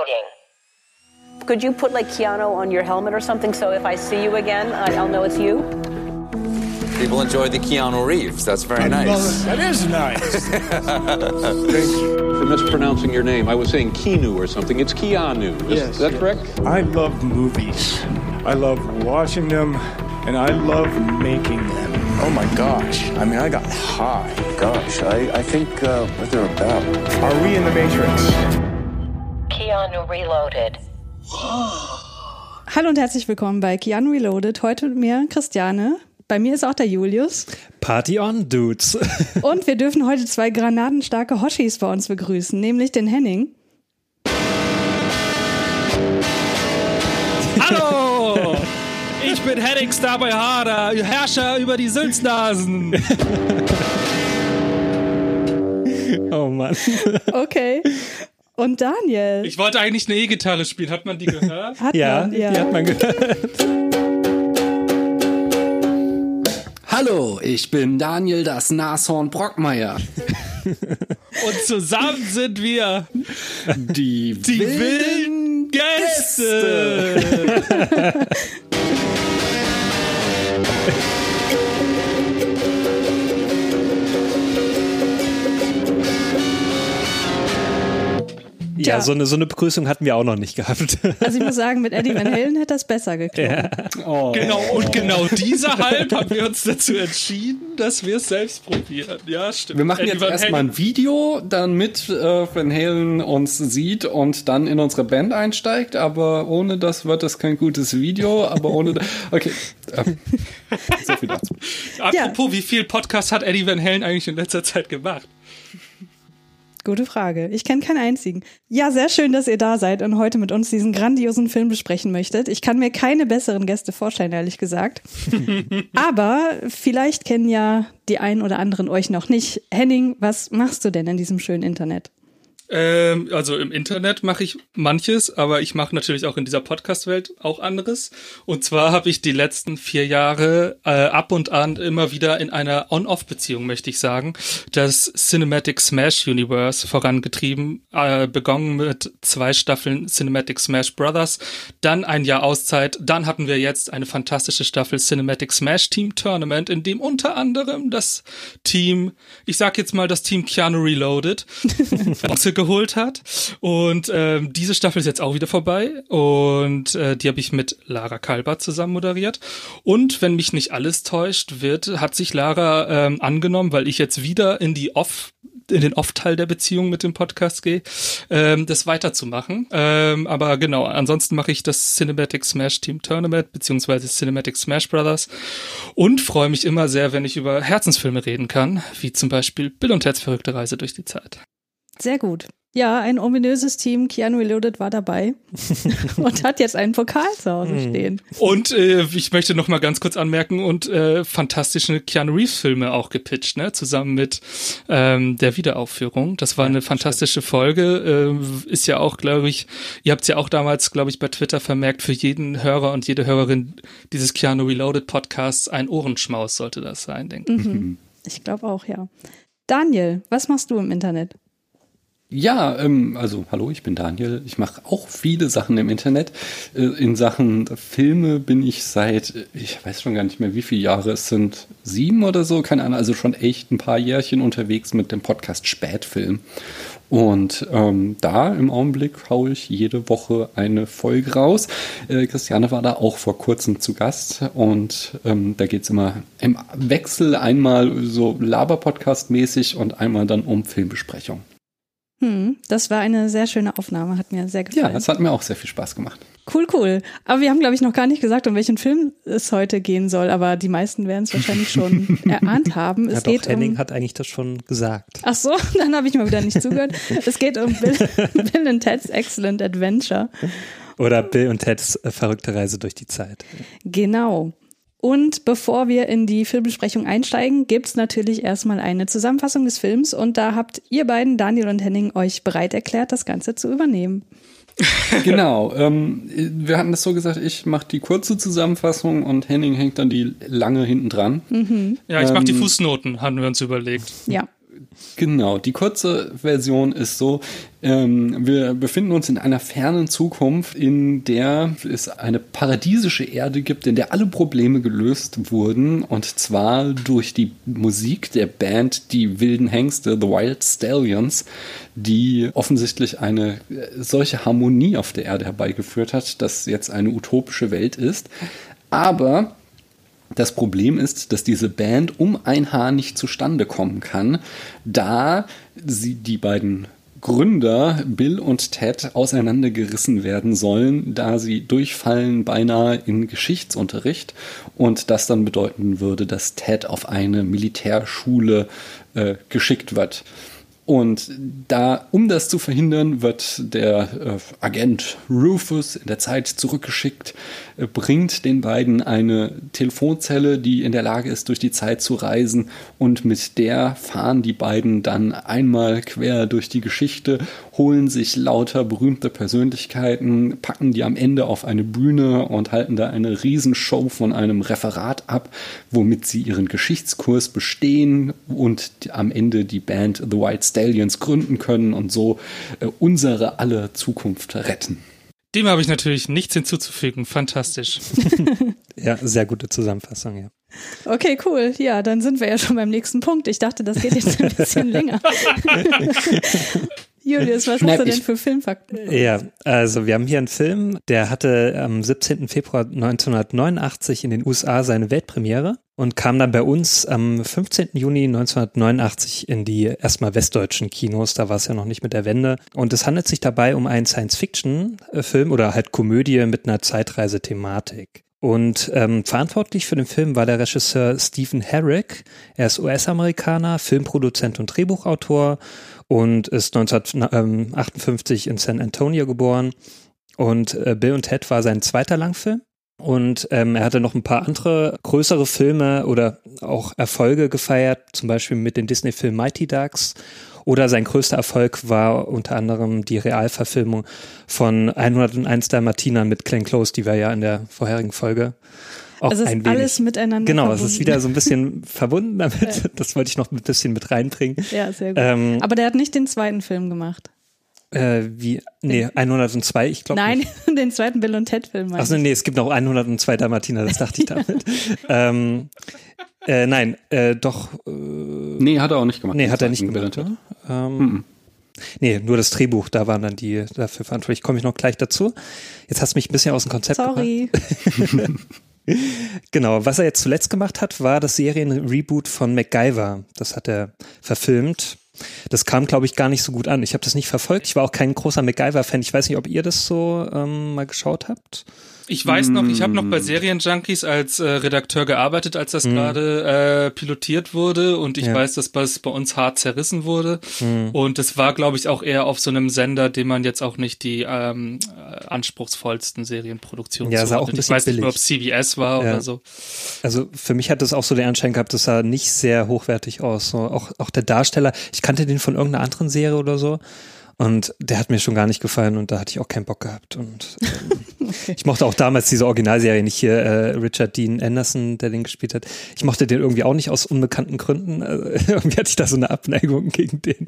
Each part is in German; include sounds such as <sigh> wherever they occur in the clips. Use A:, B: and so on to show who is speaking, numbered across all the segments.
A: Reloading. Could you put like Keanu on your helmet or something so if I see you again, I'll know it's you?
B: People enjoy the Keanu Reeves. That's very nice.
C: That is nice. <laughs> Thank you.
D: For mispronouncing your name, I was saying Keanu or something. It's Keanu. Is,
C: Yes,
D: is that
C: yes.
D: correct?
C: I love movies. I love watching them, and I love making them. Oh my gosh. I mean, I got high.
E: Gosh, I, I think uh, what they're about.
C: Are we in the Matrix?
A: Keanu Reloaded.
F: Hallo und herzlich willkommen bei Keanu Reloaded. Heute mit mir Christiane. Bei mir ist auch der Julius.
G: Party on, Dudes. <laughs>
F: Und wir dürfen heute zwei granatenstarke Hoshis bei uns begrüßen, nämlich den Henning.
G: Hallo! Ich bin Henning Star bei Harder, Herrscher über die Sülznasen. oh Mann.
F: Okay. Und Daniel.
G: Ich wollte eigentlich eine E-Gitarre spielen. Hat man die gehört?
F: Hat
G: ja,
F: man,
G: die hat man gehört.
H: Hallo, ich bin Daniel das Nashorn Brockmeier.
G: Und zusammen sind wir
H: Die,
G: die wilden Gäste.
F: Tja. <laughs>
I: Ja, so eine, so eine Begrüßung hatten wir auch noch nicht gehabt. <laughs>
F: Also ich muss sagen, mit Eddie Van Halen hätte das besser geklappt.
H: Oh.
G: Genau, und genau deshalb haben wir uns dazu entschieden, dass wir es selbst probieren. Ja, stimmt.
H: Wir machen
G: Eddie
H: jetzt erstmal ein Video, damit äh, Van Halen uns sieht und dann in unsere Band einsteigt, aber ohne das wird es kein gutes Video, aber ohne <laughs> Okay. Ähm, so viel dazu.
G: Apropos, wie viel Podcast hat Eddie Van Halen eigentlich in letzter Zeit gemacht?
F: Gute Frage. Ich kenne keinen einzigen. Ja, sehr schön, dass ihr da seid und heute mit uns diesen grandiosen Film besprechen möchtet. Ich kann mir keine besseren Gäste vorstellen, ehrlich gesagt. <laughs> Aber vielleicht kennen ja die einen oder anderen euch noch nicht. Henning, was machst du denn in diesem schönen Internet?
G: Ähm, also im Internet mache ich manches, aber ich mache natürlich auch in dieser Podcast-Welt auch anderes. Und zwar habe ich die letzten vier Jahre äh, ab und an immer wieder in einer On-Off-Beziehung, möchte ich sagen, das Cinematic Smash Universe vorangetrieben, äh, begonnen mit zwei Staffeln Cinematic Smash Brothers, dann ein Jahr Auszeit, dann hatten wir jetzt eine fantastische Staffel Cinematic Smash Team Tournament, in dem unter anderem das Team, ich sag jetzt mal das Team Keanu Reloaded, <laughs> geholt hat. Und ähm, diese Staffel ist jetzt auch wieder vorbei. Und äh, die habe ich mit Lara Kalbert zusammen moderiert. Und wenn mich nicht alles täuscht, wird, hat sich Lara ähm, angenommen, weil ich jetzt wieder in die Off in den Off-Teil der Beziehung mit dem Podcast gehe, ähm, das weiterzumachen. Ähm, aber genau, ansonsten mache ich das Cinematic Smash Team Tournament beziehungsweise Cinematic Smash Brothers und freue mich immer sehr, wenn ich über Herzensfilme reden kann, wie zum Beispiel Bill und Ted's verrückte Reise durch die Zeit.
F: Sehr gut. Ja, ein ominöses Team. Keanu Reloaded war dabei <laughs> und hat jetzt einen Pokal zu Hause stehen.
G: Und äh, ich möchte noch mal ganz kurz anmerken und äh, fantastische Keanu Reeves Filme auch gepitcht, ne, zusammen mit ähm, der Wiederaufführung. Das war eine fantastische Folge. Äh, ist ja auch, glaube ich, ihr habt ja auch damals, glaube ich, bei Twitter vermerkt, für jeden Hörer und jede Hörerin dieses Keanu Reloaded Podcasts ein Ohrenschmaus sollte das sein, denke ich.
F: Ich glaube auch, ja. Daniel, was machst du im Internet?
H: Ja, ähm, also hallo, ich bin Daniel. Ich mache auch viele Sachen im Internet. Äh, in Sachen Filme bin ich seit, ich weiß schon gar nicht mehr, wie viele Jahre es sind, sieben oder so, keine Ahnung, also schon echt ein paar Jährchen unterwegs mit dem Podcast Spätfilm. Und ähm, da im Augenblick haue ich jede Woche eine Folge raus. Äh, Christiane war da auch vor kurzem zu Gast und ähm, da geht's immer im Wechsel einmal so Laber-Podcast-mäßig und einmal dann um Filmbesprechung.
F: Hm, das war eine sehr schöne Aufnahme, hat mir sehr
H: Ja,
F: gefallen.
H: es hat mir auch sehr viel Spaß gemacht.
F: Cool, cool. Aber wir haben, glaube ich, noch gar nicht gesagt, um welchen Film es heute gehen soll, aber die meisten werden es wahrscheinlich <laughs> schon erahnt haben. Es
I: Ja, doch,
F: geht
I: Henning
F: um.
I: hat eigentlich das schon gesagt.
F: Ach so, <laughs> dann habe ich mal wieder nicht zugehört. Es geht um Bill, <laughs> Bill and Ted's Excellent Adventure.
I: Oder Bill und Teds äh, verrückte Reise durch die Zeit.
F: Genau. Und bevor wir in die Filmbesprechung einsteigen, gibt's natürlich erstmal eine Zusammenfassung des Films und da habt ihr beiden, Daniel und Henning, euch bereit erklärt, das Ganze zu übernehmen. <laughs>
H: genau. Ähm, wir hatten das so gesagt, ich mache die kurze Zusammenfassung und Henning hängt dann die lange hinten dran.
F: Mhm.
G: Ja, ich mache die
H: Ähm,
G: Fußnoten, haben wir uns überlegt.
F: Ja.
H: Genau, die kurze Version ist so, ähm, wir befinden uns in einer fernen Zukunft, in der es eine paradiesische Erde gibt, in der alle Probleme gelöst wurden und zwar durch die Musik der Band Die Wilden Hengste, The Wild Stallions, die offensichtlich eine äh, solche Harmonie auf der Erde herbeigeführt hat, dass jetzt eine utopische Welt ist. Aber das Problem ist, dass diese Band um ein Haar nicht zustande kommen kann, da sie die beiden Gründer Bill und Ted auseinandergerissen werden sollen, da sie durchfallen beinahe in Geschichtsunterricht und das dann bedeuten würde, dass Ted auf eine Militärschule äh, geschickt wird. Und da, um das zu verhindern, wird der äh, Agent Rufus in der Zeit zurückgeschickt, äh, bringt den beiden eine Telefonzelle, die in der Lage ist, durch die Zeit zu reisen. Und mit der fahren die beiden dann einmal quer durch die Geschichte, holen sich lauter berühmte Persönlichkeiten, packen die am Ende auf eine Bühne und halten da eine Riesenshow von einem Referat ab, womit sie ihren Geschichtskurs bestehen und am Ende die Band The White Stallions gründen können und so äh, unsere aller Zukunft retten.
G: Dem habe ich natürlich nichts hinzuzufügen. Fantastisch. <laughs>
I: ja, sehr gute Zusammenfassung, ja.
F: Okay, cool. Ja, dann sind wir ja schon beim nächsten Punkt. Ich dachte, das geht jetzt ein bisschen <laughs> länger. <laughs> Julius, was hast du denn für Filmfakten?
I: Ja, also wir haben hier einen Film, der hatte am 17. Februar 1989 in den USA seine Weltpremiere und kam dann bei uns am 15. Juni 1989 in die erstmal westdeutschen Kinos. Da war es ja noch nicht mit der Wende. Und es handelt sich dabei um einen Science-Fiction-Film oder halt Komödie mit einer Zeitreise-Thematik. Und ähm, verantwortlich für den Film war der Regisseur Stephen Herrick. Er ist US-Amerikaner, Filmproduzent und Drehbuchautor und ist 1958 in San Antonio geboren. Und äh, Bill und Ted war sein zweiter Langfilm. Und ähm, er hatte noch ein paar andere größere Filme oder auch Erfolge gefeiert, zum Beispiel mit dem Disney-Film Mighty Ducks. Oder sein größter Erfolg war unter anderem die Realverfilmung von 101 Dalmatinern mit Glenn Close, die wir ja in der vorherigen Folge auch
F: also
I: ein
F: ist
I: wenig.
F: alles miteinander
I: Genau,
F: verbunden.
I: es ist wieder so ein bisschen <laughs> verbunden damit.
F: Ja.
I: Das wollte ich noch ein bisschen mit reinbringen.
F: Ja, sehr gut.
I: Ähm,
F: Aber der hat nicht den zweiten Film gemacht.
I: Äh, wie, nee, 102, ich glaube
F: Nein, <laughs> den zweiten Bill und Ted Film.
I: Achso, nee, es gibt noch 102 Dalmatiner, das dachte ich <laughs> damit. ähm, äh, nein, äh, doch. Äh,
H: Nee, hat er auch nicht gemacht.
I: nee, hat er nicht gemacht.
H: Bill und?
I: Ähm, Nee, nur das Drehbuch, da waren dann die dafür verantwortlich. Komme ich noch gleich dazu. Jetzt hast du mich ein bisschen aus dem Konzept gebracht.
F: Sorry.
I: Genau, was er jetzt zuletzt gemacht hat, war das Serienreboot von MacGyver. Das hat er verfilmt. Das kam, glaube ich, gar nicht so gut an. Ich habe das nicht verfolgt. Ich war auch kein großer MacGyver-Fan. Ich weiß nicht, ob ihr das so ähm, mal geschaut habt.
G: Ich weiß noch, ich habe noch
I: Mm.
G: bei Serienjunkies als äh, Redakteur gearbeitet, als das
I: Mhm.
G: gerade äh, pilotiert wurde und ich
I: Ja.
G: weiß, dass das bei uns hart zerrissen wurde
I: Mhm.
G: und es war, glaube ich, auch eher auf so einem Sender, dem man jetzt auch nicht die ähm, äh, anspruchsvollsten Serienproduktionen
I: Ja, sah auch ein
G: zuordnet. Ich
I: bisschen
G: weiß nicht mehr, ob
I: billig.
G: CBS war
I: Ja.
G: oder so.
I: Also für mich hat das auch so den Anschein gehabt, das sah nicht sehr hochwertig aus. So, auch, auch der Darsteller, ich kannte den von irgendeiner anderen Serie oder so. Und der hat mir schon gar nicht gefallen und da hatte ich auch keinen Bock gehabt. Und ähm, <laughs> <laughs> ich mochte auch damals diese Originalserie nicht hier, äh, Richard Dean Anderson, der den gespielt hat. Ich mochte den irgendwie auch nicht aus unbekannten Gründen. Also, <laughs> irgendwie hatte ich da so eine Abneigung gegen den.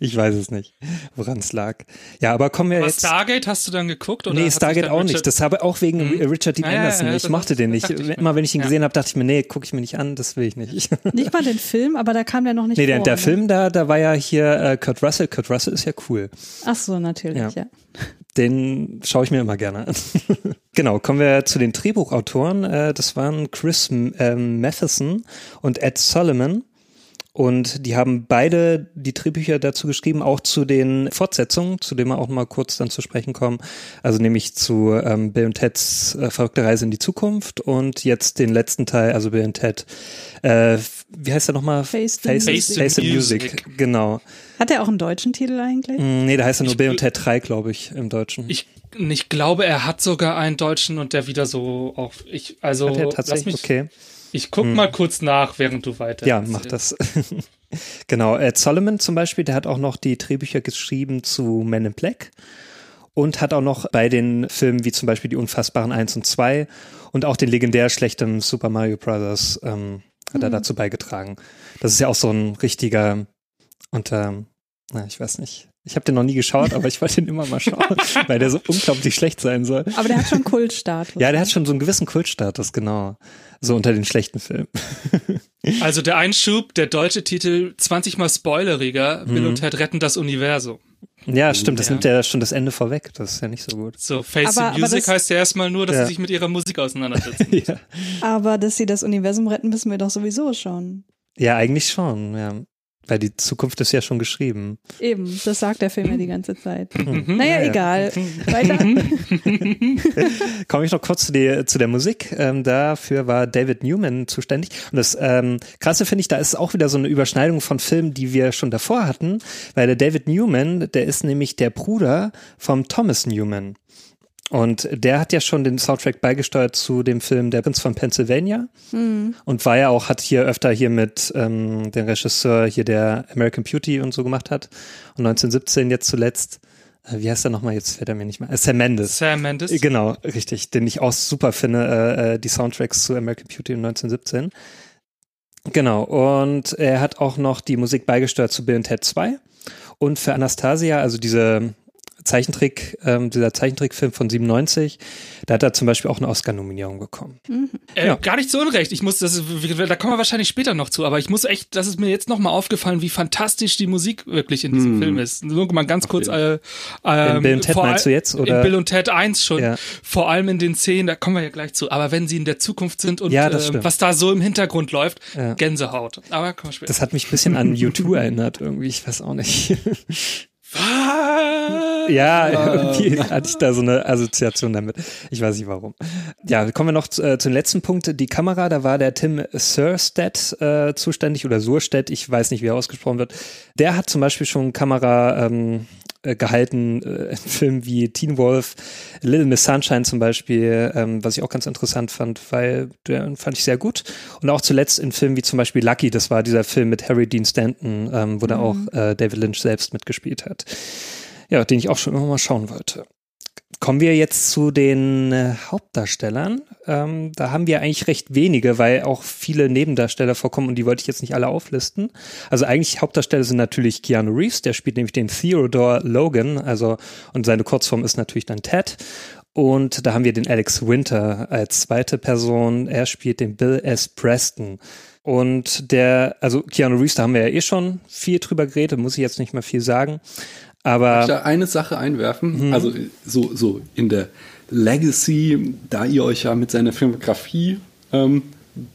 I: Ich weiß es nicht, woran es lag. Ja, aber kommen wir
G: Aber
I: jetzt.
G: Stargate hast du dann geguckt? Oder
I: Nee, Stargate auch
G: Richard-
I: nicht. Das habe auch wegen
G: Mhm.
I: Richard Dean
G: Ah, ja,
I: Anderson.
G: ja,
I: ich
G: das-
I: mochte den nicht.
G: ich.
I: Immer wenn ich ihn
G: Ja.
I: gesehen habe, dachte ich mir, nee, gucke ich mir nicht an, das will ich nicht.
F: Nicht mal den Film, aber da kam der noch nicht
I: Nee, der,
F: vor.
I: der
F: ne?
I: Film da, da war ja hier äh, Kurt Russell. Kurt Russell ist ja cool.
F: Ach so, natürlich,
I: Ja. Den schaue ich mir immer gerne an. <laughs> genau, kommen wir zu den Drehbuchautoren. Äh, das waren Chris ähm, Matheson und Ed Solomon. Und die haben beide die Drehbücher dazu geschrieben, auch zu den Fortsetzungen, zu denen wir auch noch mal kurz dann zu sprechen kommen. Also nämlich zu ähm, Bill und Teds äh, verrückte Reise in die Zukunft und jetzt den letzten Teil, also Bill und Ted. Äh, wie heißt der nochmal?
F: Face the
I: Face,
F: Music.
I: Face the
G: Music.
I: Music. Genau.
F: Hat er auch einen deutschen Titel eigentlich?
I: Mm, Nee, da heißt er nur
G: Ich
I: Bill und Ted 3, glaube ich, im Deutschen.
G: Ich, ich glaube, er hat sogar einen Deutschen und der wieder so auch ich also
I: Hat er
G: lass
I: tatsächlich?
G: mich
I: Okay.
G: Ich guck
I: Hm.
G: mal kurz nach, während du weiter
I: Ja, mach das. <laughs> genau. Ed Solomon zum Beispiel, der hat auch noch die Drehbücher geschrieben zu Men in Black und hat auch noch bei den Filmen wie zum Beispiel die Unfassbaren 1 und 2 und auch den legendär schlechten Super Mario Brothers ähm, hat er
F: Mhm.
I: dazu beigetragen. Das ist ja auch so ein richtiger Und ähm, na, ich weiß nicht. Ich habe den noch nie geschaut, aber ich wollte ihn immer mal schauen, <laughs> weil der so unglaublich schlecht sein soll.
F: Aber der hat schon Kultstatus.
I: Ja, der hat schon so einen gewissen Kultstatus, genau. So unter den schlechten Filmen. <laughs>
G: Also der Einschub, der deutsche Titel 20 mal spoileriger, Bill und Ted retten das Universum.
I: Ja, stimmt, das
G: Ja.
I: nimmt ja schon das Ende vorweg. Das ist ja nicht so gut.
G: So, Face
F: Aber-
G: the
F: aber
G: Music
F: das-
G: heißt ja erstmal nur, dass
I: Ja.
G: sie sich mit ihrer Musik auseinandersetzen. <laughs>
I: ja.
F: Aber dass sie das Universum retten, wissen wir doch sowieso schon.
I: ja, eigentlich schon, ja. Weil die Zukunft ist ja schon geschrieben.
F: Eben, das sagt der Film ja die ganze Zeit.
I: Mhm.
F: Naja,
I: Ja, ja.
F: egal. Weiter. <laughs>
I: Komme ich noch kurz zu, die, zu der Musik. Ähm, dafür war David Newman zuständig. Und das ähm, Krasse finde ich, da ist auch wieder so eine Überschneidung von Filmen, die wir schon davor hatten. Weil der David Newman, der ist nämlich der Bruder vom Thomas Newman. Und der hat ja schon den Soundtrack beigesteuert zu dem Film Der Prinz von Pennsylvania. Und war ja auch, hat hier öfter hier mit ähm, dem Regisseur hier der American Beauty und so gemacht hat. Und 1917 jetzt zuletzt, äh, wie heißt er nochmal, jetzt fällt er mir nicht mehr, äh, Sam Mendes.
G: Sam Mendes.
I: Äh, Genau, richtig, den ich auch super finde, äh, äh, die Soundtracks zu American Beauty in 1917. Genau, und er hat auch noch die Musik beigesteuert zu Bill und Ted 2 und für Anastasia, also diese Zeichentrick, ähm, dieser Zeichentrickfilm von 97, da hat er zum Beispiel auch eine Oscar-Nominierung bekommen.
G: Äh, Gar nicht so unrecht. Ich muss, das, ist- da kommen wir wahrscheinlich später noch zu, aber ich muss echt, das ist mir jetzt nochmal aufgefallen, wie fantastisch die Musik wirklich in diesem Film ist. Nur mal ganz kurz, äh,
I: In
G: ähm,
I: Bill und Ted meinst du jetzt, oder?
G: In Bill und Ted 1 schon.
I: Ja.
G: Vor allem in den Szenen, da kommen wir ja gleich zu. Aber wenn sie in der Zukunft sind und
I: Ja, das
G: äh, was da so im Hintergrund läuft,
I: Ja.
G: Gänsehaut. Aber komm später.
I: Das hat mich ein bisschen an U2 <laughs> erinnert, irgendwie, ich weiß auch nicht. Ja, irgendwie <laughs> hatte ich da so eine Assoziation damit. Ich weiß nicht warum. Ja, kommen wir noch zu, äh, zu den letzten Punkt. Die Kamera, da war der Tim Surstedt äh, zuständig oder Surstedt, ich weiß nicht, wie er ausgesprochen wird. Der hat zum Beispiel schon Kamera ähm, äh, gehalten äh, <laughs> in Filmen wie Teen Wolf, Little Miss Sunshine zum Beispiel, ähm, was ich auch ganz interessant fand, weil den fand ich sehr gut. Und auch zuletzt in Filmen wie zum Beispiel Lucky, das war dieser Film mit Harry Dean Stanton, ähm, wo da auch äh, David Lynch selbst mitgespielt hat. Ja, den ich auch schon immer mal schauen wollte. Kommen wir jetzt zu den äh, Hauptdarstellern. Ähm, da haben wir eigentlich recht wenige, weil auch viele Nebendarsteller vorkommen und die wollte ich jetzt nicht alle auflisten. Also eigentlich Hauptdarsteller sind natürlich Keanu Reeves, der spielt nämlich den Theodore Logan, also und seine Kurzform ist natürlich dann Ted. Und da haben wir den Alex Winter als zweite Person. Er spielt den Bill S. Preston. Und der, also Keanu Reeves, da haben wir ja eh schon viel drüber geredet, muss ich jetzt nicht mehr viel sagen. Aber
H: Darf ich da eine Sache einwerfen? Also so, so in der Legacy, da ihr euch ja mit seiner Filmografie ähm,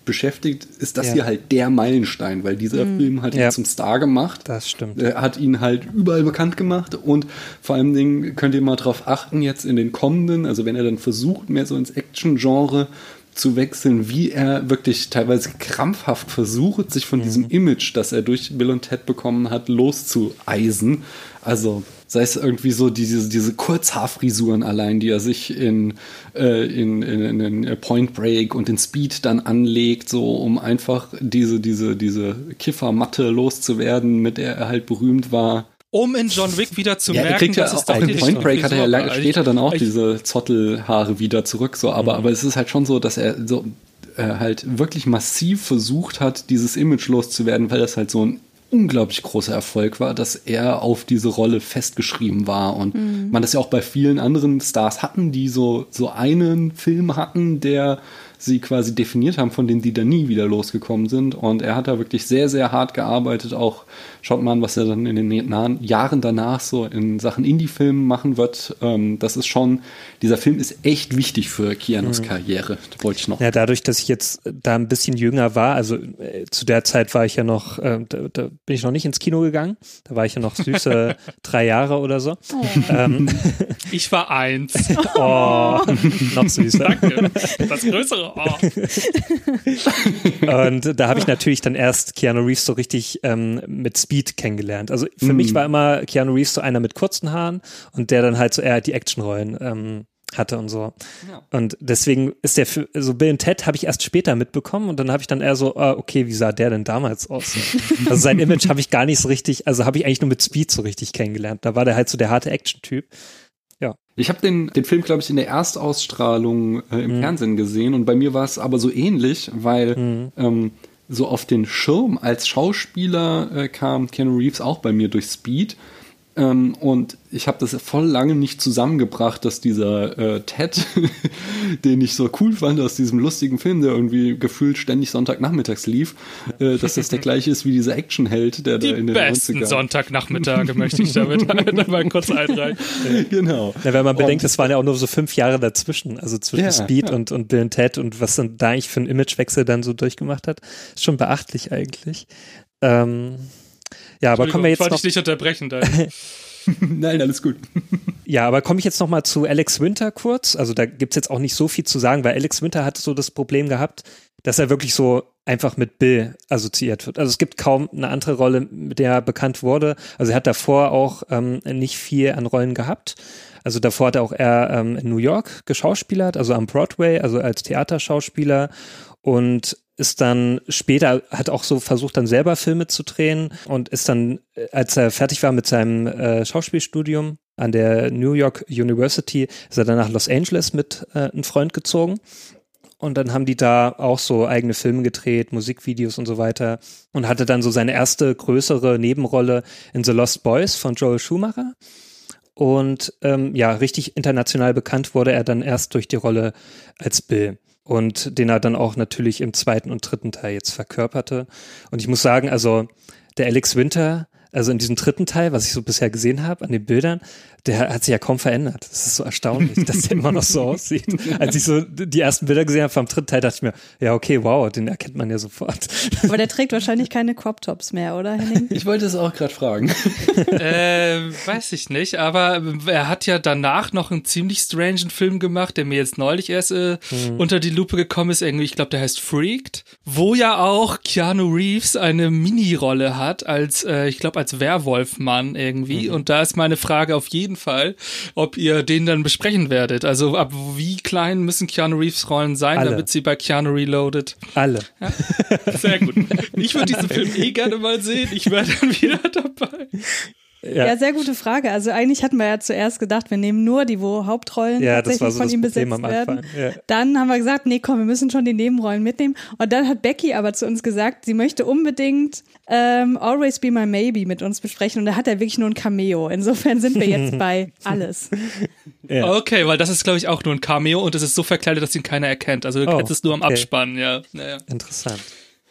H: beschäftigt, ist das
I: Ja.
H: hier halt der Meilenstein, weil dieser Film hat ihn
I: Ja.
H: zum Star gemacht.
I: das stimmt.
H: Er hat ihn halt überall bekannt gemacht und vor allen Dingen könnt ihr mal drauf achten, jetzt in den kommenden, also wenn er dann versucht, mehr so ins Action-Genre zu wechseln, wie er wirklich teilweise krampfhaft versucht, sich von diesem Image, das er durch Bill und Ted bekommen hat, loszueisen. Also sei es irgendwie so diese, diese Kurzhaarfrisuren allein, die er sich in, äh, in, in, in Point Break und in Speed dann anlegt, so um einfach diese, diese, diese Kiffermatte loszuwerden, mit der er halt berühmt war.
G: um in John Wick wieder zu
H: Ja, er
G: merken,
H: kriegt ja
G: dass es
H: auch in Point Break hat er ja später dann auch diese Zottelhaare wieder zurück, so, aber, aber es ist halt schon so, dass er so äh, halt wirklich massiv versucht hat, dieses Image loszuwerden, weil das halt so ein unglaublich großer Erfolg war, dass er auf diese Rolle festgeschrieben war. Und man das ja auch bei vielen anderen Stars hatten, die so, so einen Film hatten, der sie quasi definiert haben, von denen die dann nie wieder losgekommen sind. Und er hat da wirklich sehr, sehr hart gearbeitet. Auch schaut mal an, was er dann in den nahen Jahren danach so in Sachen Indie-Filmen machen wird. Ähm, das ist schon, dieser Film ist echt wichtig für Keanus Karriere. Das wollte ich noch.
I: Ja, dadurch, dass ich jetzt da ein bisschen jünger war, also äh, zu der Zeit war ich ja noch, äh, da, da bin ich noch nicht ins Kino gegangen. Da war ich ja noch süße <laughs> drei Jahre oder so. Ähm,
G: Ich war eins. <laughs>
I: oh, noch süßer.
G: Danke. Das Größere. <laughs>
I: Und da habe ich natürlich dann erst Keanu Reeves so richtig ähm, mit Speed kennengelernt. Also für
H: Mhm.
I: mich war immer Keanu Reeves so einer mit kurzen Haaren und der dann halt so eher die Actionrollen ähm, hatte und so. Und deswegen ist der für, so Bill und Ted habe ich erst später mitbekommen und dann habe ich dann eher so, ah, okay, wie sah der denn damals aus? <laughs> also sein Image habe ich gar nicht so richtig, also habe ich eigentlich nur mit Speed so richtig kennengelernt. Da war der halt so der harte Action-Typ.
H: Ich habe den, den Film, glaube ich, in der Erstausstrahlung äh, im Fernsehen gesehen und bei mir war es aber so ähnlich, weil ähm, so auf den Schirm als Schauspieler äh, kam Keanu Reeves auch bei mir durch Speed. Ähm, und ich habe das voll lange nicht zusammengebracht, dass dieser äh, Ted, <laughs> den ich so cool fand aus diesem lustigen Film, der irgendwie gefühlt ständig Sonntagnachmittags lief, äh, dass das der <laughs> gleiche ist wie dieser Actionheld, der
G: Die
H: da in den
G: besten
H: 90ern.
G: Sonntagnachmittage möchte ich damit <laughs> mal kurz einreichen.
H: genau.
I: Ja, wenn man bedenkt, es waren ja auch nur so fünf Jahre dazwischen, also zwischen
H: Ja,
I: Speed
H: ja.
I: und, und Bill und Ted und was dann da eigentlich für einen Imagewechsel dann so durchgemacht hat, ist schon beachtlich eigentlich. Ähm, ja, aber kommen wir
G: ich
I: jetzt
G: wollte
I: noch,
G: dich nicht unterbrechen. Dann. <laughs>
H: Nein, alles gut.
I: ja, aber komme ich jetzt noch mal zu Alex Winter kurz. Also da gibt's jetzt auch nicht so viel zu sagen, weil Alex Winter hat so das Problem gehabt, dass er wirklich so einfach mit Bill assoziiert wird. Also es gibt kaum eine andere Rolle, mit der er bekannt wurde. Also er hat davor auch ähm, nicht viel an Rollen gehabt. Also davor hat er auch eher ähm, in New York geschauspielert, also am Broadway, also als Theaterschauspieler und ist dann später, hat auch so versucht, dann selber Filme zu drehen und ist dann, äh, als er fertig war mit seinem äh, Schauspielstudium an der New York University, ist er dann nach Los Angeles mit äh, einem Freund gezogen. Und dann haben die da auch so eigene Filme gedreht, Musikvideos und so weiter. Und hatte dann so seine erste größere Nebenrolle in The Lost Boys von Joel Schumacher. Und ähm, ja, richtig international bekannt wurde er dann erst durch die Rolle als Bill. Und den er dann auch natürlich im zweiten und dritten Teil jetzt verkörperte. Und ich muss sagen, also der Alex Winter, also in diesem dritten Teil, was ich so bisher gesehen habe, an den Bildern, der hat sich ja kaum verändert. Das ist so erstaunlich, dass der immer noch so <laughs> aussieht. Als ich so die ersten Bilder gesehen habe vom dritten Teil, dachte ich mir, ja, okay, wow, den erkennt man ja sofort.
F: Aber der trägt wahrscheinlich keine Crop Tops mehr, oder Henning? <laughs>
H: Ich wollte es auch gerade fragen. <laughs>
G: äh, weiß ich nicht, aber er hat ja danach noch einen ziemlich strangen Film gemacht, der mir jetzt neulich erst äh,
I: Mhm.
G: unter die Lupe gekommen ist. Irgendwie, ich glaube, der heißt Freaked, wo ja auch Keanu Reeves eine Mini-Rolle hat als, äh, ich glaube, als Werwolfmann irgendwie.
I: Mhm.
G: Und da ist meine Frage auf jeden Fall, ob ihr den dann besprechen werdet. Also ab wie klein müssen Keanu Reeves Rollen sein,
I: Alle.
G: damit sie bei Keanu Reloaded.
I: Alle.
G: Sehr gut. <laughs> Ich würde diesen Film eh gerne mal sehen. Ich wäre dann wieder dabei.
I: Ja.
F: Ja. sehr gute Frage. Also eigentlich hatten wir ja zuerst gedacht, wir nehmen nur die, wo Hauptrollen
I: Ja,
F: tatsächlich
I: so
F: von
I: das
F: ihm
I: Problem
F: besetzt werden.
I: Ja.
F: Dann haben wir gesagt, nee, komm, wir müssen schon die Nebenrollen mitnehmen. Und dann hat Becky aber zu uns gesagt, sie möchte unbedingt ähm, Always Be My Maybe mit uns besprechen. Und da hat er wirklich nur ein Cameo. Insofern sind wir jetzt <laughs> bei alles.
I: Ja.
G: Okay, weil das ist, glaube ich, auch nur ein Cameo und es ist so verkleidet, dass ihn keiner erkennt. Also du
I: Oh,
G: kennst es nur am
I: okay.
G: Abspann, ja. Naja.
I: Interessant.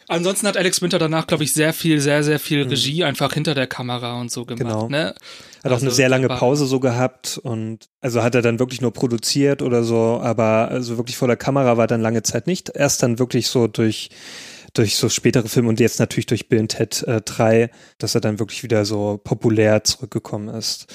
G: Ansonsten hat Alex Winter danach, glaube ich, sehr viel, sehr, sehr viel Regie einfach hinter der Kamera und so gemacht.
I: Mhm. Genau.
G: Ne?
I: Hat auch
G: Also,
I: eine sehr lange Pause so gehabt und also hat er dann wirklich nur produziert oder so, aber also wirklich vor der Kamera war dann lange Zeit nicht. Erst dann wirklich so durch durch so spätere Filme und jetzt natürlich durch Bill Ted äh, 3, dass er dann wirklich wieder so populär zurückgekommen ist.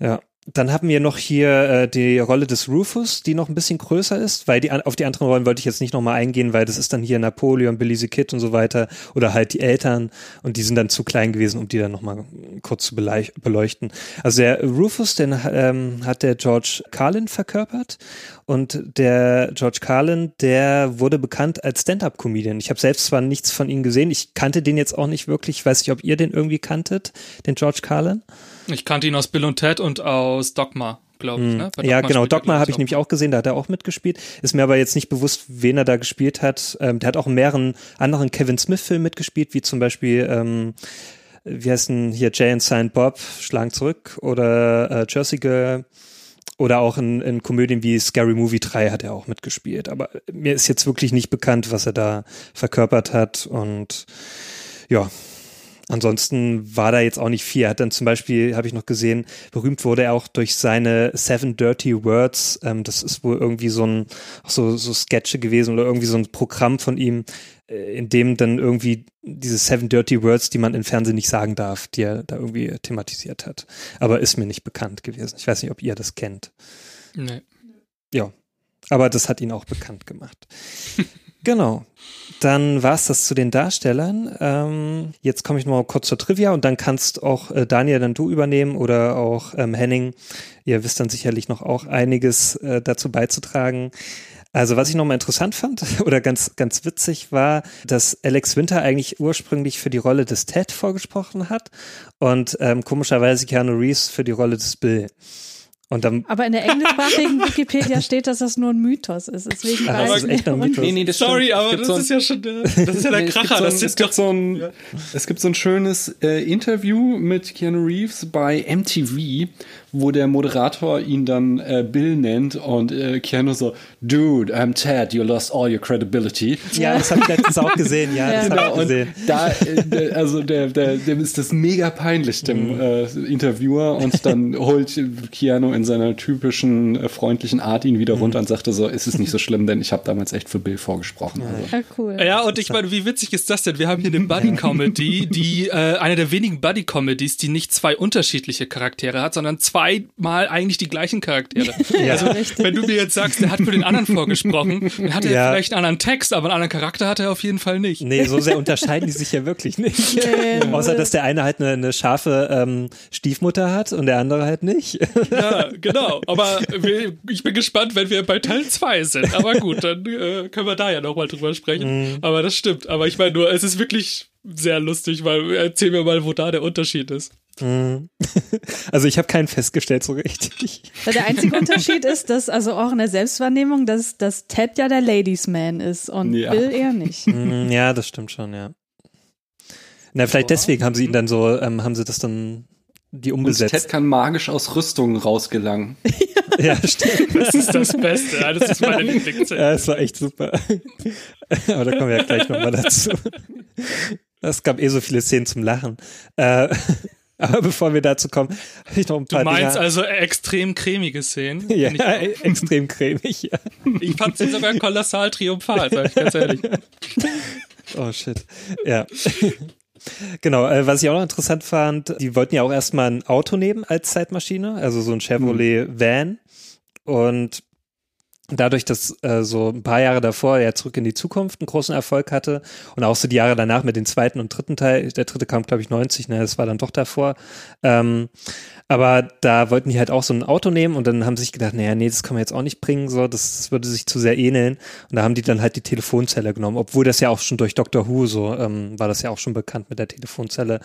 I: Ja. Dann haben wir noch hier äh, die Rolle des Rufus, die noch ein bisschen größer ist, weil die auf die anderen Rollen wollte ich jetzt nicht nochmal eingehen, weil das ist dann hier Napoleon, Billy the Kid und so weiter oder halt die Eltern und die sind dann zu klein gewesen, um die dann nochmal kurz zu beleuchten. Also der Rufus, den ähm, hat der George Carlin verkörpert und der George Carlin, der wurde bekannt als Stand-up-Comedian. Ich habe selbst zwar nichts von ihm gesehen, ich kannte den jetzt auch nicht wirklich, ich weiß nicht, ob ihr den irgendwie kanntet, den George Carlin.
G: Ich kannte ihn aus Bill und Ted und aus Dogma, glaube ich. Ne? Bei
I: Ja, genau. Dogma
G: glaub
I: habe ich nämlich auch gesehen, da hat er auch mitgespielt. Ist mir aber jetzt nicht bewusst, wen er da gespielt hat. Ähm, der hat auch in mehreren anderen Kevin Smith-Filmen mitgespielt, wie zum Beispiel, ähm, wie heißt denn hier Jay and Silent Bob, Schlagen zurück oder äh, Jersey Girl. Oder auch in, in Komödien wie Scary Movie 3 hat er auch mitgespielt. Aber mir ist jetzt wirklich nicht bekannt, was er da verkörpert hat. Und ja, Ansonsten war da jetzt auch nicht viel. Er hat dann zum Beispiel, habe ich noch gesehen, berühmt wurde er auch durch seine Seven Dirty Words. Ähm, das ist wohl irgendwie so ein, so, so Sketche gewesen oder irgendwie so ein Programm von ihm, äh, in dem dann irgendwie diese Seven Dirty Words, die man im Fernsehen nicht sagen darf, die er da irgendwie thematisiert hat. Aber ist mir nicht bekannt gewesen. Ich weiß nicht, ob ihr das kennt.
G: Nee.
I: Ja, aber das hat ihn auch bekannt gemacht. <laughs> genau. Dann war's das zu den Darstellern. Ähm, jetzt komme ich noch mal kurz zur Trivia und dann kannst auch äh, Daniel dann du übernehmen oder auch ähm, Henning. Ihr wisst dann sicherlich noch auch einiges äh, dazu beizutragen. Also was ich nochmal interessant fand <laughs> oder ganz, ganz witzig war, dass Alex Winter eigentlich ursprünglich für die Rolle des Ted vorgesprochen hat und ähm, komischerweise Keanu Reeves für die Rolle des Bill. Und dann,
F: Aber in der englischsprachigen Wikipedia steht, dass das nur ein Mythos ist. Deswegen
I: das
F: weiß
I: ist
F: ich
I: echt ein
F: nicht.
I: Mythos.
H: Nee, nee, das
G: Sorry,
H: stimmt. Es
G: aber
H: gibt
G: das
H: so ein-
G: ist ja schon der, das ist ja <laughs> der
H: Nee, es gibt
G: Kracher.
H: so ein-
G: das
H: es
G: ist
H: gibt
G: doch
H: so ein, es gibt so ein schönes äh, Interview mit Keanu Reeves bei MTV, wo der Moderator ihn dann äh, Bill nennt und äh, Keanu so, Dude, I'm Ted, you lost all your credibility.
I: ja, das habe ich letztens auch gesehen, ja, das
H: Genau,
I: habe ich
H: und
I: gesehen.
H: da, äh, also der, der, dem ist das mega peinlich, dem
I: Mhm.
H: äh, Interviewer, und dann <laughs> holt Keanu in seiner typischen äh, freundlichen Art ihn
I: Mhm.
H: wieder runter und sagte so, es ist nicht so schlimm, denn ich habe damals echt für Bill vorgesprochen. Also.
F: Ja, cool.
G: Ja, und ich meine, wie witzig ist das denn? Wir haben hier eine Buddy-Comedy, die äh, eine der wenigen Buddy-Comedies, die nicht zwei unterschiedliche Charaktere hat, sondern zweimal eigentlich die gleichen Charaktere. <laughs> Also, wenn du mir jetzt sagst, der hat für den anderen vorgesprochen, dann hat er
I: Ja.
G: vielleicht einen anderen Text, aber einen anderen Charakter hat er auf jeden Fall nicht.
I: Nee, so sehr unterscheiden die sich ja wirklich nicht. <laughs> Außer, dass der eine halt eine, eine scharfe ähm, Stiefmutter hat und der andere halt nicht.
G: Ja, <laughs> genau. Aber wir, ich bin gespannt, wenn wir bei Teil 2 sind. Aber gut, dann äh, können wir da ja nochmal drüber sprechen. Aber das stimmt. Aber ich meine nur, es ist wirklich sehr lustig, weil erzähl mir mal, wo da der Unterschied ist. <laughs>
I: Also ich habe keinen festgestellt so richtig.
F: Der einzige <laughs> Unterschied ist, dass, also auch in der Selbstwahrnehmung, dass, dass Ted ja der Ladies Man ist und
H: Ja.
F: Bill eher nicht. <laughs>
I: Mm, Ja, das stimmt schon, ja. Na, vielleicht deswegen haben sie ihn dann so, ähm, haben sie das dann die
H: Und
I: umgesetzt.
H: Ted kann magisch aus Rüstungen rausgelangen.
I: ja, stimmt.
G: Das ist das Beste. Ja, das ist meine Lieblingsszene.
I: Ja, es war echt super. Aber da kommen wir ja gleich nochmal dazu. Es gab eh so viele Szenen zum Lachen. Äh, <laughs> aber bevor wir dazu kommen, habe ich noch ein
G: Du
I: paar
G: meinst
I: Dinge.
G: also extrem cremige Szenen? <laughs>
I: ja, extrem cremig. Ja.
G: ich fand sie sogar kolossal triumphal, sag ich ganz ehrlich. <laughs>
I: Oh shit. Ja. Genau, äh, was ich auch noch interessant fand, die wollten ja auch erstmal ein Auto nehmen als Zeitmaschine, also so ein Chevrolet Van. Und dadurch, dass äh, so ein paar Jahre davor ja zurück in die Zukunft einen großen Erfolg hatte und auch so die Jahre danach mit dem zweiten und dritten Teil, der dritte kam glaube ich 90, ne, das war dann doch davor. Ähm, aber da wollten die halt auch so ein Auto nehmen und dann haben sie sich gedacht, naja, nee, das kann man jetzt auch nicht bringen, so, das, das würde sich zu sehr ähneln. Und da haben die dann halt die Telefonzelle genommen, obwohl das ja auch schon durch Doctor Who so, ähm, war das ja auch schon bekannt mit der Telefonzelle.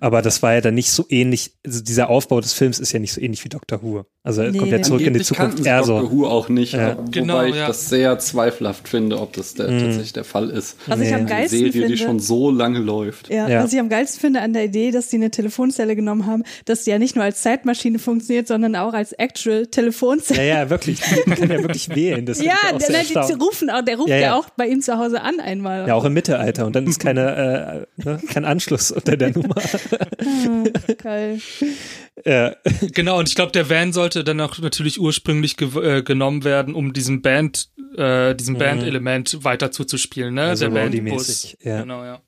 I: Aber das war ja dann nicht so ähnlich, also dieser Aufbau des Films ist ja nicht so ähnlich wie Doctor Who. Also er
F: Nee.
I: kommt ja zurück in die Zukunft eher
H: Doctor
I: so.
H: Who auch nicht,
I: Ja.
G: Genau,
H: wobei ich
G: ja.
H: das sehr zweifelhaft finde, ob das der, tatsächlich der Fall ist.
F: Was ich am
H: Eine
F: geilsten
H: Serie,
F: finde,
H: die schon so lange läuft.
F: ja,
I: Ja.
F: was ich am geilsten finde an der Idee, dass die eine Telefonzelle genommen haben, dass die ja nicht nur als Zeitmaschine funktioniert, sondern auch als actual Telefonzelle.
I: Ja, ja, wirklich. <laughs> Die kann ja wirklich wählen. Das
F: Ja, der,
I: sehr
F: der, die rufen auch, der ruft
I: Ja,
F: ja,
I: ja.
F: auch bei ihm zu Hause an einmal.
I: Ja, auch im Mittelalter. Und dann ist keine, äh, ne, kein Anschluss unter der <laughs> Nummer.
F: Geil.
I: Ja. <laughs>
G: Genau, und ich glaube, der Van sollte dann auch natürlich ursprünglich ge äh, genommen werden, um diesem Band, äh, diesem Band-Element weiter zuzuspielen, ne?
I: Mhm. Also
G: der Bandbus.
I: Roadie-mäßig, ja.
G: Genau, ja.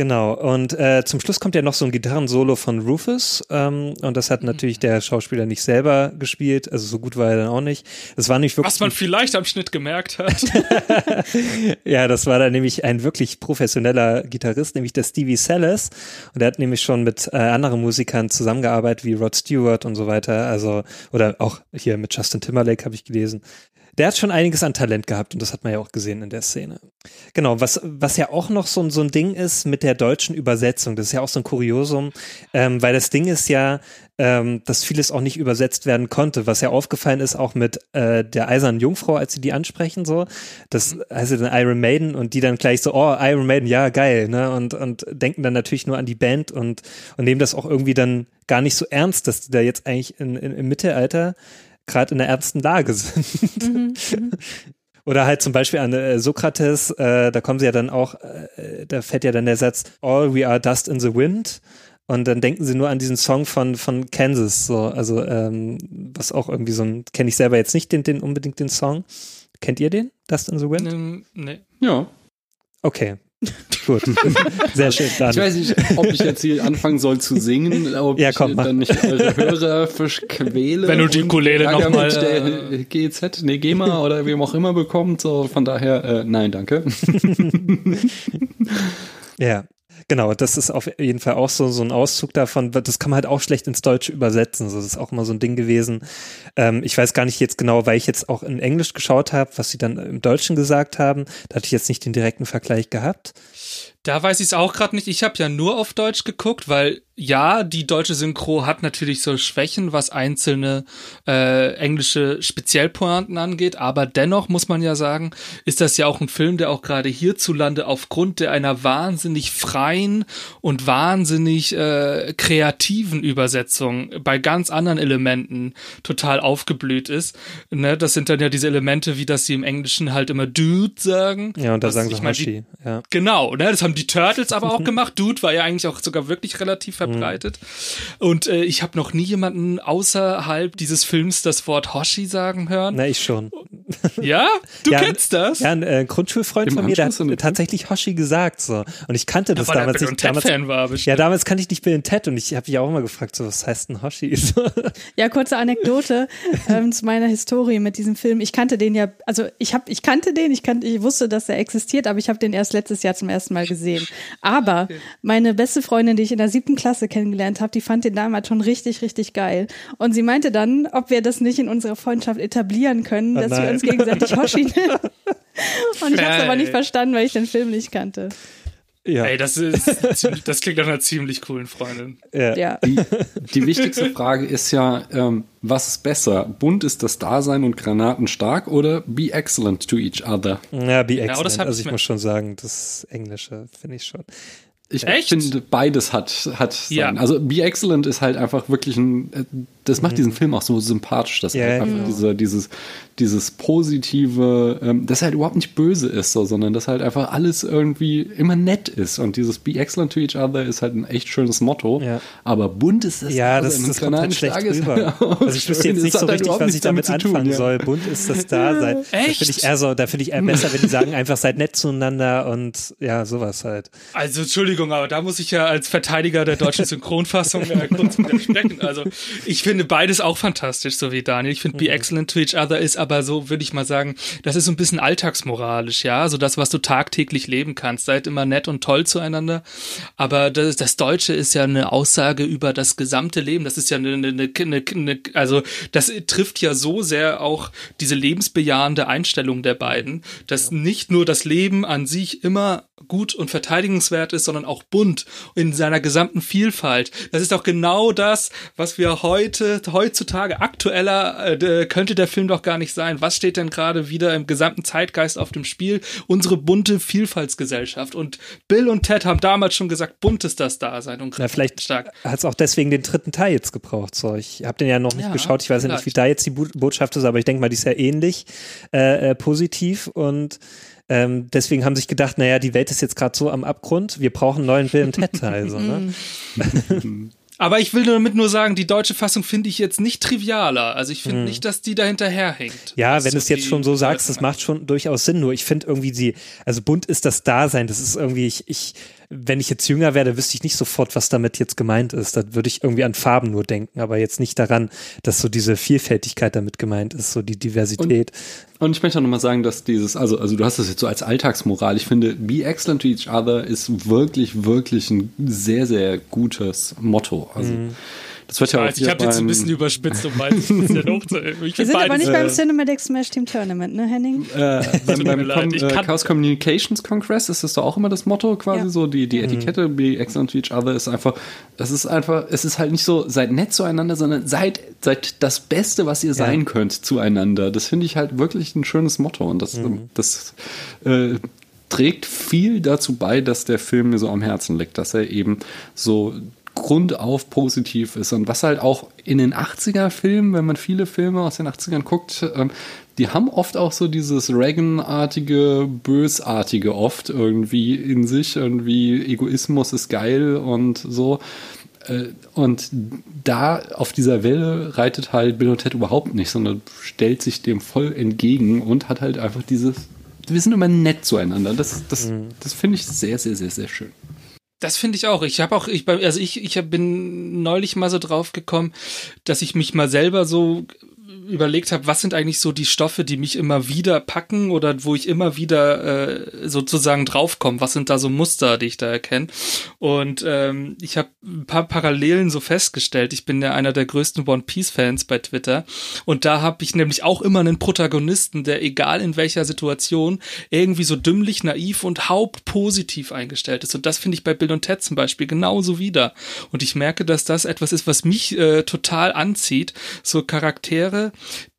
I: Genau, und äh, zum Schluss kommt ja noch so ein Gitarrensolo von Rufus ähm, und das hat natürlich der Schauspieler nicht selber gespielt, also so gut war er dann auch nicht. Das war nicht wirklich,
G: Was man vielleicht am Schnitt gemerkt hat. <laughs>
I: ja, das war dann nämlich ein wirklich professioneller Gitarrist, nämlich der Stevie Sellers und der hat nämlich schon mit äh, anderen Musikern zusammengearbeitet, wie Rod Stewart und so weiter, also oder auch hier mit Justin Timberlake habe ich gelesen. Der hat schon einiges an Talent gehabt und das hat man ja auch gesehen in der Szene. Genau, was, was ja auch noch so, ein- so ein Ding ist mit der deutschen Übersetzung, das ist ja auch so ein Kuriosum, ähm, weil das Ding ist ja, ähm, dass vieles auch nicht übersetzt werden konnte, was ja aufgefallen ist auch mit äh, der Eisernen Jungfrau, als sie die ansprechen, so, das heißt ja dann Iron Maiden und die dann gleich so, oh, Iron Maiden, ja, geil, ne, und, und denken dann natürlich nur an die Band und, und nehmen das auch irgendwie dann gar nicht so ernst, dass die da jetzt eigentlich in, in, im Mittelalter gerade in der ernsten Lage sind. Oder halt zum Beispiel an äh, Sokrates, äh, da kommen sie ja dann auch, äh, da fällt ja dann der Satz, All we are dust in the wind. Und dann denken sie nur an diesen Song von, von Kansas, so, also, ähm, was auch irgendwie so ein, kenne ich selber jetzt nicht den, den, unbedingt den Song. Kennt ihr den? Dust in the Wind?
G: Ähm, nee.
H: Ja.
I: Okay. <laughs> Gut. Sehr schön. Dann.
H: Ich weiß nicht, ob ich jetzt hier anfangen soll zu singen, ob
I: Ja, komm,
H: ich
I: mach.
H: dann nicht eure Hörer quäle.
G: Wenn du die
H: und
G: Ukulele
H: Ärger
G: noch mal,
H: mit der
G: äh,
H: GZ, nee, GEMA oder wem auch immer bekommt, so von daher, äh, nein, danke. <laughs>
I: Ja, genau. Das ist auf jeden Fall auch so, so ein Auszug davon. Das kann man halt auch schlecht ins Deutsche übersetzen. Das ist auch immer so ein Ding gewesen. Ähm, ich weiß gar nicht jetzt genau, weil ich jetzt auch in Englisch geschaut habe, was sie dann im Deutschen gesagt haben. Da hatte ich jetzt nicht den direkten Vergleich gehabt.
G: Da weiß ich es auch gerade nicht. Ich habe ja nur auf Deutsch geguckt, weil ja, die deutsche Synchro hat natürlich so Schwächen, was einzelne äh, englische Speziellpointen angeht, aber dennoch muss man ja sagen, ist das ja auch ein Film, der auch gerade hierzulande aufgrund der einer wahnsinnig freien und wahnsinnig äh, kreativen Übersetzung bei ganz anderen Elementen total aufgeblüht ist. Ne, das sind dann ja diese Elemente, wie dass sie im Englischen halt immer Dude sagen.
I: Ja, und da sagen
G: ich
I: sie
G: mein,
I: Hoshi.
G: die-
I: Ja.
G: Genau, ne, das haben die Turtles aber auch gemacht. Dude war ja eigentlich auch sogar wirklich relativ verbreitet. Und äh, ich habe noch nie jemanden außerhalb dieses Films das Wort Hoshi sagen hören.
I: Na, ich schon.
G: Ja? Du <laughs>
I: ja,
G: kennst das?
I: Ja, ein äh, Grundschulfreund
H: Im
I: von mir, der hat tatsächlich Hoshi gesagt so. Und ich kannte das
G: er
I: damals
G: und
I: nicht.
G: Ted
I: Damals,
G: Fan war bestimmt.
I: ja, damals kannte ich nicht Bill Ted und ich habe mich auch immer gefragt, so, was heißt ein Hoshi? <laughs>
F: Ja, kurze Anekdote ähm, zu meiner Historie mit diesem Film. Ich kannte den ja, also ich habe, ich kannte den, ich kannte, ich wusste, dass er existiert, aber ich habe den erst letztes Jahr zum ersten Mal gesehen. Aber meine beste Freundin, die ich in der siebten Klasse kennengelernt habe, die fand den damals schon richtig, richtig geil. Und sie meinte dann, ob wir das nicht in unserer Freundschaft etablieren können,
I: Oh
F: dass wir
I: nein.
F: uns gegenseitig <laughs> Hoshi nennen. <laughs> Und ich habe es aber nicht verstanden, weil ich den Film nicht kannte.
I: Ja.
G: Ey, das ist das klingt nach einer ziemlich coolen Freundin.
I: ja.
F: Ja.
H: Die, die wichtigste Frage ist ja, ähm, was ist besser? Bunt ist das Dasein und Granaten stark oder be excellent to each other?
I: Ja, be excellent.
G: hab
I: also
G: ich
I: ich
G: mir-
I: muss schon sagen, das Englische finde ich schon.
H: Ich
G: Echt?
H: finde, beides hat, hat
G: Ja.
H: sein. Also Be Excellent ist halt einfach wirklich ein, äh, das macht diesen Film auch so sympathisch, dass
I: Ja,
H: halt einfach
I: genau.
H: diese, dieses, dieses positive, ähm, dass er halt überhaupt nicht böse ist, so, sondern dass halt einfach alles irgendwie immer nett ist. Und dieses Be Excellent to each other ist halt ein echt schönes Motto.
I: Ja.
H: Aber bunt ist das.
I: Ja,
H: also
I: das,
H: ein
I: das kommt halt schlecht rüber. <laughs> Also ich wüsste jetzt nicht
H: Das
I: so
H: halt
I: richtig, was ich damit
H: zu tun,
I: anfangen
H: ja.
I: soll. Bunt ist das Dasein. Da <laughs>
G: Echt?
I: finde ich eher so, da finde ich eher besser, wenn die sagen einfach seid nett zueinander und ja, sowas halt.
G: Also Entschuldigung, aber da muss ich ja als Verteidiger der deutschen Synchronfassung <laughs> äh, kurz widersprechen. Also ich finde beides auch fantastisch, so wie Daniel. Ich finde Be Excellent to Each Other ist aber so, würde ich mal sagen, das ist so ein bisschen alltagsmoralisch, ja. So das, was du tagtäglich leben kannst. Seid immer nett und toll zueinander. Aber das, das Deutsche ist ja eine Aussage über das gesamte Leben. Das ist ja eine, eine, eine, eine also das trifft ja so sehr auch diese lebensbejahende Einstellung der beiden, dass nicht nur das Leben an sich immer gut und verteidigungswert ist, sondern auch bunt in seiner gesamten Vielfalt. Das ist doch genau das, was wir heute, heutzutage aktueller äh, könnte der Film doch gar nicht sein. Was steht denn gerade wieder im gesamten Zeitgeist auf dem Spiel? Unsere bunte Vielfaltsgesellschaft. Und Bill und Ted haben damals schon gesagt, bunt ist das Dasein und
I: Na, vielleicht
G: stark.
I: hat es auch deswegen den dritten Teil jetzt gebraucht. So, ich habe den ja noch nicht
G: Ja,
I: geschaut. Ich weiß ja nicht, wie
G: vielleicht.
I: da jetzt die Bo Botschaft ist, aber ich denke mal, die ist ja ähnlich äh, äh, positiv und ähm, deswegen haben sich gedacht, naja, die Welt ist jetzt gerade so am Abgrund, wir brauchen einen neuen Bill und Ted Teil. so, ne? <laughs>
G: Aber ich will damit nur sagen, die deutsche Fassung finde ich jetzt nicht trivialer. Also ich finde nicht, dass die da hinterherhängt.
I: Ja, wenn du es jetzt
G: die
I: schon so sagst, das macht schon durchaus Sinn. Nur ich finde irgendwie sie, also bunt ist das Dasein. Das ist irgendwie, ich, ich, wenn ich jetzt jünger wäre, wüsste ich nicht sofort, was damit jetzt gemeint ist. Da würde ich irgendwie an Farben nur denken, aber jetzt nicht daran, dass so diese Vielfältigkeit damit gemeint ist, so die Diversität.
H: Und ich möchte auch nochmal sagen, dass dieses, also, also du hast das jetzt so als Alltagsmoral. Ich finde, be excellent to each other ist wirklich, wirklich ein sehr, sehr gutes Motto. Also, das wird ja auch
G: Also ich
H: hier
G: habe jetzt ein bisschen überspitzt, um beides ein bisschen <laughs> hochzuheben. Ich
F: Wir sind aber nicht beim Cinematic Smash Team Tournament, ne, Henning?
H: äh, beim, <laughs> beim Com
G: ich
H: äh, Chaos Communications Congress ist das doch auch immer das Motto quasi
F: Ja.
H: so die die Etikette be excellent to each other ist einfach das ist einfach es ist halt nicht so seid nett zueinander sondern seid seid das Beste was ihr sein könnt zueinander das finde ich halt wirklich ein schönes Motto und das das äh, trägt viel dazu bei dass der Film mir so am Herzen liegt dass er eben so grundauf positiv ist und was halt auch in den 80er Filmen, wenn man viele Filme aus den 80ern guckt, ähm, die haben oft auch so dieses Reagan-artige, bösartige oft irgendwie in sich, irgendwie Egoismus ist geil und so. Äh, Und da auf dieser Welle reitet halt Bill und Ted überhaupt nicht, sondern stellt sich dem voll entgegen und hat halt einfach dieses, wir sind immer nett zueinander. Das, das, das finde ich sehr, sehr, sehr, sehr schön.
G: Das finde ich auch. Ich habe auch, ich, also ich, ich bin neulich mal so drauf gekommen, dass ich mich mal selber so überlegt habe, was sind eigentlich so die Stoffe, die mich immer wieder packen oder wo ich immer wieder äh, sozusagen draufkomme. Was sind da so Muster, die ich da erkenne? Und ähm, ich habe ein paar Parallelen so festgestellt. Ich bin ja einer der größten One Piece Fans bei Twitter und da habe ich nämlich auch immer einen Protagonisten, der egal in welcher Situation irgendwie so dümmlich, naiv und hauptpositiv eingestellt ist. Und das finde ich bei Bill und Ted zum Beispiel genauso wieder. Und ich merke, dass das etwas ist, was mich äh, total anzieht. So Charaktere,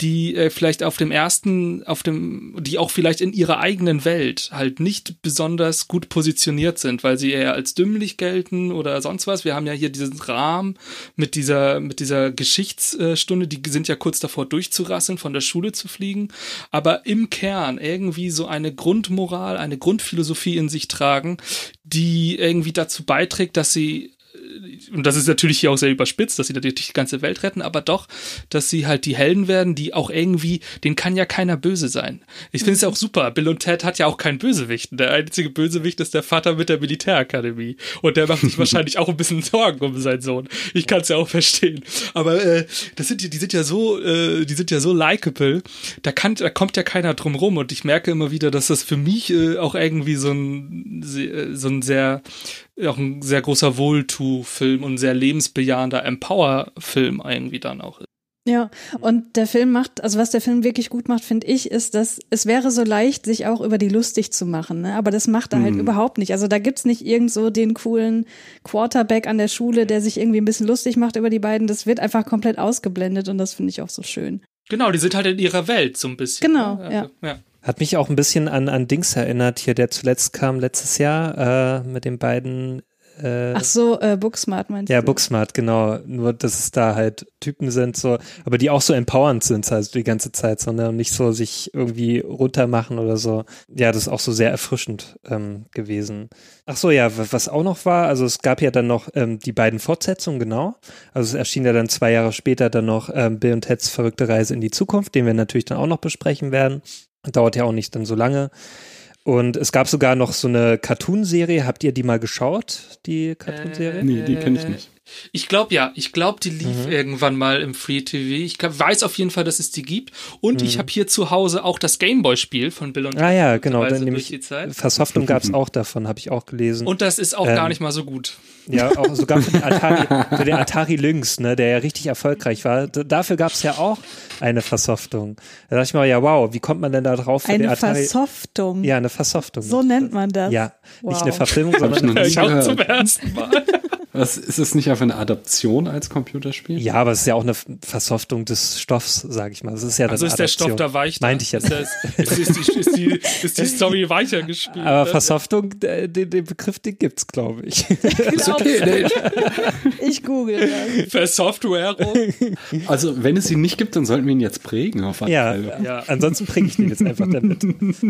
G: die äh, vielleicht auf dem ersten, auf dem, die auch vielleicht in ihrer eigenen Welt halt nicht besonders gut positioniert sind, weil sie eher als dümmlich gelten oder sonst was. Wir haben ja hier diesen Rahmen mit dieser, mit dieser Geschichtsstunde, die sind ja kurz davor durchzurasseln, von der Schule zu fliegen, aber im Kern irgendwie so eine Grundmoral, eine Grundphilosophie in sich tragen, die irgendwie dazu beiträgt, dass sie und das ist natürlich hier auch sehr überspitzt, dass sie natürlich die ganze Welt retten, aber doch, dass sie halt die Helden werden, die auch irgendwie, den kann ja keiner böse sein. Ich finde es ja auch super. Bill und Ted hat ja auch keinen Bösewicht. Der einzige Bösewicht ist der Vater mit der Militärakademie. Und der macht sich <laughs> wahrscheinlich auch ein bisschen Sorgen um seinen Sohn. Ich kann es ja auch verstehen. Aber äh, das sind die, die sind ja so, äh, die sind ja so likable. Da kann, da kommt ja keiner drum rum. Und ich merke immer wieder, dass das für mich äh, auch irgendwie so ein, so ein sehr auch ein sehr großer Wohltu-Film und ein sehr lebensbejahender Empower-Film irgendwie dann auch ist.
F: Ja, und der Film macht, also was der Film wirklich gut macht, finde ich, ist, dass es wäre so leicht, sich auch über die lustig zu machen, ne? aber das macht er halt
H: Mhm.
F: überhaupt nicht. Also da gibt's nicht irgend so den coolen Quarterback an der Schule, der sich irgendwie ein bisschen lustig macht über die beiden. Das wird einfach komplett ausgeblendet und das finde ich auch so schön.
G: Genau, die sind halt in ihrer Welt so ein bisschen.
F: Genau,
G: ne?
F: ja.
G: Also, ja.
I: Hat mich auch ein bisschen an, an Dings erinnert, hier, der zuletzt kam letztes Jahr äh, mit den beiden. Äh,
F: Ach so, äh, Booksmart meinst
I: ja,
F: du?
I: Booksmart, genau. Nur, dass es da halt Typen sind, so, aber die auch so empowernd sind, also die ganze Zeit, sondern nicht so sich irgendwie runtermachen oder so. Ja, das ist auch so sehr erfrischend ähm, gewesen. Ach so, ja, wa- was auch noch war, also es gab ja dann noch ähm, die beiden Fortsetzungen, genau. Also es erschien ja dann zwei Jahre später dann noch ähm, Bill und Ted's verrückte Reise in die Zukunft, den wir natürlich dann auch noch besprechen werden. Dauert ja auch nicht dann so lange. Und es gab sogar noch so eine Cartoon-Serie. Habt ihr die mal geschaut, die Cartoon-Serie?
H: Nee, die kenne ich nicht.
G: Ich glaube ja, ich glaube, die lief
I: Mhm.
G: irgendwann mal im Free TV. Ich glaub, weiß auf jeden Fall, dass es die gibt. Und ich
I: Mhm.
G: habe hier zu Hause auch das Gameboy-Spiel von Bill und
I: Ah ja, genau. Dann nämlich
G: die Zeit.
I: Versoftung gab es auch davon, habe ich auch gelesen.
G: Und das ist auch
I: Ähm,
G: gar nicht mal so gut.
I: Ja, auch <laughs> sogar für den Atari, für den Atari Lynx, ne, der ja richtig erfolgreich war. D dafür gab es ja auch eine Versoftung. Da dachte ich mal, ja, wow, wie kommt man denn da drauf für den
F: Eine
I: Atari?
F: Versoftung.
I: Ja, eine Versoftung.
F: So nennt man das.
I: Ja, nicht
F: Wow.
I: eine Verfilmung,
H: ich
I: sondern
H: nie
G: Ich auch zum ersten Mal.
H: Was, ist es nicht einfach eine Adaption als Computerspiel?
I: ja, aber es ist ja auch eine Versoftung des Stoffs, sage ich mal. Es ist ja
G: Also ist der Stoff
I: Adaption.
G: da weich.
I: Meinte ich ja.
G: Ist, das, ist, ist, die, ist, die, ist die Story weicher gespielt?
I: Aber? Versoftung, den, den Begriff, den gibt's, glaube ich. <laughs>
H: Ist okay. Nee.
F: Ich google das.
G: Für Software.
H: Also, wenn es ihn nicht gibt, dann sollten wir ihn jetzt prägen auf alle
I: Ja,
H: Fälle.
G: Ja.
I: ansonsten bringe ich den jetzt einfach damit.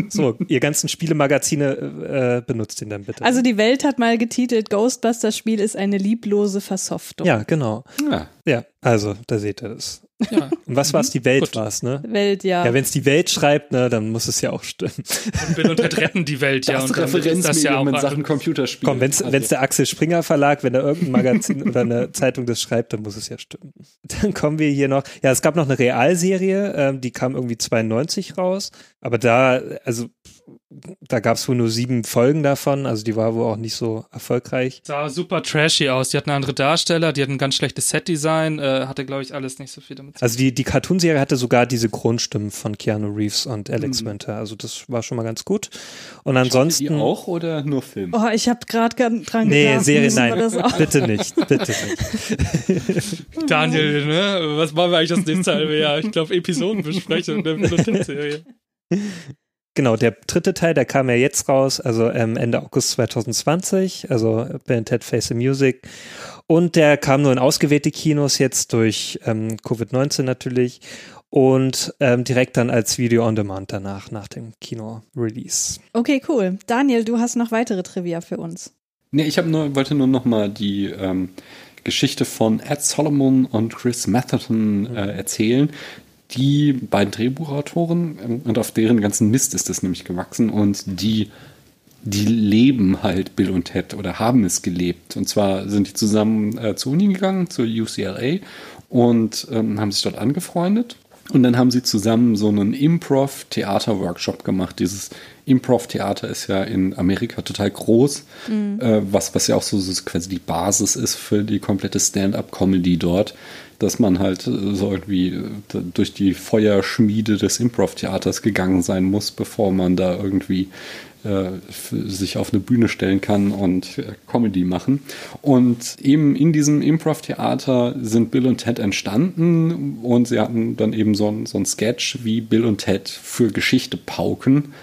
I: So, ihr ganzen Spielemagazine äh, benutzt den dann bitte.
F: Also die Welt hat mal getitelt, Ghostbusters Spiel ist eine lieblose Versoftung.
I: ja, genau.
H: Ja.
I: Ja, also, da seht ihr das.
G: Ja.
I: Und was war es? Die Welt war es, ne?
F: Welt, ja.
I: Ja, wenn es die Welt schreibt, ne, dann muss es ja auch stimmen.
G: Und Bill und Ted retten die Welt ja.
H: Das
G: und ist das
H: Referenzmedium
G: ja auch
H: in Sachen Computerspiele.
I: Komm, wenn es der Axel Springer Verlag, wenn da irgendein Magazin <laughs> oder eine Zeitung das schreibt, dann muss es ja stimmen. Dann kommen wir hier noch, ja, es gab noch eine Realserie, ähm, die kam irgendwie 92 raus, aber da, also da gab es wohl nur sieben Folgen davon, also die war wohl auch nicht so erfolgreich.
G: sah super trashy aus. Die hatten andere Darsteller, die hatten ein ganz schlechtes Setdesign, äh, hatte, glaube ich, alles nicht so viel damit zu
I: Also die, die Cartoonserie hatte sogar diese Grundstimmen von Keanu Reeves und Alex
H: Mhm.
I: Winter, also das war schon mal ganz gut. Und ansonsten...
H: die auch oder nur Film?
F: Oh, ich habe gerade dran
I: Nee,
F: gedacht.
I: Serie,
F: müssen wir
I: nein, <laughs> bitte nicht, bitte nicht. <laughs>
G: Daniel, ne? Was machen wir eigentlich das nächste halbe Jahr? Ich glaube, Episodenbesprechung der Bill und Ted Serie.
I: Genau, der dritte Teil, der kam ja jetzt raus, also ähm, Ende August 2020, also Ben Ted Face the Music. Und der kam nur in ausgewählte Kinos jetzt durch ähm, Covid-19 natürlich und ähm, direkt dann als Video on Demand danach, nach dem Kino-Release.
F: Okay, cool. Daniel, du hast noch weitere Trivia für uns.
H: Nee, ich nur, wollte nur noch mal die ähm, Geschichte von Ed Solomon und Chris Matherton äh, erzählen. Die beiden Drehbuchautoren ähm, und auf deren ganzen Mist ist das nämlich gewachsen und die die leben halt Bill und Ted oder haben es gelebt. Und zwar sind die zusammen äh, zur Uni gegangen, zur UCLA und ähm, haben sich dort angefreundet. Und dann haben sie zusammen so einen Improv-Theater-Workshop gemacht. Dieses Improv-Theater ist ja in Amerika total groß, äh, was, was ja auch so, so quasi die Basis ist für die komplette Stand-up-Comedy dort, dass man halt äh, so irgendwie äh, durch die Feuerschmiede des Improv-Theaters gegangen sein muss, bevor man da irgendwie äh, sich auf eine Bühne stellen kann und Comedy machen. Und eben in diesem Improv-Theater sind Bill und Ted entstanden und sie hatten dann eben so ein, so ein Sketch, wie Bill und Ted für Geschichte pauken.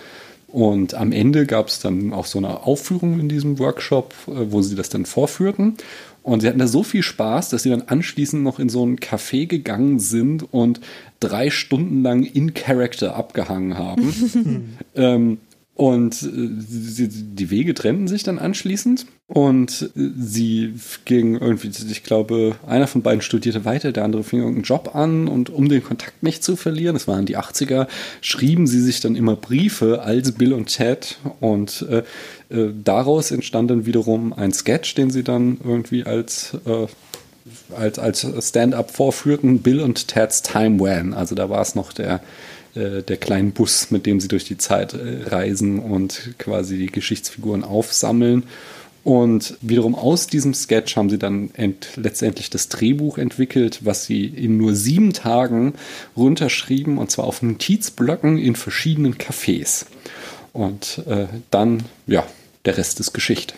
H: Und am Ende gab es dann auch so eine Aufführung in diesem Workshop, wo sie das dann vorführten. Und sie hatten da so viel Spaß, dass sie dann anschließend noch in so ein Café gegangen sind und drei Stunden lang in Character abgehangen haben. <laughs> ähm, und äh, die Wege trennten sich dann anschließend und äh, sie ging irgendwie, ich glaube, einer von beiden studierte weiter, der andere fing irgendeinen Job an und um den Kontakt nicht zu verlieren, das waren die 80er, schrieben sie sich dann immer Briefe als Bill und Ted und äh, äh, daraus entstand dann wiederum ein Sketch, den sie dann irgendwie als äh, als, als Stand-up vorführten, Bill und Ted's Time Van. Also da war es noch der äh, der kleinen Bus, mit dem sie durch die Zeit äh, reisen und quasi die Geschichtsfiguren aufsammeln. Und wiederum aus diesem Sketch haben sie dann letztendlich das Drehbuch entwickelt, was sie in nur sieben Tagen runterschrieben, und zwar auf Notizblöcken in verschiedenen Cafés. Und äh, dann, ja, der Rest ist Geschichte.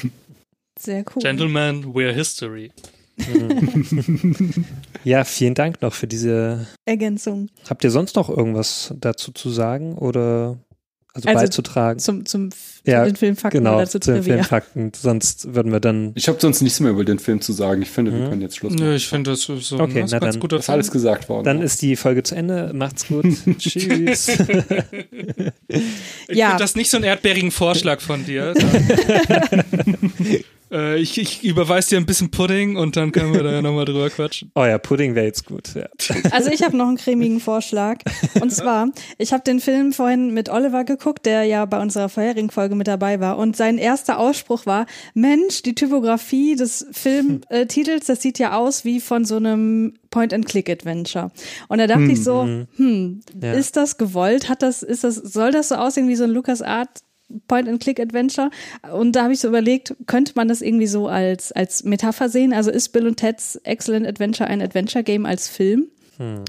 H: <laughs>
F: Sehr cool.
G: Gentlemen, we're history. <laughs>
I: ja, vielen Dank noch für diese
F: Ergänzung.
I: Habt ihr sonst noch irgendwas dazu zu sagen oder also,
F: Also
I: beizutragen?
F: Zum, zum, zu
I: ja,
F: den Filmfakten
I: genau,
F: oder zu
I: den
F: Trivia.
I: Filmfakten. Sonst würden wir dann.
H: Ich habe sonst nichts mehr über den Film zu sagen. Ich finde, wir können jetzt Schluss machen.
G: Nö, ich finde, das ist so
I: Okay,
G: ne,
I: na
G: ein ganz
I: dann-
G: guter
H: ist alles
G: Film.
H: gesagt worden.
I: Dann ist die Folge zu Ende. Macht's gut. <laughs> Tschüss.
G: Ich <laughs>
F: Ja.
G: finde das nicht so einen erdbeerigen Vorschlag von dir. Äh, ich, ich überweise dir ein bisschen Pudding und dann können wir da ja nochmal drüber quatschen.
I: Oh ja, Pudding wäre jetzt gut. Ja. <laughs>
F: Also ich habe noch einen cremigen Vorschlag. Und zwar, ich habe den Film vorhin mit Oliver geguckt, der ja bei unserer vorherigen Folge mit dabei war. Und sein erster Ausspruch war, Mensch, die Typografie des Filmtitels, das sieht ja aus wie von so einem Point-and-Click-Adventure. Und da dachte ich so, hm,
I: Ja.
F: ist das gewollt? Hat das, ist das, soll das so aussehen wie so ein LucasArt Point-and-Click-Adventure. Und da habe ich so überlegt, könnte man das irgendwie so als, als Metapher sehen? Also ist Bill und Ted's Excellent Adventure ein Adventure-Game als Film?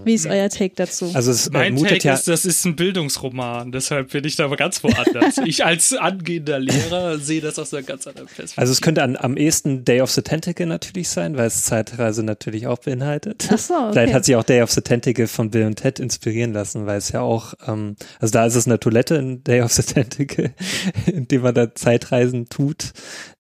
F: Wie ist euer Take dazu?
I: Also es
G: Mein
I: mutet
G: Take
I: ja.
G: ist, das ist ein Bildungsroman, deshalb bin ich da aber ganz woanders. <laughs> ich als angehender Lehrer sehe das aus einer ganz anderen Perspektive.
I: Also es könnte an, am ehesten Day of the Tentacle natürlich sein, weil es Zeitreise natürlich auch beinhaltet.
F: Ach so, okay.
I: Vielleicht hat sich auch Day of the Tentacle von Bill und Ted inspirieren lassen, weil es ja auch, ähm, also da ist es eine Toilette in Day of the Tentacle, <laughs> in dem man da Zeitreisen tut.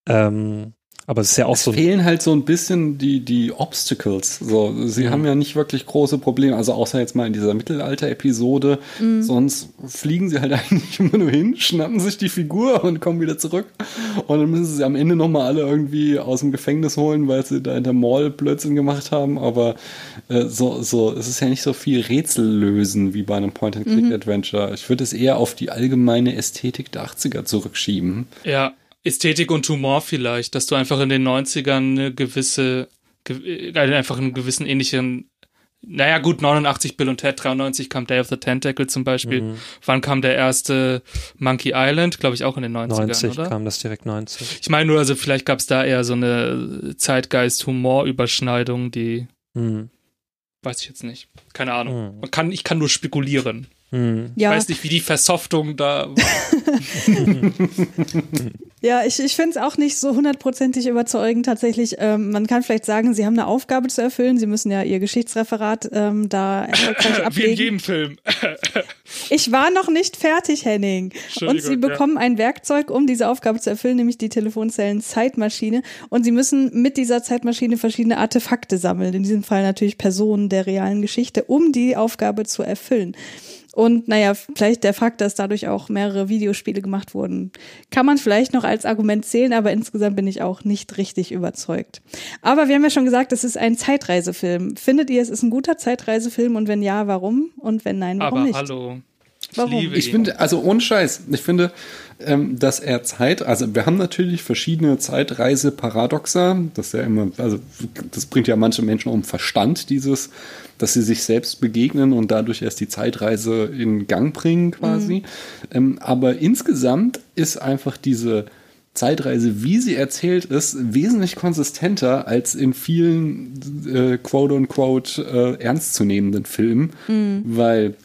I: Ähm, aber es ist ja auch
H: Es
I: so.
H: fehlen halt so ein bisschen die, die Obstacles. So, sie haben ja nicht wirklich große Probleme, also außer jetzt mal in dieser Mittelalter-Episode. Sonst fliegen sie halt <laughs> eigentlich immer nur hin, schnappen sich die Figur und kommen wieder zurück. Und dann müssen sie am Ende nochmal alle irgendwie aus dem Gefängnis holen, weil sie da in der Mall Blödsinn gemacht haben. Aber äh, so, so, es ist ja nicht so viel Rätsel lösen wie bei einem Point-and-Click-Adventure. Ich würde es eher auf die allgemeine Ästhetik der 80er zurückschieben.
G: Ja, Ästhetik und Humor vielleicht, dass du einfach in den 90ern eine gewisse, ge- äh, einfach einen gewissen ähnlichen, naja gut, 89 Bill und Ted, 93 kam Day of the Tentacle zum Beispiel.
I: Mhm.
G: Wann kam der erste Monkey Island? Glaube ich auch in den 90ern,
I: 90
G: oder?
I: kam das direkt 90.
G: Ich meine nur, also vielleicht gab es da eher so eine Zeitgeist-Humor-Überschneidung, die
I: Hm.
G: weiß ich jetzt nicht. Keine Ahnung.
I: Hm.
G: Man kann, ich kann nur spekulieren.
I: Hm.
F: ja,
G: Ich weiß nicht, wie die Versoftung da war. <laughs> <laughs>
F: ja, ich, ich finde es auch nicht so hundertprozentig überzeugend tatsächlich. Ähm, man kann vielleicht sagen, sie haben eine Aufgabe zu erfüllen. Sie müssen ja ihr Geschichtsreferat ähm, da erfolgreich <laughs>
G: wie in
F: ablegen.
G: jedem Film. <laughs>
F: Ich war noch nicht fertig, Henning. Und sie bekommen ein Werkzeug, um diese Aufgabe zu erfüllen, nämlich die Telefonzellen-Zeitmaschine. Und sie müssen mit dieser Zeitmaschine verschiedene Artefakte sammeln. In diesem Fall natürlich Personen der realen Geschichte, um die Aufgabe zu erfüllen. Und naja, vielleicht der Fakt, dass dadurch auch mehrere Videospiele gemacht wurden, kann man vielleicht noch als Argument zählen, aber insgesamt bin ich auch nicht richtig überzeugt. Aber wir haben ja schon gesagt, es ist ein Zeitreisefilm. Findet ihr, es ist ein guter Zeitreisefilm und wenn ja, warum? Und wenn nein, warum
G: Aber
F: nicht?
G: hallo.
F: Warum?
H: Ich
G: ihn.
H: finde, also ohne Scheiß, ich finde, ähm, dass er Zeit, also wir haben natürlich verschiedene Zeitreise-Paradoxa, das ist ja immer, also das bringt ja manche Menschen um Verstand, dieses, dass sie sich selbst begegnen und dadurch erst die Zeitreise in Gang bringen quasi. Ähm, aber insgesamt ist einfach diese Zeitreise, wie sie erzählt ist, wesentlich konsistenter als in vielen äh, quote-unquote äh, ernstzunehmenden Filmen, weil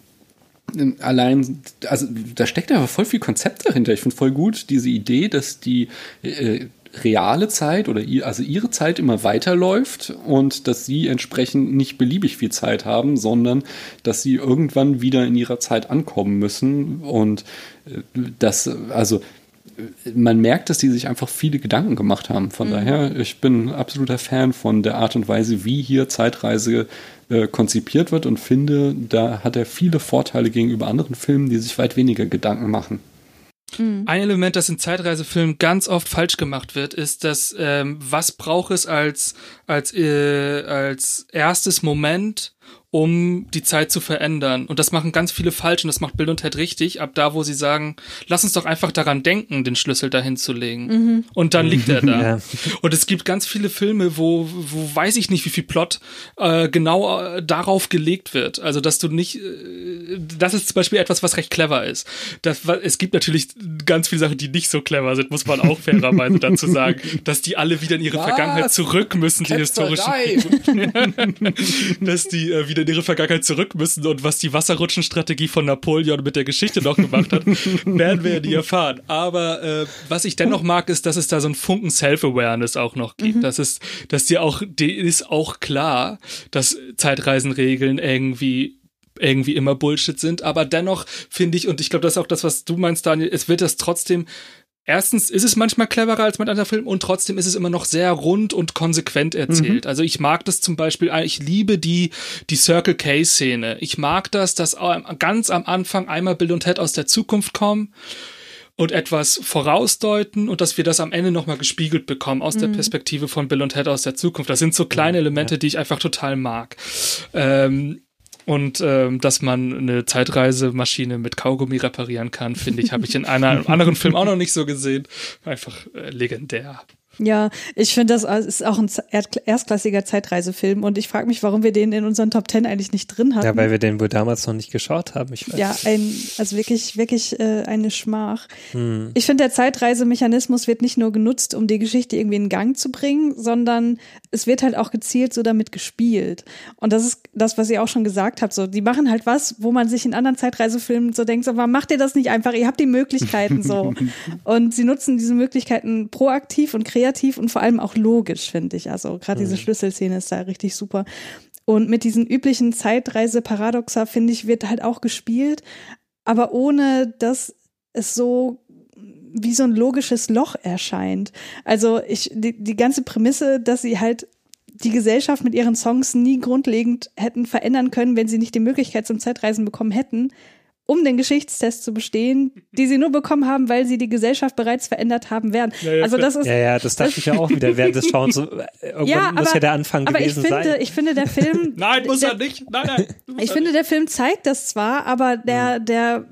H: allein, also da steckt aber voll viel Konzept dahinter. Ich finde voll gut diese Idee, dass die äh, reale Zeit oder ihr, also ihre Zeit immer weiterläuft und dass sie entsprechend nicht beliebig viel Zeit haben, sondern dass sie irgendwann wieder in ihrer Zeit ankommen müssen und äh, das, also man merkt, dass die sich einfach viele Gedanken gemacht haben. Von daher, ich bin absoluter Fan von der Art und Weise, wie hier Zeitreise äh, konzipiert wird und finde, da hat er viele Vorteile gegenüber anderen Filmen, die sich weit weniger Gedanken machen.
G: Ein Element, das in Zeitreisefilmen ganz oft falsch gemacht wird, ist, dass ähm, was braucht es als als äh, als erstes Moment, um die Zeit zu verändern. Und das machen ganz viele falsch und das macht Bill und Ted richtig, ab da, wo sie sagen, lass uns doch einfach daran denken, den Schlüssel dahin zu legen. Und dann liegt er da. <laughs>
I: Ja.
G: Und es gibt ganz viele Filme, wo, wo weiß ich nicht, wie viel Plot äh, genau äh, darauf gelegt wird. Also, dass du nicht, äh, das ist zum Beispiel etwas, was recht clever ist. Das, es gibt natürlich ganz viele Sachen, die nicht so clever sind, muss man auch fairerweise dazu sagen, <laughs> dass die alle wieder in ihre
H: Was?
G: Vergangenheit zurück müssen, die historischen <laughs> dass die äh, wieder in ihre Vergangenheit zurück müssen und was die Wasserrutschenstrategie von Napoleon mit der Geschichte noch gemacht hat, <laughs> werden wir ja nie erfahren. Aber äh, was ich dennoch mag, ist, dass es da so einen Funken Self-Awareness auch noch gibt. Das ist, dass dir auch, dir ist auch klar, dass Zeitreisenregeln irgendwie irgendwie immer Bullshit sind, aber dennoch finde ich, und ich glaube, das ist auch das, was du meinst, Daniel, es wird das trotzdem Erstens ist es manchmal cleverer als mit anderen Filmen und trotzdem ist es immer noch sehr rund und konsequent erzählt. Also ich mag das zum Beispiel, ich liebe die, die Circle K-Szene. Ich mag das, dass ganz am Anfang einmal Bill und Ted aus der Zukunft kommen und etwas vorausdeuten und dass wir das am Ende nochmal gespiegelt bekommen aus der Perspektive von Bill und Ted aus der Zukunft. Das sind so kleine Elemente, die ich einfach total mag. Ähm, und ähm, dass man eine Zeitreisemaschine mit Kaugummi reparieren kann, finde ich, habe ich in einer, einem anderen Film auch noch nicht so gesehen. Einfach äh, legendär.
F: Ja, ich finde, das ist auch ein erstklassiger Zeitreisefilm und ich frage mich, warum wir den in unseren Top Ten eigentlich nicht drin hatten.
I: Ja, weil wir den wohl damals noch nicht geschaut haben. Ich weiß.
F: Ja, ein, also wirklich, wirklich äh, eine Schmach. Ich finde, der Zeitreisemechanismus wird nicht nur genutzt, um die Geschichte irgendwie in Gang zu bringen, sondern es wird halt auch gezielt so damit gespielt. Und das ist das, was ihr auch schon gesagt habt. So, die machen halt was, wo man sich in anderen Zeitreisefilmen so denkt, so, warum macht ihr das nicht einfach? Ihr habt die Möglichkeiten so. <laughs> und sie nutzen diese Möglichkeiten proaktiv und kreativ und vor allem auch logisch, finde ich. Also gerade diese Schlüsselszene ist da richtig super. Und mit diesen üblichen Zeitreise-Paradoxa, finde ich, wird halt auch gespielt, aber ohne dass es so wie so ein logisches Loch erscheint. Also ich, die, die ganze Prämisse, dass sie halt die Gesellschaft mit ihren Songs nie grundlegend hätten verändern können, wenn sie nicht die Möglichkeit zum Zeitreisen bekommen hätten, um den Geschichtstest zu bestehen, die sie nur bekommen haben, weil sie die Gesellschaft bereits verändert haben werden. also das ist
I: Ja, ja, das dachte ich ja auch wieder während des Schauens. So, <laughs> Irgendwann
F: ja,
I: muss
F: aber,
I: ja der Anfang
F: aber ich
I: gewesen
F: finde,
I: sein.
F: ich finde, der Film. <laughs>
G: Nein, muss
F: der,
G: er nicht. Nein, nein. muss
F: Ich finde, der Film zeigt das zwar, aber der, der,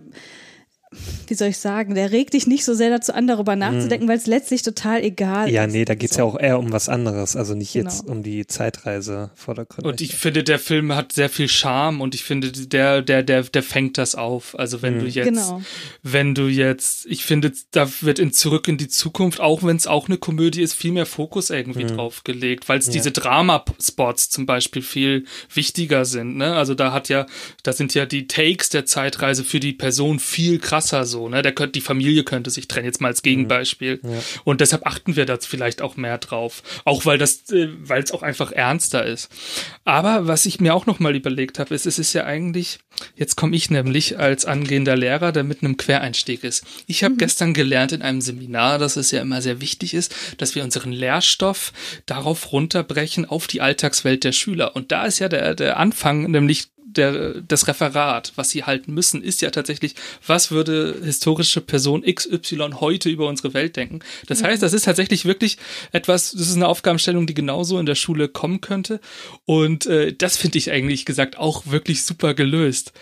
F: wie soll ich sagen, der regt dich nicht so sehr dazu an, darüber nachzudenken, weil es letztlich total egal
I: ja,
F: ist.
I: nee, da geht's ja auch eher um was anderes. Also nicht jetzt
F: Genau.
I: um die Zeitreise vordergründig.
G: Und ich finde, der Film hat sehr viel Charme und ich finde, der, der, der, der fängt das auf. Also wenn du jetzt,
F: Genau.
G: wenn du jetzt, ich finde, da wird in Zurück in die Zukunft, auch wenn es auch eine Komödie ist, viel mehr Fokus irgendwie drauf gelegt, weil es diese Drama-Spots zum Beispiel viel wichtiger sind. Ne? Also da hat ja, da sind ja die Takes der Zeitreise für die Person viel krasser so. Ne? Der könnte, die Familie könnte sich trennen, jetzt mal als Gegenbeispiel. Und deshalb achten wir da vielleicht auch mehr drauf. Auch weil das, äh, weil es auch einfach ernster ist. Aber was ich mir auch noch mal überlegt habe, ist, es ist ja eigentlich, jetzt komme ich nämlich als angehender Lehrer, der mit einem Quereinstieg ist. Ich habe gestern gelernt in einem Seminar, dass es ja immer sehr wichtig ist, dass wir unseren Lehrstoff darauf runterbrechen auf die Alltagswelt der Schüler. Und da ist ja der, der Anfang nämlich der, das Referat, was sie halten müssen, ist ja tatsächlich, was würde historische Person XY heute über unsere Welt denken? Das heißt, das ist tatsächlich wirklich etwas, das ist eine Aufgabenstellung, die genauso in der Schule kommen könnte. Und äh, das finde ich eigentlich gesagt auch wirklich super gelöst.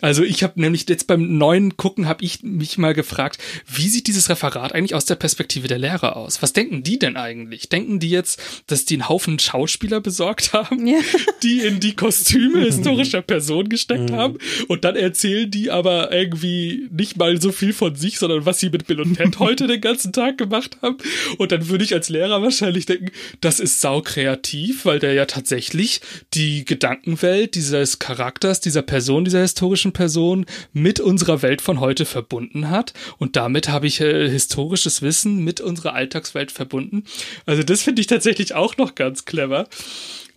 G: Also ich habe nämlich jetzt beim neuen Gucken habe ich mich mal gefragt, wie sieht dieses Referat eigentlich aus der Perspektive der Lehrer aus? Was denken die denn eigentlich? Denken die jetzt, dass die einen Haufen Schauspieler besorgt haben,
F: Ja. <laughs>
G: die in die Kostüme <laughs> historischer Person gesteckt haben und dann erzählen die aber irgendwie nicht mal so viel von sich, sondern was sie mit Bill und Ted <laughs> heute den ganzen Tag gemacht haben. Und dann würde ich als Lehrer wahrscheinlich denken, das ist sau kreativ, weil der ja tatsächlich die Gedankenwelt dieses Charakters, dieser Person, dieser historischen Person mit unserer Welt von heute verbunden hat. Und damit habe ich äh, historisches Wissen mit unserer Alltagswelt verbunden. Also das finde ich tatsächlich auch noch ganz clever.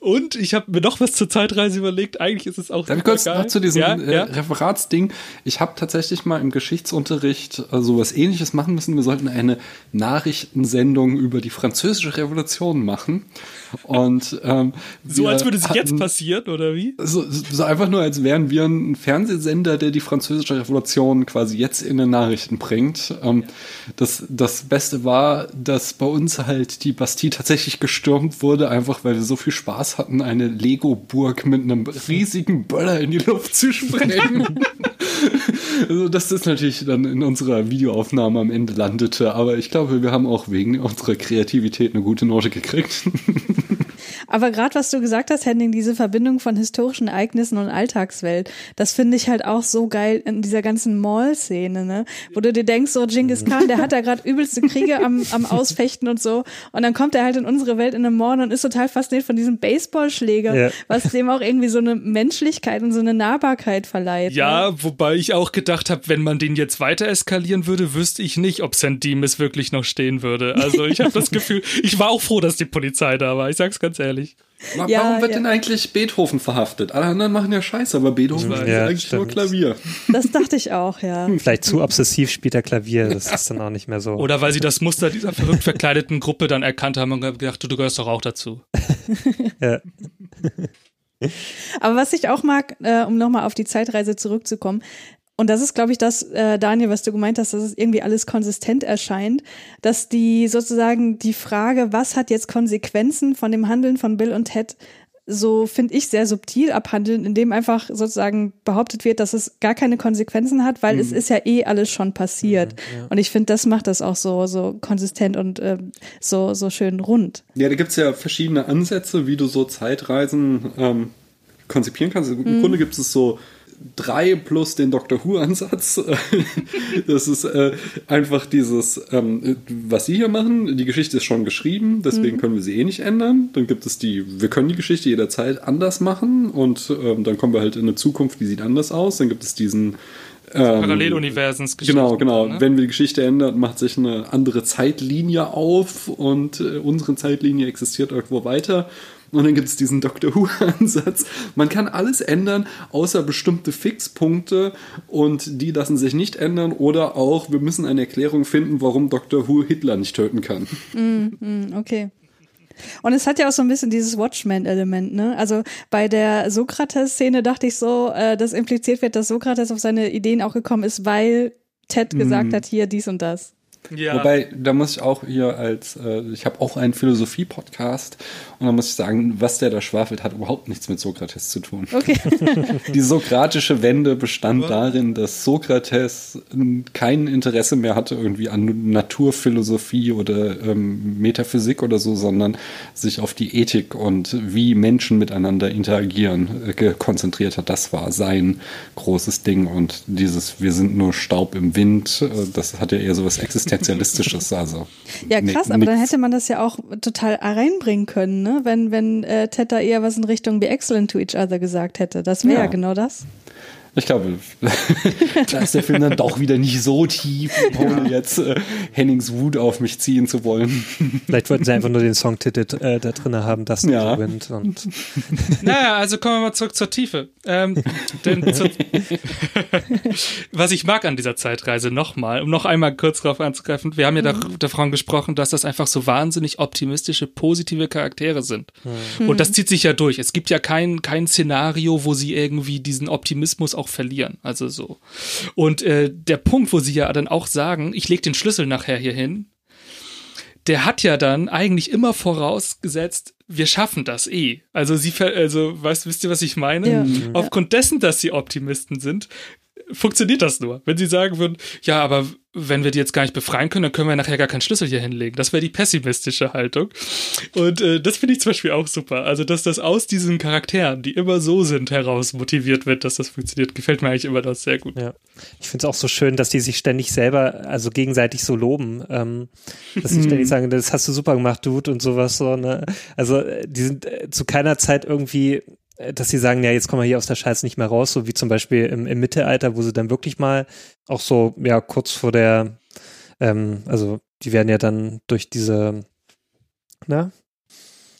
G: Und ich habe mir noch was zur Zeitreise überlegt. Eigentlich ist es auch
H: Darf ich
G: super
H: kurz
G: geil.
H: noch zu diesem
G: ja,
H: äh,
G: ja.
H: Referatsding? Ich habe tatsächlich mal im Geschichtsunterricht äh, sowas ähnliches machen müssen. Wir sollten eine Nachrichtensendung über die französische Revolution machen. Und ähm,
G: So als würde es jetzt passieren, oder wie?
H: so, so einfach nur, als wären wir ein Fernsehsender, der die französische Revolution quasi jetzt in den Nachrichten bringt. Ähm, das, das Beste war, dass bei uns halt die Bastille tatsächlich gestürmt wurde, einfach weil wir so viel Spaß hatten, eine Lego-Burg mit einem riesigen Böller in die Luft zu sprengen. <laughs> also dass das natürlich dann in unserer Videoaufnahme am Ende landete. Aber ich glaube, wir haben auch wegen unserer Kreativität eine gute Note gekriegt. <laughs>
F: Aber gerade was du gesagt hast, Henning, diese Verbindung von historischen Ereignissen und Alltagswelt, das finde ich halt auch so geil in dieser ganzen Mall-Szene, ne? Wo du dir denkst, so Genghis Khan, der hat da gerade übelste Kriege am, am <laughs> Ausfechten und so. Und dann kommt er halt in unsere Welt in einem Mall und ist total fasziniert von diesem Baseballschläger,
I: Ja.
F: was dem auch irgendwie so eine Menschlichkeit und so eine Nahbarkeit verleiht. Ne?
G: Ja, wobei ich auch gedacht habe, wenn man den jetzt weiter eskalieren würde, wüsste ich nicht, ob St. Demis wirklich noch stehen würde. Also ich habe das <laughs> Gefühl, ich war auch froh, dass die Polizei da war. Ich sag's ganz ehrlich.
F: Ja,
H: Warum wird
F: ja.
H: denn eigentlich Beethoven verhaftet? Alle anderen machen ja Scheiße, aber Beethoven
G: weiß.
H: ist
I: Ja,
H: eigentlich nur
I: stimmt.
H: Klavier.
F: Das dachte ich auch, ja.
I: Vielleicht zu obsessiv spielt er Klavier, das ist dann auch nicht mehr so.
G: Oder weil sie das Muster dieser verrückt verkleideten Gruppe dann erkannt haben und gedacht, du, du gehörst doch auch dazu. <laughs>
I: ja.
F: Aber was ich auch mag, äh, um nochmal auf die Zeitreise zurückzukommen, und das ist, glaube ich, das, äh, Daniel, was du gemeint hast, dass es irgendwie alles konsistent erscheint, dass die sozusagen die Frage, was hat jetzt Konsequenzen von dem Handeln von Bill und Ted, so finde ich sehr subtil abhandeln, indem einfach sozusagen behauptet wird, dass es gar keine Konsequenzen hat, weil es ist ja eh alles schon passiert. Und ich finde, das macht das auch so so konsistent und ähm, so so schön rund.
H: Ja, da gibt's ja verschiedene Ansätze, wie du so Zeitreisen ähm, konzipieren kannst. Im Grunde gibt es so drei plus den Doctor Who-Ansatz. <laughs> das ist äh, einfach dieses, ähm, was sie hier machen. Die Geschichte ist schon geschrieben, deswegen können wir sie eh nicht ändern. Dann gibt es die, wir können die Geschichte jederzeit anders machen und ähm, dann kommen wir halt in eine Zukunft, die sieht anders aus. Dann gibt es diesen ähm,
G: Paralleluniversensgeschichte.
H: Genau, genau.
G: Ne?
H: Wenn wir die Geschichte ändern, macht sich eine andere Zeitlinie auf und äh, unsere Zeitlinie existiert irgendwo weiter. Und dann gibt es diesen Doctor Who-Ansatz. Man kann alles ändern, außer bestimmte Fixpunkte und die lassen sich nicht ändern. Oder auch, wir müssen eine Erklärung finden, warum Doctor Who Hitler nicht töten kann.
F: Okay. Und es hat ja auch so ein bisschen dieses Watchmen-Element, ne? Also bei der Sokrates-Szene dachte ich so, äh, dass impliziert wird, dass Sokrates auf seine Ideen auch gekommen ist, weil Ted gesagt hat, hier dies und das.
G: Ja.
H: Wobei, da muss ich auch hier als, äh, ich habe auch einen Philosophie-Podcast und da muss ich sagen, was der da schwafelt, hat überhaupt nichts mit Sokrates zu tun.
F: Okay. <laughs>
H: Die sokratische Wende bestand darin, dass Sokrates kein Interesse mehr hatte irgendwie an Naturphilosophie oder ähm, Metaphysik oder so, sondern sich auf die Ethik und wie Menschen miteinander interagieren äh, konzentriert hat. Das war sein großes Ding und dieses Wir sind nur Staub im Wind, äh, das hatte eher so was Existenzialistisches. Also
F: Ja, krass, aber dann hätte man das ja auch total reinbringen können, ne? Wenn, wenn äh, Ted da eher was in Richtung Be excellent to each other gesagt hätte. Das wäre ja.
H: Ja.
F: genau das.
H: Ich glaube, <laughs> da ist der Film dann doch wieder nicht so tief, ohne jetzt äh, Hennings Wut auf mich ziehen zu wollen.
I: Vielleicht wollten sie einfach nur den Songtitel äh, da drin haben, das
H: Ja.
I: Wind und <laughs>
G: Naja, also kommen wir mal zurück zur Tiefe. Ähm, denn zu, <laughs> was ich mag an dieser Zeitreise nochmal, um noch einmal kurz drauf anzugreifen, wir haben ja da, davon gesprochen, dass das einfach so wahnsinnig optimistische, positive Charaktere sind. Und das zieht sich ja durch. Es gibt ja kein, kein Szenario, wo sie irgendwie diesen Optimismus auch verlieren. Also so. Und äh, der Punkt, wo sie ja dann auch sagen, ich leg den Schlüssel nachher hier hin, der hat ja dann eigentlich immer vorausgesetzt, wir schaffen das eh. Also sie, also weißt, wisst ihr, was ich meine?
F: Ja.
G: Aufgrund dessen, dass sie Optimisten sind, funktioniert das nur. Wenn sie sagen würden, ja, aber wenn wir die jetzt gar nicht befreien können, dann können wir nachher gar keinen Schlüssel hier hinlegen. Das wäre die pessimistische Haltung. Und äh, das finde ich zum Beispiel auch super. Also, dass das aus diesen Charakteren, die immer so sind, heraus motiviert wird, dass das funktioniert, gefällt mir eigentlich immer das sehr gut.
I: Ja. Ich finde es auch so schön, dass die sich ständig selber, also gegenseitig so loben. Ähm, dass sie ständig <laughs> sagen, das hast du super gemacht, Dude, und sowas so. Ne? Also äh, die sind äh, zu keiner Zeit irgendwie, dass sie sagen, ja, jetzt kommen wir hier aus der Scheiße nicht mehr raus, so wie zum Beispiel im, im Mittelalter, wo sie dann wirklich mal auch so, ja, kurz vor der, ähm, also die werden ja dann durch diese, na,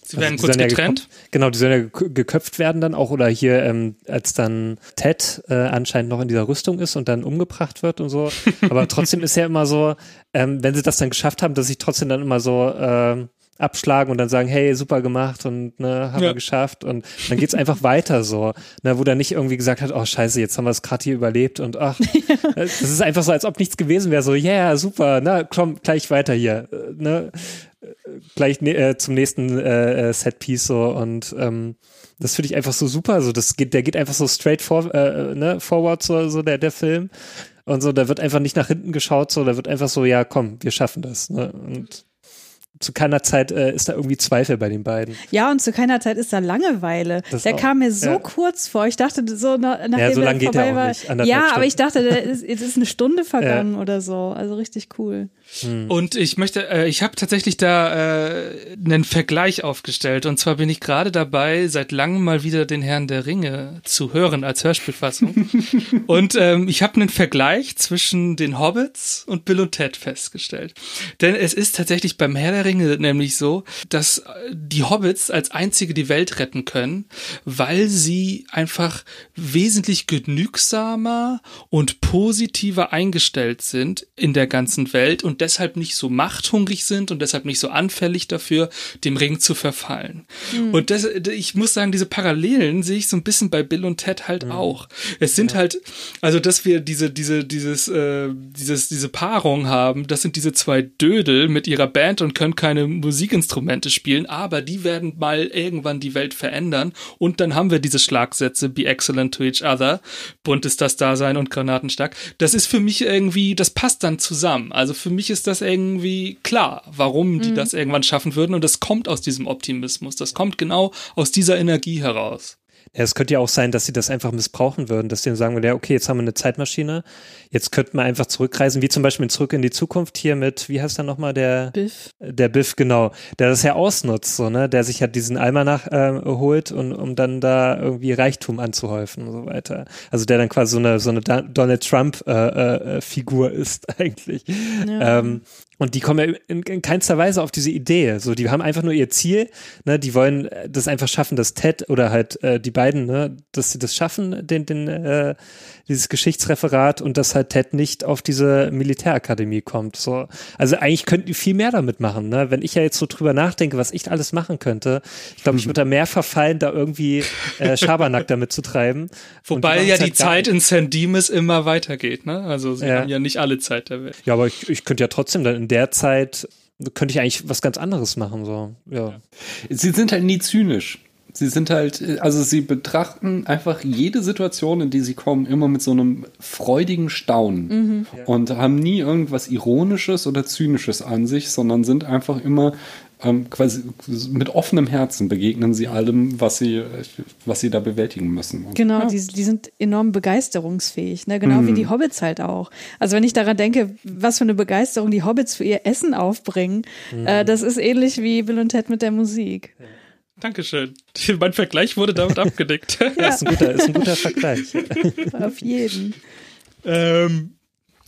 G: Sie werden
I: Also
G: kurz
I: sollen ja
G: getrennt.
I: gekö- Genau, die sollen ja gekö- geköpft werden dann auch oder hier, ähm, als dann Ted äh, anscheinend noch in dieser Rüstung ist und dann umgebracht wird und so. <laughs> Aber trotzdem ist ja immer so, ähm, wenn sie das dann geschafft haben, dass sie trotzdem dann immer so ähm, abschlagen und dann sagen, hey, super gemacht und ne, haben
G: Ja.
I: wir geschafft und dann geht's einfach weiter so, ne, wo dann nicht irgendwie gesagt hat, oh scheiße, jetzt haben wir es gerade hier überlebt und ach, <laughs> das ist einfach so, als ob nichts gewesen wäre, so, yeah, super, na, komm, gleich weiter hier, ne, gleich ne, äh, zum nächsten äh, äh, Setpiece so und ähm, das finde ich einfach so super. So, das geht, der geht einfach so straight for, äh, ne, forward, so, so der, der Film. Und so, da wird einfach nicht nach hinten geschaut, so, da wird einfach so, ja, komm, wir schaffen das. Ne? Und zu keiner Zeit äh, ist da irgendwie Zweifel bei den beiden.
F: Ja, und zu keiner Zeit ist da Langeweile.
I: Das
F: der
I: auch.
F: kam mir so
I: Ja.
F: kurz vor. Ich dachte so, na, nachdem
I: Ja, so
F: er
I: lang geht der
F: war.
I: nicht.
F: Ja, aber
I: Stunden.
F: ich dachte, der ist, jetzt ist eine Stunde vergangen oder so. Also richtig cool.
G: Und ich möchte, äh, ich habe tatsächlich da äh, einen Vergleich aufgestellt. Und zwar bin ich gerade dabei, seit langem mal wieder den Herrn der Ringe zu hören als Hörspielfassung. <laughs> und ähm, ich habe einen Vergleich zwischen den Hobbits und Bill und Ted festgestellt. Denn es ist tatsächlich beim Herr der Ringe nämlich so, dass äh, die Hobbits als einzige die Welt retten können, weil sie einfach wesentlich genügsamer und positiver eingestellt sind in der ganzen Welt und deshalb nicht so machthungrig sind und deshalb nicht so anfällig dafür, dem Ring zu verfallen. Und das, ich muss sagen, diese Parallelen sehe ich so ein bisschen bei Bill und Ted halt auch. Es sind halt, also dass wir diese, diese, dieses, äh, dieses, diese Paarung haben, das sind diese zwei Dödel mit ihrer Band und können keine Musikinstrumente spielen, aber die werden mal irgendwann die Welt verändern und dann haben wir diese Schlagsätze, be excellent to each other, bunt ist das Dasein und granatenstark. Das ist für mich irgendwie, das passt dann zusammen. Also für mich ist das irgendwie klar, warum die das irgendwann schaffen würden und das kommt aus diesem Optimismus. Das kommt genau aus dieser Energie heraus.
I: Ja, es könnte ja auch sein, dass sie das einfach missbrauchen würden, dass sie dann sagen würden, ja, okay, jetzt haben wir eine Zeitmaschine, jetzt könnten wir einfach zurückreisen, wie zum Beispiel Zurück in die Zukunft hier mit, wie heißt der nochmal, der
F: Biff.
I: der Biff, genau, der das ja ausnutzt, so, ne, der sich halt diesen Almanach äh, holt und um dann da irgendwie Reichtum anzuhäufen und so weiter. Also der dann quasi so eine so eine Donald Trump äh, äh, Figur ist <laughs> eigentlich. Ähm, und die kommen ja in, in keinster Weise auf diese Idee. So, die haben einfach nur ihr Ziel, ne, die wollen äh, das einfach schaffen, dass Ted oder halt äh, die beiden, ne, dass sie das schaffen, den, den, äh, dieses Geschichtsreferat und dass halt Ted nicht auf diese Militärakademie kommt. So, also eigentlich könnten die viel mehr damit machen. Ne? Wenn ich ja jetzt so drüber nachdenke, was ich alles machen könnte, ich glaube, ich <laughs> würde da mehr verfallen, da irgendwie äh, Schabernack damit zu treiben.
G: Wobei ja
I: machen's
G: die
I: halt
G: Zeit in San Dimas immer weitergeht, ne? Also sie
I: Ja.
G: haben ja nicht alle Zeit der Welt.
I: Ja, aber ich, ich könnte ja trotzdem dann in der Zeit könnte ich eigentlich was ganz anderes machen. So, ja.
H: Sie sind halt nie zynisch. Sie sind halt, also sie betrachten einfach jede Situation, in die sie kommen, immer mit so einem freudigen Staunen und haben nie irgendwas Ironisches oder Zynisches an sich, sondern sind einfach immer ähm, quasi mit offenem Herzen begegnen sie allem, was sie, was sie da bewältigen müssen. Und
F: Genau,
H: ja.
F: die, die sind enorm begeisterungsfähig, ne? genau wie die Hobbits halt auch. Also wenn ich daran denke, was für eine Begeisterung die Hobbits für ihr Essen aufbringen, äh, das ist ähnlich wie Bill und Ted mit der Musik.
G: Dankeschön. <laughs> Mein Vergleich wurde damit abgedeckt. <laughs>
I: Ja. Ist, ein guter, ist ein guter Vergleich. <laughs>
F: Auf jeden.
G: ähm,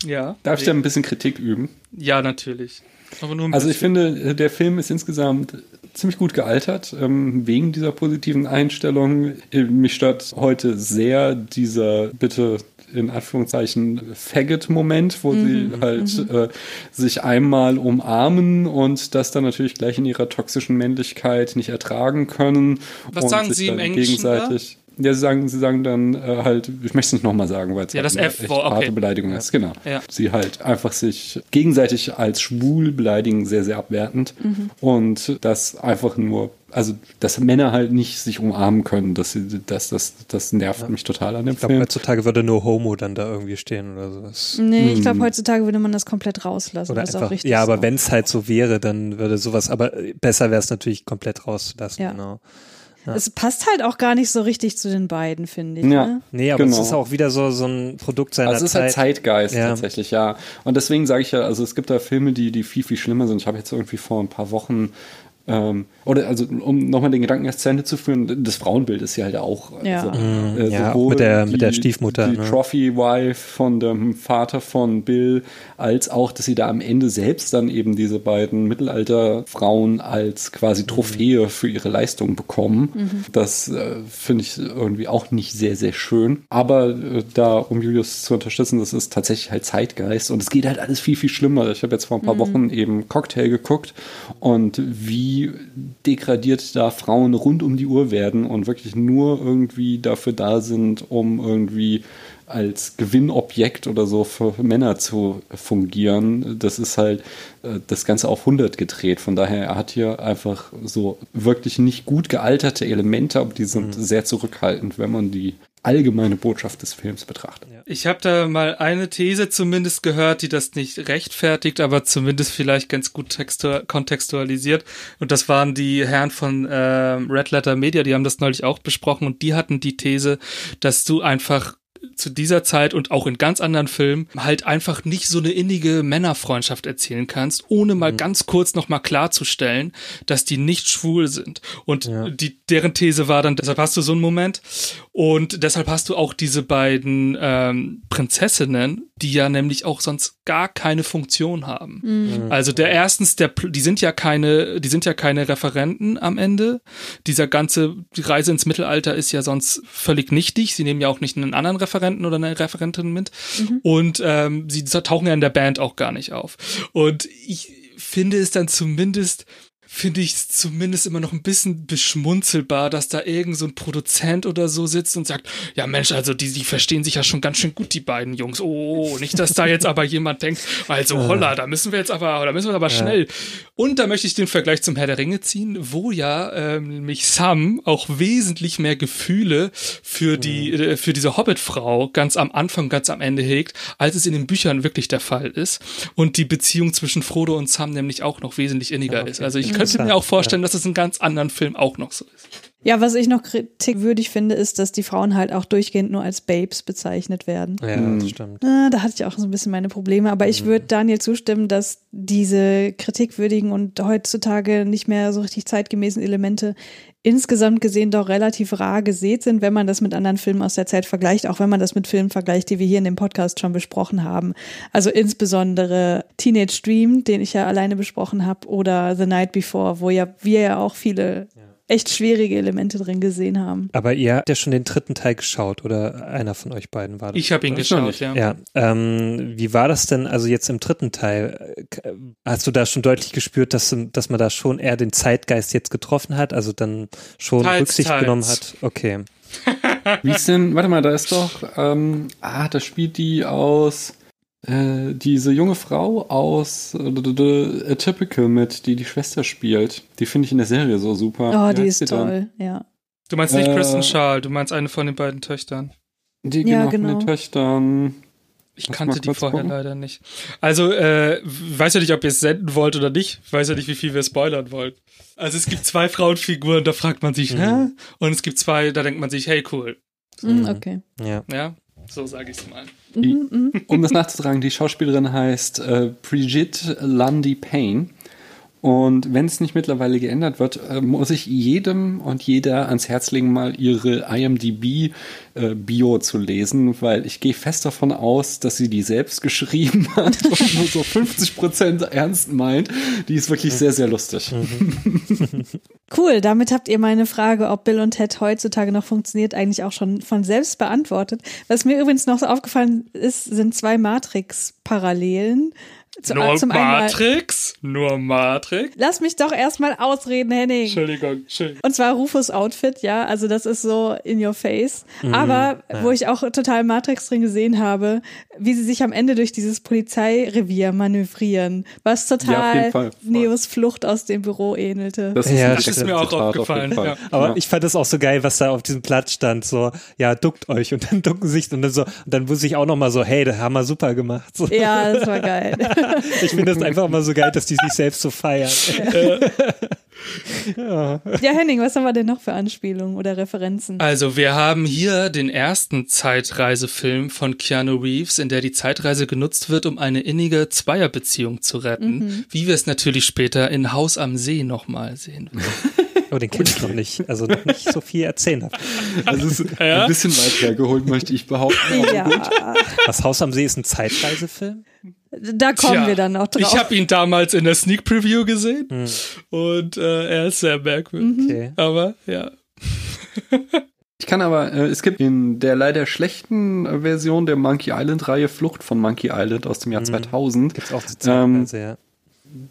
G: ja.
H: Darf ich da ein bisschen Kritik üben?
G: Ja, natürlich. Aber nur ein
H: Also ich finde, der Film ist insgesamt ziemlich gut gealtert, ähm, wegen dieser positiven Einstellung. Äh, Mich stört heute sehr dieser, bitte in Anführungszeichen, Faggot-Moment, wo sie halt äh, sich einmal umarmen und das dann natürlich gleich in ihrer toxischen Männlichkeit nicht ertragen können.
G: Was
H: und
G: sagen
H: sich
G: Sie im
H: dann
G: Englischen
H: gegenseitig. Ja, sie sagen, sie sagen dann äh, halt, ich möchte es nicht nochmal sagen, weil es
G: Ja,
H: halt
G: das
H: eine
G: F,
H: echt
G: okay.
H: harte Beleidigung ist. Genau.
G: Ja.
H: Sie halt einfach sich gegenseitig als schwul beleidigen, sehr, sehr abwertend. Und das einfach nur, also dass Männer halt nicht sich umarmen können, das, das, das, das nervt mich total an dem
I: Ich glaube,
H: Film.
I: heutzutage würde nur Homo dann da irgendwie stehen oder sowas.
F: Nee, ich glaube, heutzutage würde man das komplett rauslassen.
I: Oder
F: das ist auch
I: einfach,
F: richtig
I: ja, aber
F: so.
I: wenn es halt so wäre, dann würde sowas, aber besser wäre es natürlich komplett rauszulassen,
F: Ja.
I: genau.
F: Es passt halt auch gar nicht so richtig zu den beiden, finde ich.
H: Ja.
F: Ne?
I: Nee, aber es
H: Genau.
I: ist auch wieder so, so ein Produkt seiner
H: Also es ist halt Zeitgeist
I: Ja.
H: tatsächlich, ja. Und deswegen sage ich ja, also es gibt da Filme, die, die viel, viel schlimmer sind. Ich habe jetzt irgendwie vor ein paar Wochen, ähm, oder also um nochmal den Gedanken erst zu Ende zu führen, das Frauenbild ist ja halt auch.
F: Ja.
H: Also,
I: Mhm.
H: äh,
I: Ja, auch mit der- mit der Stiefmutter,
H: Die
I: ne?
H: Trophy-Wife von dem Vater von Bill, als auch, dass sie da am Ende selbst dann eben diese beiden Mittelalterfrauen als quasi
I: Mhm.
H: Trophäe für ihre Leistung bekommen. Das äh, finde ich irgendwie auch nicht sehr, sehr schön. Aber äh, da, um Julius zu unterstützen, das ist tatsächlich halt Zeitgeist und es geht halt alles viel, viel schlimmer. Ich habe jetzt vor ein paar Wochen eben Cocktail geguckt und wie degradiert da Frauen rund um die Uhr werden und wirklich nur irgendwie dafür da sind, um irgendwie als Gewinnobjekt oder so für Männer zu fungieren. Das ist halt äh, das Ganze auf 100 gedreht. Von daher, er hat hier einfach so wirklich nicht gut gealterte Elemente, aber die sind sehr zurückhaltend, wenn man die allgemeine Botschaft des Films betrachtet.
G: Ich habe da mal eine These zumindest gehört, die das nicht rechtfertigt, aber zumindest vielleicht ganz gut textu kontextualisiert. Und das waren die Herren von äh, Red Letter Media, die haben das neulich auch besprochen und die hatten die These, dass du einfach zu dieser Zeit und auch in ganz anderen Filmen halt einfach nicht so eine innige Männerfreundschaft erzählen kannst, ohne mal ganz kurz noch mal klarzustellen, dass die nicht schwul sind. Und die, deren These war dann, deshalb hast du so einen Moment. Und deshalb hast du auch diese beiden ähm, Prinzessinnen, die ja nämlich auch sonst gar keine Funktion haben. Also der erstens, der, die sind ja keine, die sind ja keine Referenten am Ende. Dieser ganze die Reise ins Mittelalter ist ja sonst völlig nichtig. Sie nehmen ja auch nicht einen anderen Referenten oder eine Referentin mit. Und ähm, sie tauchen ja in der Band auch gar nicht auf. Und ich finde es dann zumindest finde ich es zumindest immer noch ein bisschen beschmunzelbar, dass da irgend so ein Produzent oder so sitzt und sagt, ja Mensch, also die, die verstehen sich ja schon ganz schön gut, die beiden Jungs. Oh, nicht, dass da jetzt aber jemand denkt, also holla, da müssen wir jetzt aber, da müssen wir aber schnell. Und da möchte ich den Vergleich zum Herr der Ringe ziehen, wo ja ähm, nämlich Sam auch wesentlich mehr Gefühle für die, äh, für diese Hobbit-Frau ganz am Anfang, ganz am Ende hegt, als es in den Büchern wirklich der Fall ist. Und die Beziehung zwischen Frodo und Sam nämlich auch noch wesentlich inniger ist. Also ich könnte mir auch vorstellen, dass es in ganz anderen Filmen auch noch so ist.
F: Ja, was ich noch kritikwürdig finde, ist, dass die Frauen halt auch durchgehend nur als Babes bezeichnet werden.
I: Ja, das stimmt.
F: Ah, Da hatte ich auch so ein bisschen meine Probleme, aber ich würde Daniel zustimmen, dass diese kritikwürdigen und heutzutage nicht mehr so richtig zeitgemäßen Elemente insgesamt gesehen doch relativ rar gesät sind, wenn man das mit anderen Filmen aus der Zeit vergleicht, auch wenn man das mit Filmen vergleicht, die wir hier in dem Podcast schon besprochen haben. Also insbesondere Teenage Dream, den ich ja alleine besprochen habe, oder The Night Before, wo ja wir ja auch viele echt schwierige Elemente drin gesehen haben.
I: Aber ihr habt ja schon den dritten Teil geschaut oder einer von euch beiden war das?
G: Ich habe ihn geschaut,
H: nicht.
G: ja.
I: Ja, ähm, wie war das denn, also jetzt im dritten Teil, äh, hast du da schon deutlich gespürt, dass, dass man da schon eher den Zeitgeist jetzt getroffen hat, also dann schon
G: Teils,
I: Rücksicht
G: teils.
I: genommen hat? Okay.
H: Wie ist denn, warte mal, da ist doch, ähm, ah, da spielt die aus, äh, diese junge Frau aus äh, Atypical mit, die die Schwester spielt. Die finde ich in der Serie so super.
F: Oh, die ist toll, ja.
G: Du meinst nicht
H: Äh,
G: Kristen Schaal, du meinst eine von den beiden Töchtern.
H: Die
F: Ja,
H: genau, von
F: genau.
H: den Töchtern.
G: Ich
H: Lass
G: kannte die vorher
H: gucken.
G: leider nicht. Also, äh, weiß ja nicht, ob ihr es senden wollt oder nicht. Ich weiß ja nicht, wie viel wir spoilern wollen. Also es gibt zwei Frauenfiguren, da fragt man sich, hä? Und es gibt zwei, da denkt man sich, hey, cool.
F: Mhm, okay.
I: Ja.
G: Ja, so sage ich es mal.
H: Die,
F: Mhm, <laughs>
H: um das nachzutragen, die Schauspielerin heißt äh, Brigitte Lundy Payne. Und wenn es nicht mittlerweile geändert wird, äh, muss ich jedem und jeder ans Herz legen, mal ihre IMDb-Bio äh, zu lesen, weil ich gehe fest davon aus, dass sie die selbst geschrieben <laughs> hat und nur so 50 Prozent ernst meint. Die ist wirklich sehr, sehr lustig. <laughs>
F: Cool, damit habt ihr meine Frage, ob Bill und Ted heutzutage noch funktioniert, eigentlich auch schon von selbst beantwortet. Was mir übrigens noch so aufgefallen ist, sind zwei Matrix-Parallelen.
G: Zu, nur zum Matrix? Nur Matrix?
F: Lass mich doch erstmal ausreden, Henning.
G: Entschuldigung, Entschuldigung.
F: Und zwar Rufus Outfit, ja, also das ist so in your face. Mhm, Aber ja. wo ich auch total Matrix drin gesehen habe, wie sie sich am Ende durch dieses Polizeirevier manövrieren, was total ja, Neos Flucht aus dem Büro ähnelte.
G: Das ist, ja, das ist mir auch aufgefallen. Auf ja.
I: Aber ich fand das auch so geil, was da auf diesem Platz stand, so, ja, duckt euch und dann ducken sich und dann so, und dann wusste ich auch nochmal so, hey, das haben wir super gemacht. So.
F: Ja, das war geil. <laughs>
I: ich finde das einfach immer so geil, dass die sich selbst so feiern. <laughs>
F: ja. ja, Henning, was haben wir denn noch für Anspielungen oder Referenzen?
G: Also, wir haben hier den ersten Zeitreisefilm von Keanu Reeves, in der die Zeitreise genutzt wird, um eine innige Zweierbeziehung zu retten. Mhm. Wie wir es natürlich später in Haus am See nochmal sehen werden. <laughs>
I: Aber den kenne ich noch nicht. Also noch nicht so viel erzählen.
H: Also es ist ja? ein bisschen weit hergeholt, möchte ich behaupten.
F: Ja.
I: Das Haus am See ist ein Zeitreisefilm?
F: Da kommen Tja, wir dann noch drauf.
G: Ich habe ihn damals in der Sneak Preview gesehen hm. und äh, er ist sehr merkwürdig. Okay. Aber ja. <laughs>
H: Ich kann aber, äh, es gibt in der leider schlechten Version der Monkey Island Reihe Flucht von Monkey Island aus dem Jahr 2000.
I: Gibt es auch die ähm, ja.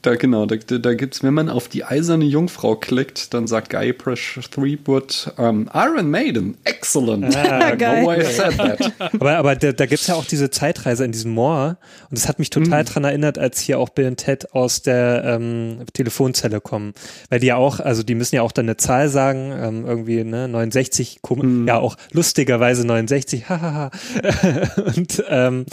H: Da genau, da, da gibt's, wenn man auf die eiserne Jungfrau klickt, dann sagt Guy Presh Threepwood um, Iron Maiden, excellent.
F: Ah, <laughs> geil. No way I
I: said that. aber aber da, da gibt's ja auch diese Zeitreise in diesem Moor und es hat mich total mhm. dran erinnert, als hier auch Bill und Ted aus der ähm, Telefonzelle kommen, weil die ja auch, also die müssen ja auch dann eine Zahl sagen, ähm, irgendwie ne 69, mhm. ja auch lustigerweise 69, <laughs> hahaha und ähm,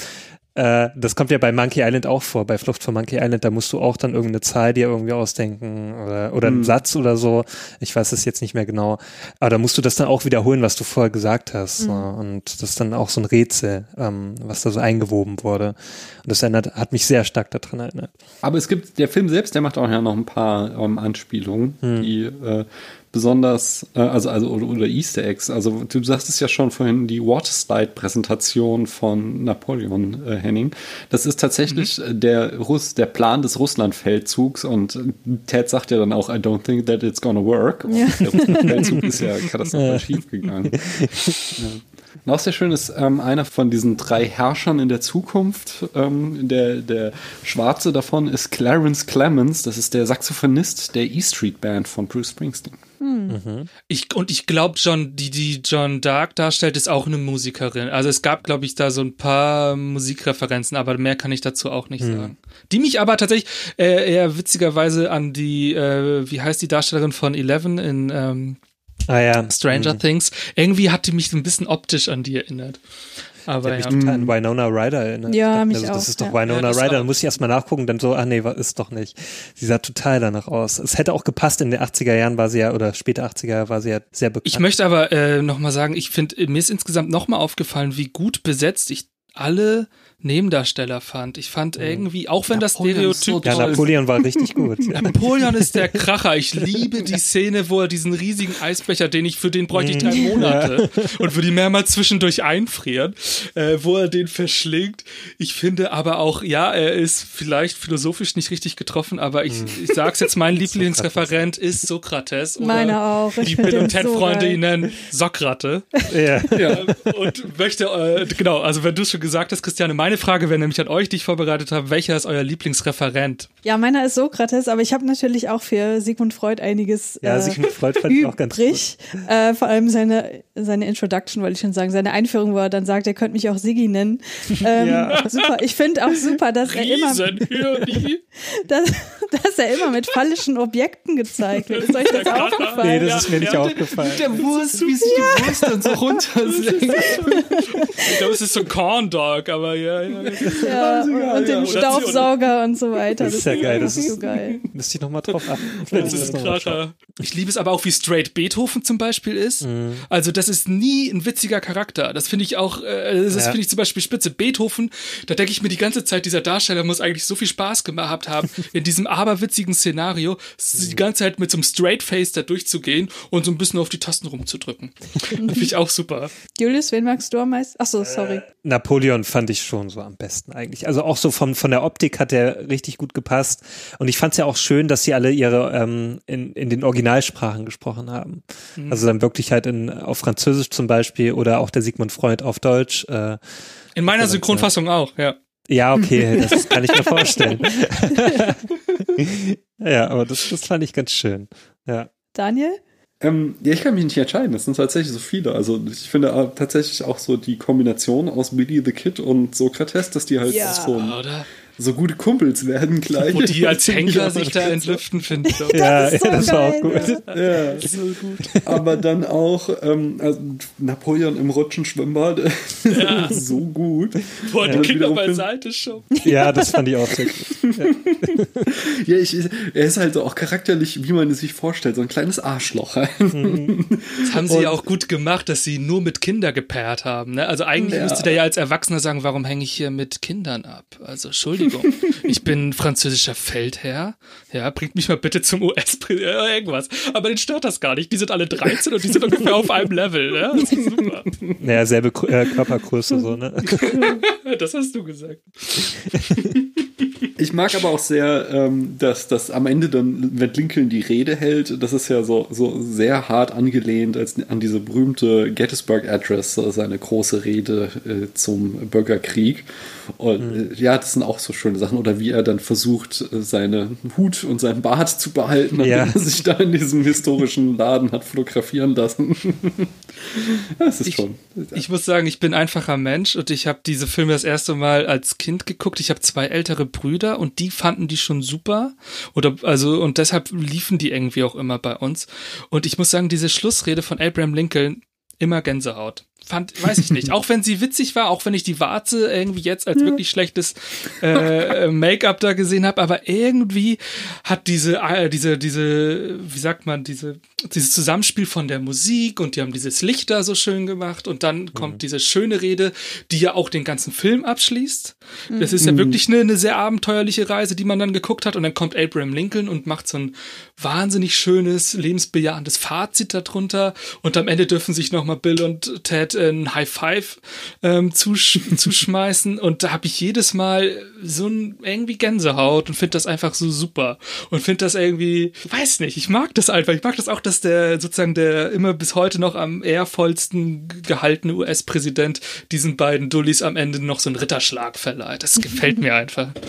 I: äh, das kommt ja bei Monkey Island auch vor, bei Flucht von Monkey Island, da musst du auch dann irgendeine Zahl dir irgendwie ausdenken oder, oder einen mhm. Satz oder so. Ich weiß es jetzt nicht mehr genau. Aber da musst du das dann auch wiederholen, was du vorher gesagt hast. Mhm. Und das ist dann auch so ein Rätsel, ähm, was da so eingewoben wurde. Und das erinnert, hat mich sehr stark daran erinnert.
H: Aber es gibt, der Film selbst, der macht auch ja noch ein paar ähm, Anspielungen, mhm. die äh, besonders, äh, also, also oder, oder, Easter Eggs. Also du sagtest ja schon vorhin die Waterslide-Präsentation von Napoleon äh, Henning. Das ist tatsächlich mhm. der Russ, der Plan des Russland-Feldzugs und Ted sagt ja dann auch, I don't think that it's gonna work. Ja. Der Feldzug ist ja katastrophal schief gegangen. <laughs> Ja. Noch sehr schön ist ähm, einer von diesen drei Herrschern in der Zukunft. Ähm, der, der Schwarze davon ist Clarence Clemens. Das ist der Saxophonist der E Street Band von Bruce Springsteen.
G: Mhm. Ich, und ich glaube, John, die, die John Dark darstellt, ist auch eine Musikerin. Also es gab, glaube ich, da so ein paar Musikreferenzen, aber mehr kann ich dazu auch nicht mhm. sagen. Die mich aber tatsächlich äh, eher witzigerweise an die, äh, wie heißt die Darstellerin von Eleven in ähm,
I: ah, ja.
G: Stranger mhm. Things, irgendwie hat die mich so ein bisschen optisch an die erinnert. Aber
I: ja. mich total an Winona Ryder erinnert.
F: Ja, mich
I: also,
F: auch.
I: Das ist doch ja. Winona ja, Ryder. Dann muss ich erstmal nachgucken, dann so, ah nee, ist doch nicht. Sie sah total danach aus. Es hätte auch gepasst, in den 80er Jahren war sie ja, oder später 80er war sie ja sehr bekannt.
G: Ich möchte aber äh, nochmal sagen, ich finde, mir ist insgesamt nochmal aufgefallen, wie gut besetzt ich alle Nebendarsteller fand. Ich fand mhm. irgendwie, auch wenn Napoleon das Stereotyp.
I: So ja, Napoleon war richtig gut. <laughs>
G: Napoleon ist der Kracher. Ich liebe die Szene, wo er diesen riesigen Eisbecher, den ich für den bräuchte ich drei mhm. Monate und würde ihn mehrmals zwischendurch einfrieren, äh, wo er den verschlingt. Ich finde aber auch, ja, er ist vielleicht philosophisch nicht richtig getroffen, aber ich, mhm. ich sag's jetzt, mein <laughs> Lieblingsreferent ist Sokrates.
F: Meiner auch.
G: Ich die Bill und <laughs> Ted Freunde ihn nennen Sokrate. Ja. ja. Und möchte, äh, genau, also wenn du es schon gesagt hast, Christiane, meine meine Frage wäre nämlich an euch, die ich vorbereitet habe, welcher ist euer Lieblingsreferent?
F: Ja, meiner ist Sokrates, aber ich habe natürlich auch für Sigmund Freud einiges
I: Ja, äh, Sigmund Freud fand ich auch ganz
F: übrig.
I: gut.
F: Äh, vor allem seine, seine Introduction, wollte ich schon sagen, seine Einführung, wo er dann sagt, er könnte mich auch Siggi nennen. <laughs> Ähm, ja. Super. Ich finde auch super, dass er immer <laughs> dass, dass er immer mit fallischen Objekten gezeigt wird. Ist euch das aufgefallen?
I: Nee, das ist mir nicht aufgefallen.
H: Der Wurst, wie sich die Wurst dann so runtersenkt.
G: ich glaube, es ist so ein Corn Dog, aber ja, ja.
F: Ja, und dem Staubsauger und so weiter.
I: Das ist ja geil. Das
F: so
I: ist,
F: geil.
I: müsste ich nochmal drauf achten.
G: Das ist
I: noch mal schaue.
G: Kracher. Ich liebe es aber auch, wie straight Beethoven zum Beispiel ist. Also das ist nie ein witziger Charakter. Das finde ich auch, äh, das
I: Ja.
G: finde ich zum Beispiel spitze. Beethoven, da denke ich mir die ganze Zeit, dieser Darsteller muss eigentlich so viel Spaß gemacht haben, <laughs> in diesem aberwitzigen Szenario die ganze Zeit mit so einem Straight Face da durchzugehen und so ein bisschen auf die Tasten rumzudrücken. Das <laughs> finde ich auch super.
F: Julius, wen magst du am meisten? Achso, sorry.
I: Napoleon fand ich schon so am besten eigentlich. Also auch so von, von der Optik hat der richtig gut gepasst. Und ich fand es ja auch schön, dass sie alle ihre ähm, in, in den Originalsprachen gesprochen haben. Also dann wirklich halt in, auf Französisch zum Beispiel oder auch der Sigmund Freud auf Deutsch. Äh,
G: In meiner
I: Ja,
G: Synchronfassung auch, ja.
I: ja, okay, das kann ich mir vorstellen. <laughs> <laughs> ja, aber das, das fand ich ganz schön. Ja.
F: Daniel?
H: Ähm, ja, ich kann mich nicht entscheiden. Das sind tatsächlich so viele. Also ich finde tatsächlich auch so die Kombination aus Billy the Kid und Sokrates, dass die halt
F: Ja.
H: so,
G: Oder?
H: so gute Kumpels werden gleich.
G: Wo die <laughs> als
H: Das
G: Henker sich da
H: spitze.
G: entlüften, finde ich doch. <laughs>
I: Ja,
F: ist so
I: das war auch gut.
H: Ja, <laughs> so gut. Aber dann auch ähm, also Napoleon im Rutschenschwimmbad. so gut.
G: Boah, die
H: Ja,
G: Kinder beiseite schon.
I: Ja, das fand ich auch sehr gut.
H: Ja, ich, er ist halt so auch charakterlich, wie man es sich vorstellt, so ein kleines Arschloch.
G: Das haben sie ja auch gut gemacht, dass sie nur mit Kindern gepaart haben. Ne? Also eigentlich
H: Ja.
G: müsste der ja als Erwachsener sagen, warum hänge ich hier mit Kindern ab? Also Entschuldigung, <laughs> ich bin französischer Feldherr. Ja, bringt mich mal bitte zum US-Präsident oder irgendwas. Aber den stört das gar nicht. Die sind alle 13 und die sind ungefähr auf einem Level. Ne? Das ist super.
I: Naja, selbe äh, Körpergröße so, ne?
G: Das hast du gesagt. <laughs>
H: Ich mag aber auch sehr, ähm, dass, dass am Ende dann, wenn Lincoln die Rede hält, das ist ja so, so sehr hart angelehnt als, an diese berühmte Gettysburg Address, seine große Rede äh, zum Bürgerkrieg. Und äh, ja, das sind auch so schöne Sachen. Oder wie er dann versucht, äh, seinen Hut und seinen Bart zu behalten, nachdem
I: Ja.
H: er sich da in diesem historischen Laden hat fotografieren lassen. <laughs> das ist
G: Ich-
H: schon.
G: Ich muss sagen, ich bin einfacher Mensch und ich habe diese Filme das erste Mal als Kind geguckt. Ich habe zwei ältere Brüder und die fanden die schon super. Oder also und deshalb liefen die irgendwie auch immer bei uns. Und ich muss sagen, diese Schlussrede von Abraham Lincoln immer Gänsehaut. Fand, weiß ich nicht. <laughs> Auch wenn sie witzig war, auch wenn ich die Warze irgendwie jetzt als wirklich schlechtes äh, Make-up da gesehen habe, aber irgendwie hat diese, äh, diese, diese, wie sagt man, diese, dieses Zusammenspiel von der Musik und die haben dieses Licht da so schön gemacht und dann kommt diese schöne Rede, die ja auch den ganzen Film abschließt. Das ist ja wirklich eine, eine sehr abenteuerliche Reise, die man dann geguckt hat und dann kommt Abraham Lincoln und macht so ein wahnsinnig schönes, lebensbejahendes Fazit darunter und am Ende dürfen sich nochmal Bill und Ted ein High Five ähm, zusch <laughs> zuschmeißen und da habe ich jedes Mal so ein irgendwie Gänsehaut und finde das einfach so super und finde das irgendwie, weiß nicht, ich mag das einfach. Ich mag das auch, dass der sozusagen der immer bis heute noch am ehrvollsten gehaltene US-Präsident diesen beiden Dullis am Ende noch so einen Ritterschlag verleiht. Das gefällt mir einfach. <laughs>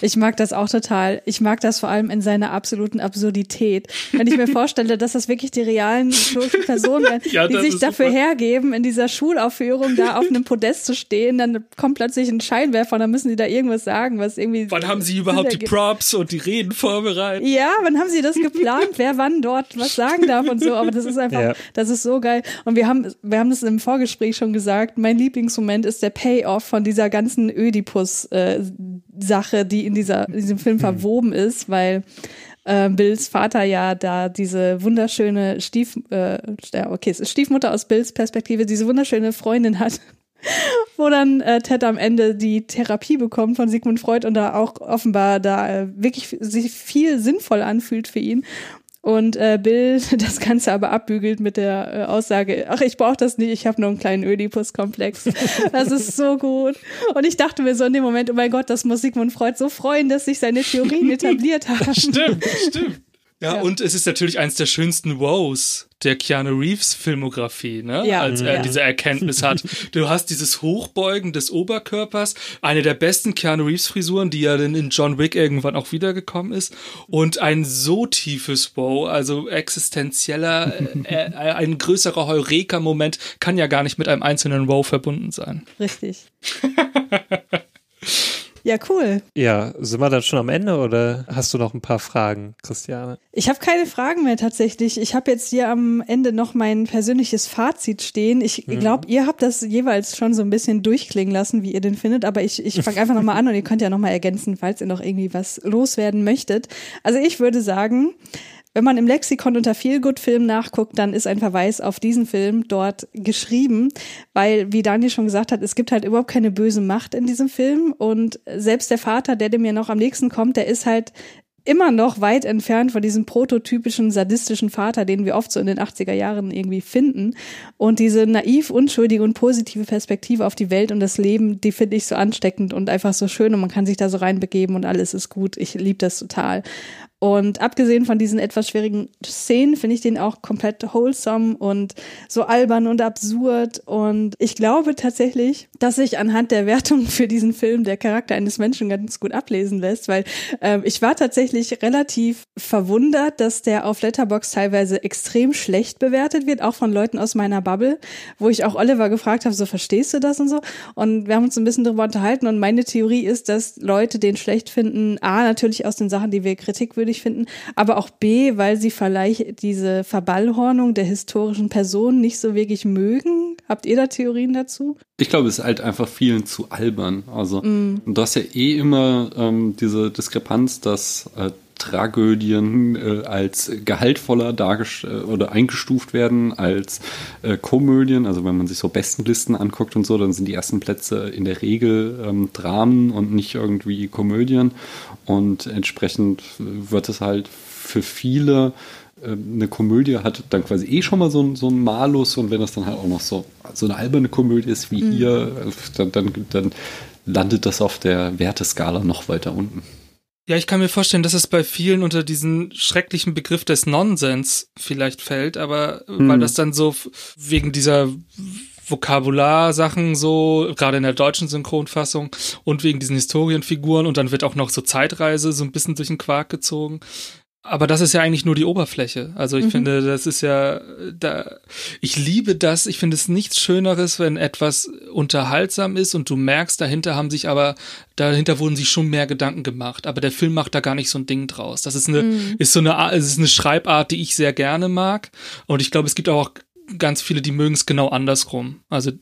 F: Ich mag das auch total. Ich mag das vor allem in seiner absoluten Absurdität. Wenn ich mir <laughs> vorstelle, dass das wirklich die realen historischen Personen werden,
G: Ja,
F: die sich dafür
G: super.
F: hergeben, in dieser Schulaufführung da auf einem <laughs> Podest zu stehen, dann kommt plötzlich ein Scheinwerfer und dann müssen die da irgendwas sagen, was irgendwie.
G: Wann haben sie überhaupt die. Props und die Reden vorbereitet?
F: Ja, wann haben sie das <laughs> geplant, wer wann dort was sagen darf und so, aber das ist einfach,
I: Ja.
F: das ist so geil. Und wir haben, wir haben das im Vorgespräch schon gesagt, mein Lieblingsmoment ist der Payoff von dieser ganzen Ödipus-Sache, die in, dieser, in diesem Film verwoben ist, weil äh, Bills Vater ja da diese wunderschöne Stief, äh, okay, es ist Stiefmutter aus Bills Perspektive, diese wunderschöne Freundin hat, <laughs> wo dann äh, Ted am Ende die Therapie bekommt von Sigmund Freud und da auch offenbar da äh, wirklich sich viel sinnvoll anfühlt für ihn. Und äh, Bill <laughs> das Ganze aber abbügelt mit der äh, Aussage, ach, ich brauche das nicht, ich habe nur einen kleinen Ödipus-Komplex. <laughs> Das ist so gut. Und ich dachte mir so in dem Moment, oh mein Gott, das muss Sigmund Freud so freuen, dass sich seine Theorien <laughs> etabliert haben.
G: Stimmt, stimmt. Ja,
F: Ja.
G: und es ist natürlich eins der schönsten Wows der Keanu Reeves Filmografie, ne?
F: Ja.
G: Als er
F: Ja.
G: diese Erkenntnis hat. <laughs> Du hast dieses Hochbeugen des Oberkörpers, eine der besten Keanu Reeves Frisuren, die ja dann in John Wick irgendwann auch wiedergekommen ist und ein so tiefes Wow, also existenzieller, äh, äh, ein größerer Heureka-Moment kann ja gar nicht mit einem einzelnen Wow verbunden sein.
F: Richtig. <laughs> Ja, cool.
I: Ja, sind wir dann schon am Ende oder hast du noch ein paar Fragen, Christiane?
F: Ich habe keine Fragen mehr tatsächlich. Ich habe jetzt hier am Ende noch mein persönliches Fazit stehen. Ich
I: Mhm.
F: glaube, ihr habt das jeweils schon so ein bisschen durchklingen lassen, wie ihr den findet, aber ich, ich fange einfach nochmal an und ihr könnt ja nochmal ergänzen, falls ihr noch irgendwie was loswerden möchtet. Also ich würde sagen, wenn man im Lexikon unter Feelgood-Film nachguckt, dann ist ein Verweis auf diesen Film dort geschrieben, weil, wie Daniel schon gesagt hat, es gibt halt überhaupt keine böse Macht in diesem Film und selbst der Vater, der dem ja noch am nächsten kommt, der ist halt immer noch weit entfernt von diesem prototypischen sadistischen Vater, den wir oft so in den 80er Jahren irgendwie finden. Und diese naiv, unschuldige und positive Perspektive auf die Welt und das Leben, die finde ich so ansteckend und einfach so schön und man kann sich da so reinbegeben und alles ist gut. Ich liebe das total. Und abgesehen von diesen etwas schwierigen Szenen finde ich den auch komplett wholesome und so albern und absurd. Und ich glaube tatsächlich, dass sich anhand der Wertung für diesen Film der Charakter eines Menschen ganz gut ablesen lässt, weil ähm, ich war tatsächlich relativ verwundert, dass der auf Letterbox teilweise extrem schlecht bewertet wird, auch von Leuten aus meiner Bubble, wo ich auch Oliver gefragt habe, so verstehst du das und so. Und wir haben uns ein bisschen darüber unterhalten und meine Theorie ist, dass Leute den schlecht finden, a, natürlich aus den Sachen, die wir kritikwürdig finden, aber auch B, weil sie vielleicht diese Verballhornung der historischen Personen nicht so wirklich mögen. Habt ihr da Theorien dazu?
H: Ich glaube, es ist halt einfach vielen zu albern. Also, mm. du hast ja eh immer ähm, diese Diskrepanz, dass äh, Tragödien äh, als gehaltvoller dargestellt oder eingestuft werden als äh, Komödien. Also wenn man sich so Bestenlisten anguckt und so, dann sind die ersten Plätze in der Regel ähm, Dramen und nicht irgendwie Komödien. Und entsprechend wird es halt für viele eine Komödie hat dann quasi eh schon mal so, ein, so einen Malus und wenn das dann halt auch noch so, so eine alberne Komödie ist wie mhm. hier, dann, dann, dann landet das auf der Werteskala noch weiter unten.
G: Ja, ich kann mir vorstellen, dass es bei vielen unter diesen schrecklichen Begriff des Nonsens vielleicht fällt, aber mhm. weil das dann so wegen dieser Vokabularsachen so, gerade in der deutschen Synchronfassung und wegen diesen Historienfiguren und dann wird auch noch so Zeitreise so ein bisschen durch den Quark gezogen. Aber das ist ja eigentlich nur die Oberfläche. Also ich mhm. finde, das ist ja, da, ich liebe das. Ich finde es nichts Schöneres, wenn etwas unterhaltsam ist und du merkst, dahinter haben sich aber, dahinter wurden sich schon mehr Gedanken gemacht. Aber der Film macht da gar nicht so ein Ding draus. Das ist eine, mhm. ist so eine, es ist eine Schreibart, die ich sehr gerne mag. Und ich glaube, es gibt auch ganz viele, die mögen es genau andersrum. Also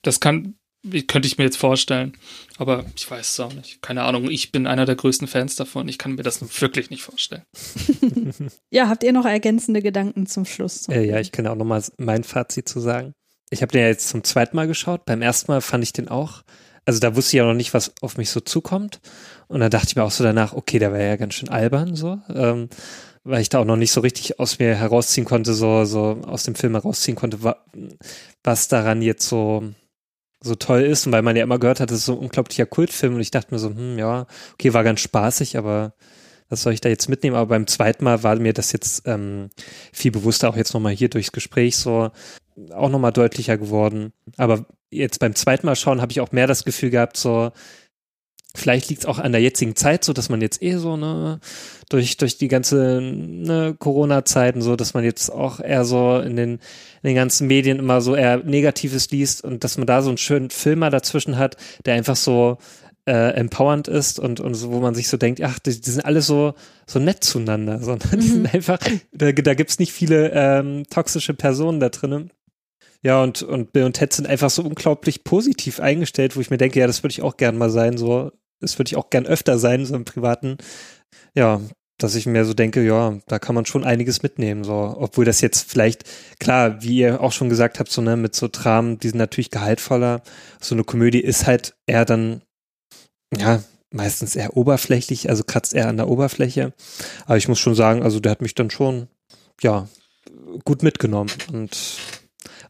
G: das kann, könnte ich mir jetzt vorstellen. Aber ich weiß es auch nicht. Keine Ahnung. Ich bin einer der größten Fans davon. Ich kann mir das wirklich nicht vorstellen. <laughs>
F: ja, habt ihr noch ergänzende Gedanken zum Schluss?
I: Äh, ja, ich kann auch noch mal mein Fazit zu sagen. Ich habe den ja jetzt zum zweiten Mal geschaut. Beim ersten Mal fand ich den auch. Also da wusste ich ja noch nicht, was auf mich so zukommt. Und dann dachte ich mir auch so danach, okay, der war ja ganz schön albern so. Ähm, weil ich da auch noch nicht so richtig aus mir herausziehen konnte, so, so aus dem Film herausziehen konnte, was daran jetzt so so toll ist und weil man ja immer gehört hat, das ist so ein unglaublicher Kultfilm und ich dachte mir so, hm, ja, okay, war ganz spaßig, aber was soll ich da jetzt mitnehmen? Aber beim zweiten Mal war mir das jetzt ähm, viel bewusster, auch jetzt nochmal hier durchs Gespräch so auch nochmal deutlicher geworden. Aber jetzt beim zweiten Mal schauen habe ich auch mehr das Gefühl gehabt, so Vielleicht liegt es auch an der jetzigen Zeit, so dass man jetzt eh so ne durch durch die ganze ne, Corona-Zeiten so, dass man jetzt auch eher so in den in den ganzen Medien immer so eher Negatives liest und dass man da so einen schönen Filmer dazwischen hat, der einfach so äh, empowernd ist und und so, wo man sich so denkt, ach, die, die sind alle so so nett zueinander, <laughs> sondern mhm. die sind einfach da, da gibt's nicht viele ähm, toxische Personen da drinnen. Ja, und, und Bill und Ted sind einfach so unglaublich positiv eingestellt, wo ich mir denke, ja, das würde ich auch gern mal sein, so das würde ich auch gern öfter sein, so im Privaten. Ja, dass ich mir so denke, ja, da kann man schon einiges mitnehmen, so, obwohl das jetzt vielleicht, klar, wie ihr auch schon gesagt habt, so, ne, mit so Dramen, die sind natürlich gehaltvoller. So eine Komödie ist halt eher dann, ja, meistens eher oberflächlich, also kratzt eher an der Oberfläche. Aber ich muss schon sagen, also der hat mich dann schon, ja, gut mitgenommen und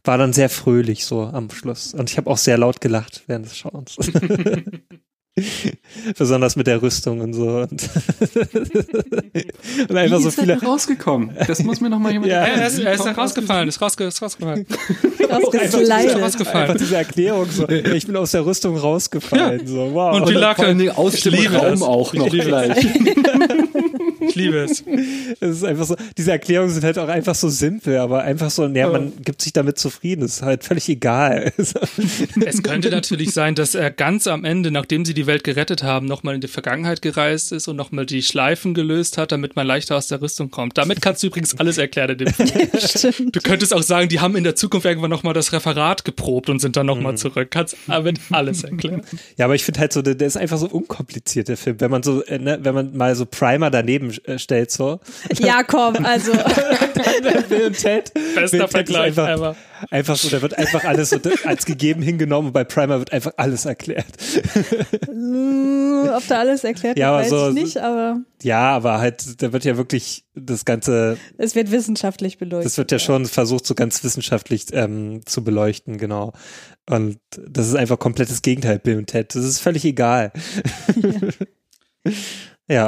I: war dann sehr fröhlich so am Schluss. Und ich habe auch sehr laut gelacht während des Schauens. <laughs> <laughs> <laughs> Besonders mit der Rüstung und so. Und, <laughs>
H: und einfach Wie so viele. rausgekommen? Das muss mir noch mal jemand. <laughs>
G: ja, er ist, er ist rausgefallen, ist, rausge ist rausgefallen.
F: Rausgefallen.
I: rausgefallen. Einfach diese Erklärung so. Ich bin aus der Rüstung rausgefallen. Ja. So, wow.
G: Und die Lache
H: aus dem Raum auch noch gleich.
G: Ich liebe es.
I: Es ist einfach so, diese Erklärungen sind halt auch einfach so simpel, aber einfach so, naja, man gibt sich damit zufrieden. Es ist halt völlig egal. <laughs>
G: Es könnte natürlich sein, dass er ganz am Ende, nachdem sie die Welt gerettet haben, nochmal in die Vergangenheit gereist ist und nochmal die Schleifen gelöst hat, damit man leichter aus der Rüstung kommt. Damit kannst du übrigens alles erklären in dem Film. <laughs> Du könntest auch sagen, die haben in der Zukunft irgendwann nochmal das Referat geprobt und sind dann nochmal
I: Mhm.
G: zurück. Kannst damit alles erklären.
I: Ja, aber ich finde halt so, der, der ist einfach so unkompliziert, der Film. Wenn man so, äh, ne, wenn man mal so Primer daneben äh, stellt, so.
F: Ja, komm, also. <laughs>
I: Bill und Ted.
G: Bester
I: Bill und Ted ist
G: Vergleich
I: einfach,
G: ever.
I: einfach so, da wird einfach alles so <laughs> als gegeben hingenommen und bei Primer wird einfach alles erklärt.
F: Mm, Ob da alles erklärt
I: Ja,
F: wird,
I: aber
F: weiß
I: so-
F: ich nicht, aber
I: Ja, aber halt, da wird ja wirklich das Ganze,
F: es wird wissenschaftlich beleuchtet.
I: das wird ja schon versucht, so ganz wissenschaftlich ähm, zu beleuchten, genau. Und das ist einfach komplettes Gegenteil, Bill und Ted. Das ist völlig egal. <laughs> Ja,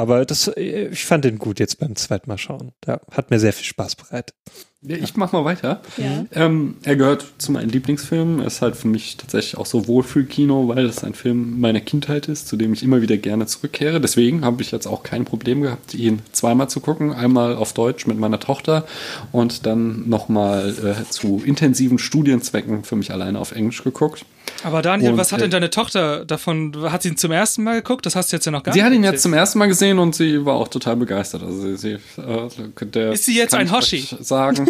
I: aber das, äh, ich fand den gut jetzt beim zweiten Mal schauen. Da hat mir sehr viel Spaß bereitet.
H: Ja, ich mach mal weiter.
F: Ja.
H: Ähm, er gehört zu meinen Lieblingsfilmen. Ist halt für mich tatsächlich auch so Wohlfühlkino, weil es ein Film meiner Kindheit ist, zu dem ich immer wieder gerne zurückkehre. Deswegen habe ich jetzt auch kein Problem gehabt, ihn zweimal zu gucken. Einmal auf Deutsch mit meiner Tochter und dann nochmal äh, zu intensiven Studienzwecken für mich alleine auf Englisch geguckt.
G: Aber Daniel,
H: Und,
G: was hat
H: äh,
G: denn deine Tochter davon? Hat sie ihn zum ersten Mal geguckt? Das hast du jetzt ja noch gar
H: Sie
G: nicht
H: hat ihn
G: erzählt.
H: jetzt zum ersten Mal gesehen und sie war auch total begeistert. Also sie, sie, äh, der
G: Ist sie jetzt
H: kann
G: ein Hoshi?
H: Sagen.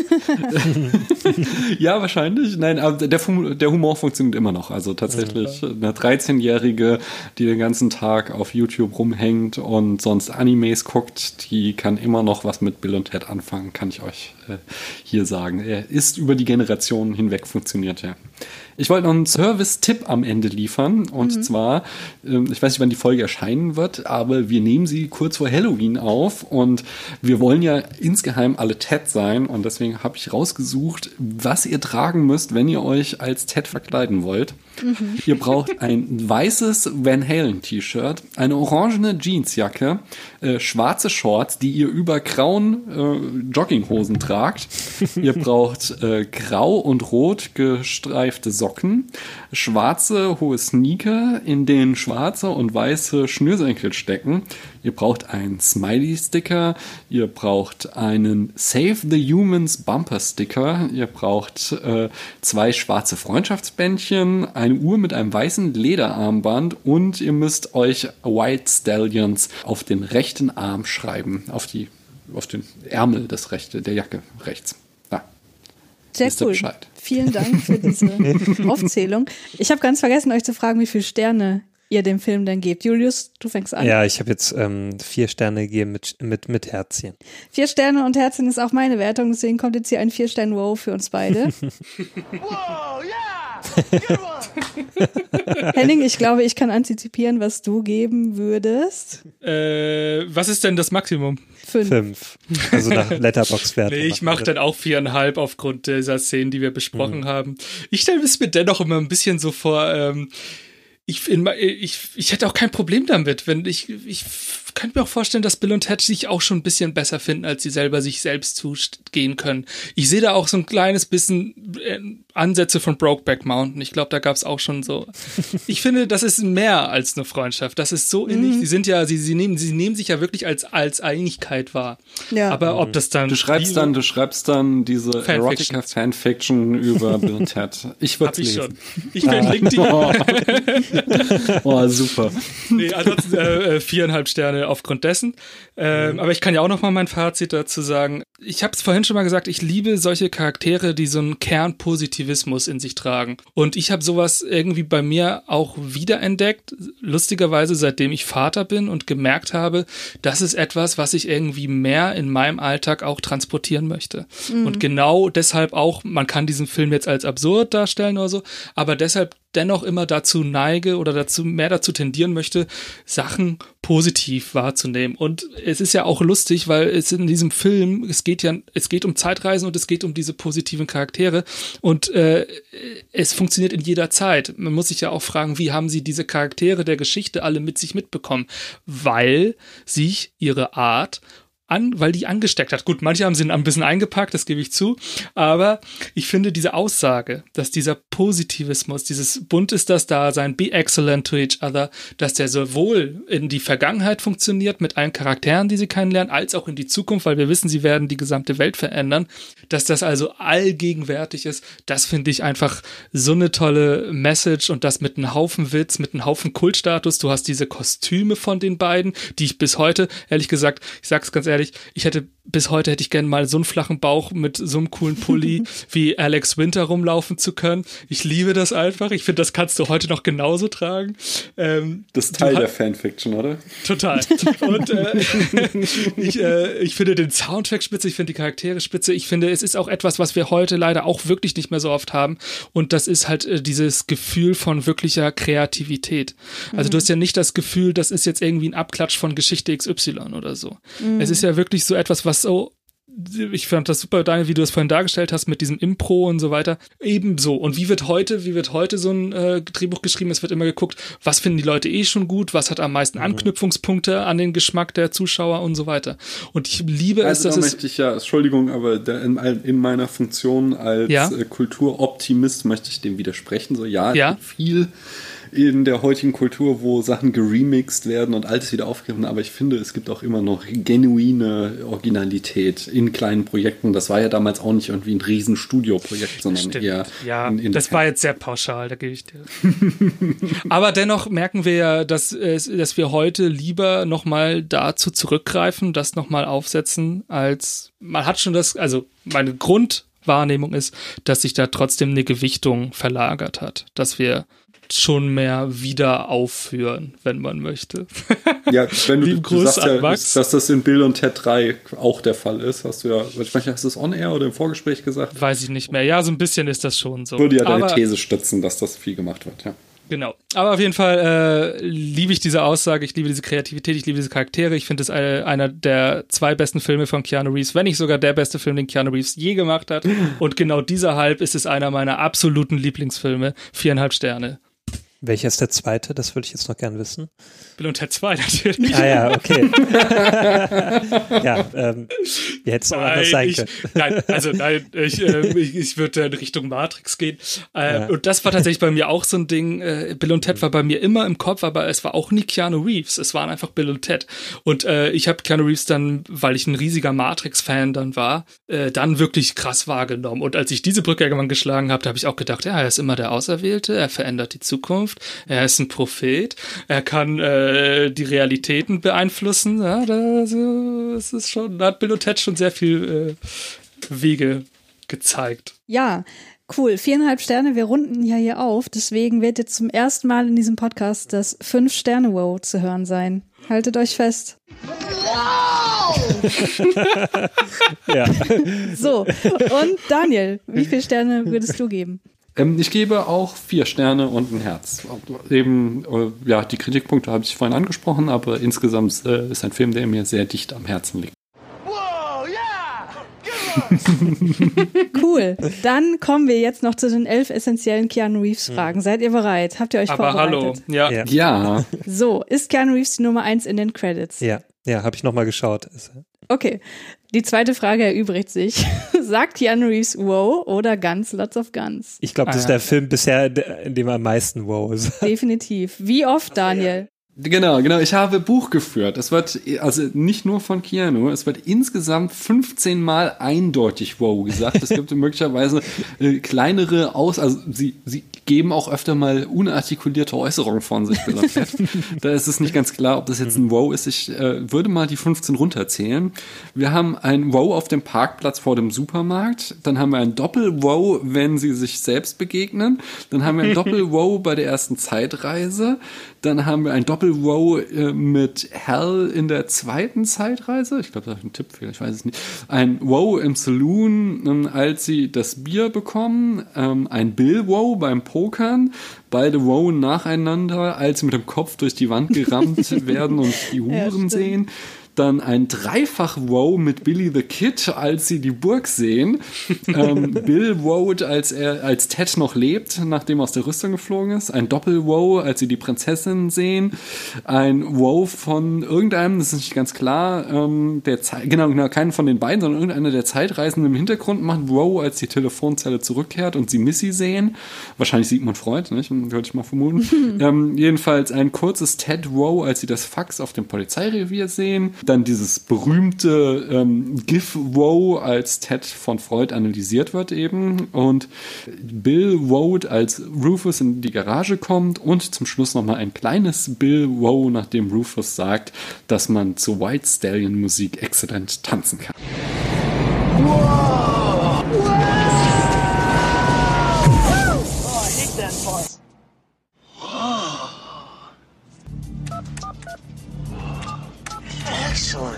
H: <laughs> ja, wahrscheinlich. Nein, aber der, der Humor funktioniert immer noch. Also tatsächlich eine 13-Jährige, die den ganzen Tag auf YouTube rumhängt und sonst Animes guckt, die kann immer noch was mit Bill und Ted anfangen, kann ich euch äh, hier sagen. Er ist über die Generationen hinweg funktioniert, ja. Ich wollte noch einen Service-Tipp am Ende liefern. Und zwar, ähm, ich weiß nicht, wann die Folge erscheinen wird, aber wir nehmen sie kurz vor Halloween auf. Und wir wollen ja insgeheim alle Ted sein. Und deswegen habe ich rausgesucht, was ihr tragen müsst, wenn ihr euch als Ted verkleiden wollt. Ihr braucht ein weißes Van Halen T-Shirt, eine orangene Jeansjacke, äh, schwarze Shorts, die ihr über grauen äh, Jogginghosen tragt. <laughs> ihr braucht äh, grau und rot gestreifte Socken, schwarze hohe Sneaker, in denen schwarze und weiße Schnürsenkel stecken. Ihr braucht einen Smiley-Sticker, ihr braucht einen Save the Humans Bumper-Sticker, ihr braucht äh, zwei schwarze Freundschaftsbändchen, eine Uhr mit einem weißen Lederarmband und ihr müsst euch White Stallions auf den rechten Arm schreiben, auf die auf den Ärmel des rechte, der Jacke rechts. Ja.
F: Sehr
H: Wisst ihr
F: cool.
H: Bescheid.
F: Vielen Dank für diese <laughs> Aufzählung. Ich habe ganz vergessen, euch zu fragen, wie viele Sterne ihr dem Film denn gebt. Julius, du fängst an.
I: Ja, ich habe jetzt ähm, vier Sterne gegeben mit, mit, mit Herzchen.
F: Vier Sterne und Herzchen ist auch meine Wertung, deswegen kommt jetzt hier ein Vier-Sterne-Wow für uns beide. <laughs> <laughs> Henning, ich glaube, ich kann antizipieren, was du geben würdest.
G: Äh, was ist denn das Maximum?
F: Fünf.
I: Fünf. Also nach <laughs> Letterbox-Wert.
G: Nee, ich mache dann auch viereinhalb aufgrund dieser Szenen, die wir besprochen haben. Ich stelle es mir dennoch immer ein bisschen so vor, ähm, ich, in, ich, ich hätte auch kein Problem damit, wenn ich, ich könnte mir auch vorstellen, dass Bill und Ted sich auch schon ein bisschen besser finden, als sie selber sich selbst zugehen können. Ich sehe da auch so ein kleines bisschen äh, Ansätze von Brokeback Mountain. Ich glaube, da gab es auch schon so. <laughs> Ich finde, das ist mehr als eine Freundschaft. Das ist so innig. Sie sind ja, sie, sie nehmen, sie nehmen sich ja wirklich als, als Einigkeit wahr.
F: Ja.
G: Aber ob das dann.
H: Du schreibst dann, du schreibst dann diese
G: Fanfiction.
H: Erotica Fanfiction über <laughs> Bill und Ted. Ich würde
G: Hab ich
H: lesen.
G: schon. Ich verlinke die. <laughs> <laughs>
H: Oh, super.
G: nee, ansonsten äh, äh, viereinhalb Sterne aufgrund dessen. Ähm, Aber ich kann ja auch noch mal mein Fazit dazu sagen. Ich habe es vorhin schon mal gesagt, ich liebe solche Charaktere, die so einen Kern Positivismus in sich tragen. Und ich habe sowas irgendwie bei mir auch wiederentdeckt, lustigerweise seitdem ich Vater bin und gemerkt habe, das ist etwas, was ich irgendwie mehr in meinem Alltag auch transportieren möchte. Und genau deshalb auch, man kann diesen Film jetzt als absurd darstellen oder so, aber deshalb dennoch immer dazu neige oder dazu mehr dazu tendieren möchte, Sachen positiv wahrzunehmen. Und es ist ja auch lustig, weil es in diesem Film, es geht ja, es geht um Zeitreisen und es geht um diese positiven Charaktere und äh, es funktioniert in jeder Zeit. Man muss sich ja auch fragen, wie haben sie diese Charaktere der Geschichte alle mit sich mitbekommen? Weil sich ihre Art an, weil die angesteckt hat. Gut, manche haben sie ein bisschen eingepackt, das gebe ich zu, aber ich finde diese Aussage, dass dieser Positivismus, dieses bunt ist das Dasein, be excellent to each other, dass der sowohl in die Vergangenheit funktioniert mit allen Charakteren, die sie kennenlernen, als auch in die Zukunft, weil wir wissen, sie werden die gesamte Welt verändern, dass das also allgegenwärtig ist, das finde ich einfach so eine tolle Message und das mit einem Haufen Witz, mit einem Haufen Kultstatus. Du hast diese Kostüme von den beiden, die ich bis heute, ehrlich gesagt, ich sag's ganz ehrlich, ich hätte bis heute hätte ich gerne mal so einen flachen Bauch mit so einem coolen Pulli <laughs> wie Alex Winter rumlaufen zu können. Ich liebe das einfach. Ich finde, das kannst du heute noch genauso tragen. Ähm,
H: das ist Teil der Fanfiction, oder?
G: Total. <laughs> Und äh, <laughs> ich, äh, ich finde den Soundtrack spitze, ich finde die Charaktere spitze. Ich finde, es ist auch etwas, was wir heute leider auch wirklich nicht mehr so oft haben. Und das ist halt äh, dieses Gefühl von wirklicher Kreativität. Also mhm. du hast ja nicht das Gefühl, das ist jetzt irgendwie ein Abklatsch von Geschichte XY oder so. Mhm. Es ist ja wirklich so etwas, was so ich fand das super, Daniel, wie du das vorhin dargestellt hast mit diesem Impro und so weiter. Ebenso. Und wie wird heute, wie wird heute so ein äh, Drehbuch geschrieben? Es wird immer geguckt, was finden die Leute eh schon gut, was hat am meisten mhm. Anknüpfungspunkte an den Geschmack der Zuschauer und so weiter. Und ich liebe
H: also
G: es,
H: dass möchte ich ja, Entschuldigung, aber in, in, meiner Funktion als ja? Äh, Kulturoptimist möchte ich dem widersprechen. So, ja, ja? viel in der heutigen Kultur, wo Sachen geremixed werden und altes wieder aufgegriffen, aber ich finde, es gibt auch immer noch genuine Originalität in kleinen Projekten. Das war ja damals auch nicht irgendwie ein riesen Studioprojekt, sondern
G: Stimmt.
H: eher
G: ja, in, in das war jetzt sehr pauschal, da gebe ich dir. <laughs> aber dennoch merken wir ja, dass, dass wir heute lieber nochmal dazu zurückgreifen, das nochmal aufsetzen, als man hat schon das, also meine Grundwahrnehmung ist, dass sich da trotzdem eine Gewichtung verlagert hat, dass wir schon mehr wieder aufführen, wenn man möchte. <laughs>
H: Ja, wenn du, du sagst ja, dass das in Bill und Ted 3 auch der Fall ist, hast du ja, ich meine, hast du es on-air oder im Vorgespräch gesagt?
G: Weiß ich nicht mehr. Ja, so ein bisschen ist das schon so.
H: Würde ja deine Aber, These stützen, dass das viel gemacht wird, ja.
G: Genau. Aber auf jeden Fall äh, liebe ich diese Aussage, ich liebe diese Kreativität, ich liebe diese Charaktere. Ich finde es äh, einer der zwei besten Filme von Keanu Reeves, wenn nicht sogar der beste Film, den Keanu Reeves je gemacht hat. Und genau dieser Halb ist es einer meiner absoluten Lieblingsfilme. Viereinhalb Sterne.
I: Welcher ist der zweite? Das würde ich jetzt noch gern wissen.
G: Bill und Ted 2 <laughs> natürlich.
I: Ah ja, okay. <laughs> ja, ähm, es auch anders sein können.
G: nein, also nein, ich, äh, ich, ich würde in Richtung Matrix gehen. Äh, ja. Und das war tatsächlich bei mir auch so ein Ding. Äh, Bill und Ted war bei mir immer im Kopf, aber es war auch nie Keanu Reeves. Es waren einfach Bill und Ted. Und äh, ich habe Keanu Reeves dann, weil ich ein riesiger Matrix-Fan dann war, äh, dann wirklich krass wahrgenommen. Und als ich diese Brücke irgendwann geschlagen habe, da habe ich auch gedacht, ja, er ist immer der Auserwählte, er verändert die Zukunft. Zukunft. Er ist ein Prophet. Er kann äh, die Realitäten beeinflussen. Ja, das, das ist schon, da hat Bill und Ted schon sehr viel äh, Wege gezeigt.
F: Ja, Cool, viereinhalb Sterne, wir runden ja hier auf, deswegen wird jetzt zum ersten Mal in diesem Podcast das Fünf-Sterne-Wow zu hören sein. Haltet euch fest. Wow! <laughs> <laughs> ja. So, und Daniel, wie viele Sterne würdest du geben?
H: Ähm, ich gebe auch vier Sterne und ein Herz. Eben, äh, ja, die Kritikpunkte habe ich vorhin angesprochen, aber insgesamt äh, ist ein Film, der mir sehr dicht am Herzen liegt. <laughs>
F: cool. Dann kommen wir jetzt noch zu den elf essentiellen Keanu Reeves Fragen. Seid ihr bereit? Habt ihr euch Aber vorbereitet?
G: hallo. Ja.
H: ja. ja.
F: So, ist Keanu Reeves die Nummer eins in den Credits?
I: Ja. Ja, habe ich nochmal geschaut.
F: Okay. Die zweite Frage erübrigt sich. <laughs> Sagt Keanu Reeves Wow oder Guns, Lots of Guns?
I: Ich glaube, das ah, ist der Film bisher, in dem er am meisten Wow sagt.
F: Definitiv. Wie oft, Daniel?
H: Genau, genau. Ich habe Buch geführt. Es wird, also nicht nur von Keanu, es wird insgesamt 15 Mal eindeutig wow gesagt. Es gibt <laughs> möglicherweise äh, kleinere Aus, also sie, sie geben auch öfter mal unartikulierte Äußerungen von sich. <laughs> da ist es nicht ganz klar, ob das jetzt ein wow ist. Ich äh, würde mal die 15 runterzählen. Wir haben ein wow auf dem Parkplatz vor dem Supermarkt. Dann haben wir ein Doppel-wow, wenn sie sich selbst begegnen. Dann haben wir ein <laughs> Doppel-wow bei der ersten Zeitreise. Dann haben wir ein Doppel-Wow äh, mit Hell in der zweiten Zeitreise. Ich glaube, das ist ein Tippfehler, ich weiß es nicht. Ein Wow im Saloon, ähm, als sie das Bier bekommen. Ähm, ein Bill-Wow beim Pokern. Beide Wow nacheinander, als sie mit dem Kopf durch die Wand gerammt <laughs> werden und die Huren ja, sehen. Dann ein Dreifach-Wow mit Billy the Kid, als sie die Burg sehen. ähm, <laughs> Bill wowt, als er als Ted noch lebt, nachdem er aus der Rüstung geflogen ist. Ein Doppel-Wow, als sie die Prinzessin sehen. Ein Wow von irgendeinem, das ist nicht ganz klar, ähm, der Ze genau, genau, keinen von den beiden, sondern irgendeiner der Zeitreisenden im Hintergrund macht Wow, als die Telefonzelle zurückkehrt und sie Missy sehen. Wahrscheinlich Sigmund Freud, nicht? Würde ich mal vermuten. <laughs> ähm, jedenfalls ein kurzes Ted Wow, als sie das Fax auf dem Polizeirevier sehen. Dann dieses berühmte ähm, GIF Wow, als Ted von Freud analysiert wird eben. Und Bill Wow, als Rufus in die Garage kommt. Und zum Schluss nochmal ein kleines Bill Wow, nachdem Rufus sagt, dass man zu White Stallion Musik exzellent tanzen kann.
J: Excellent.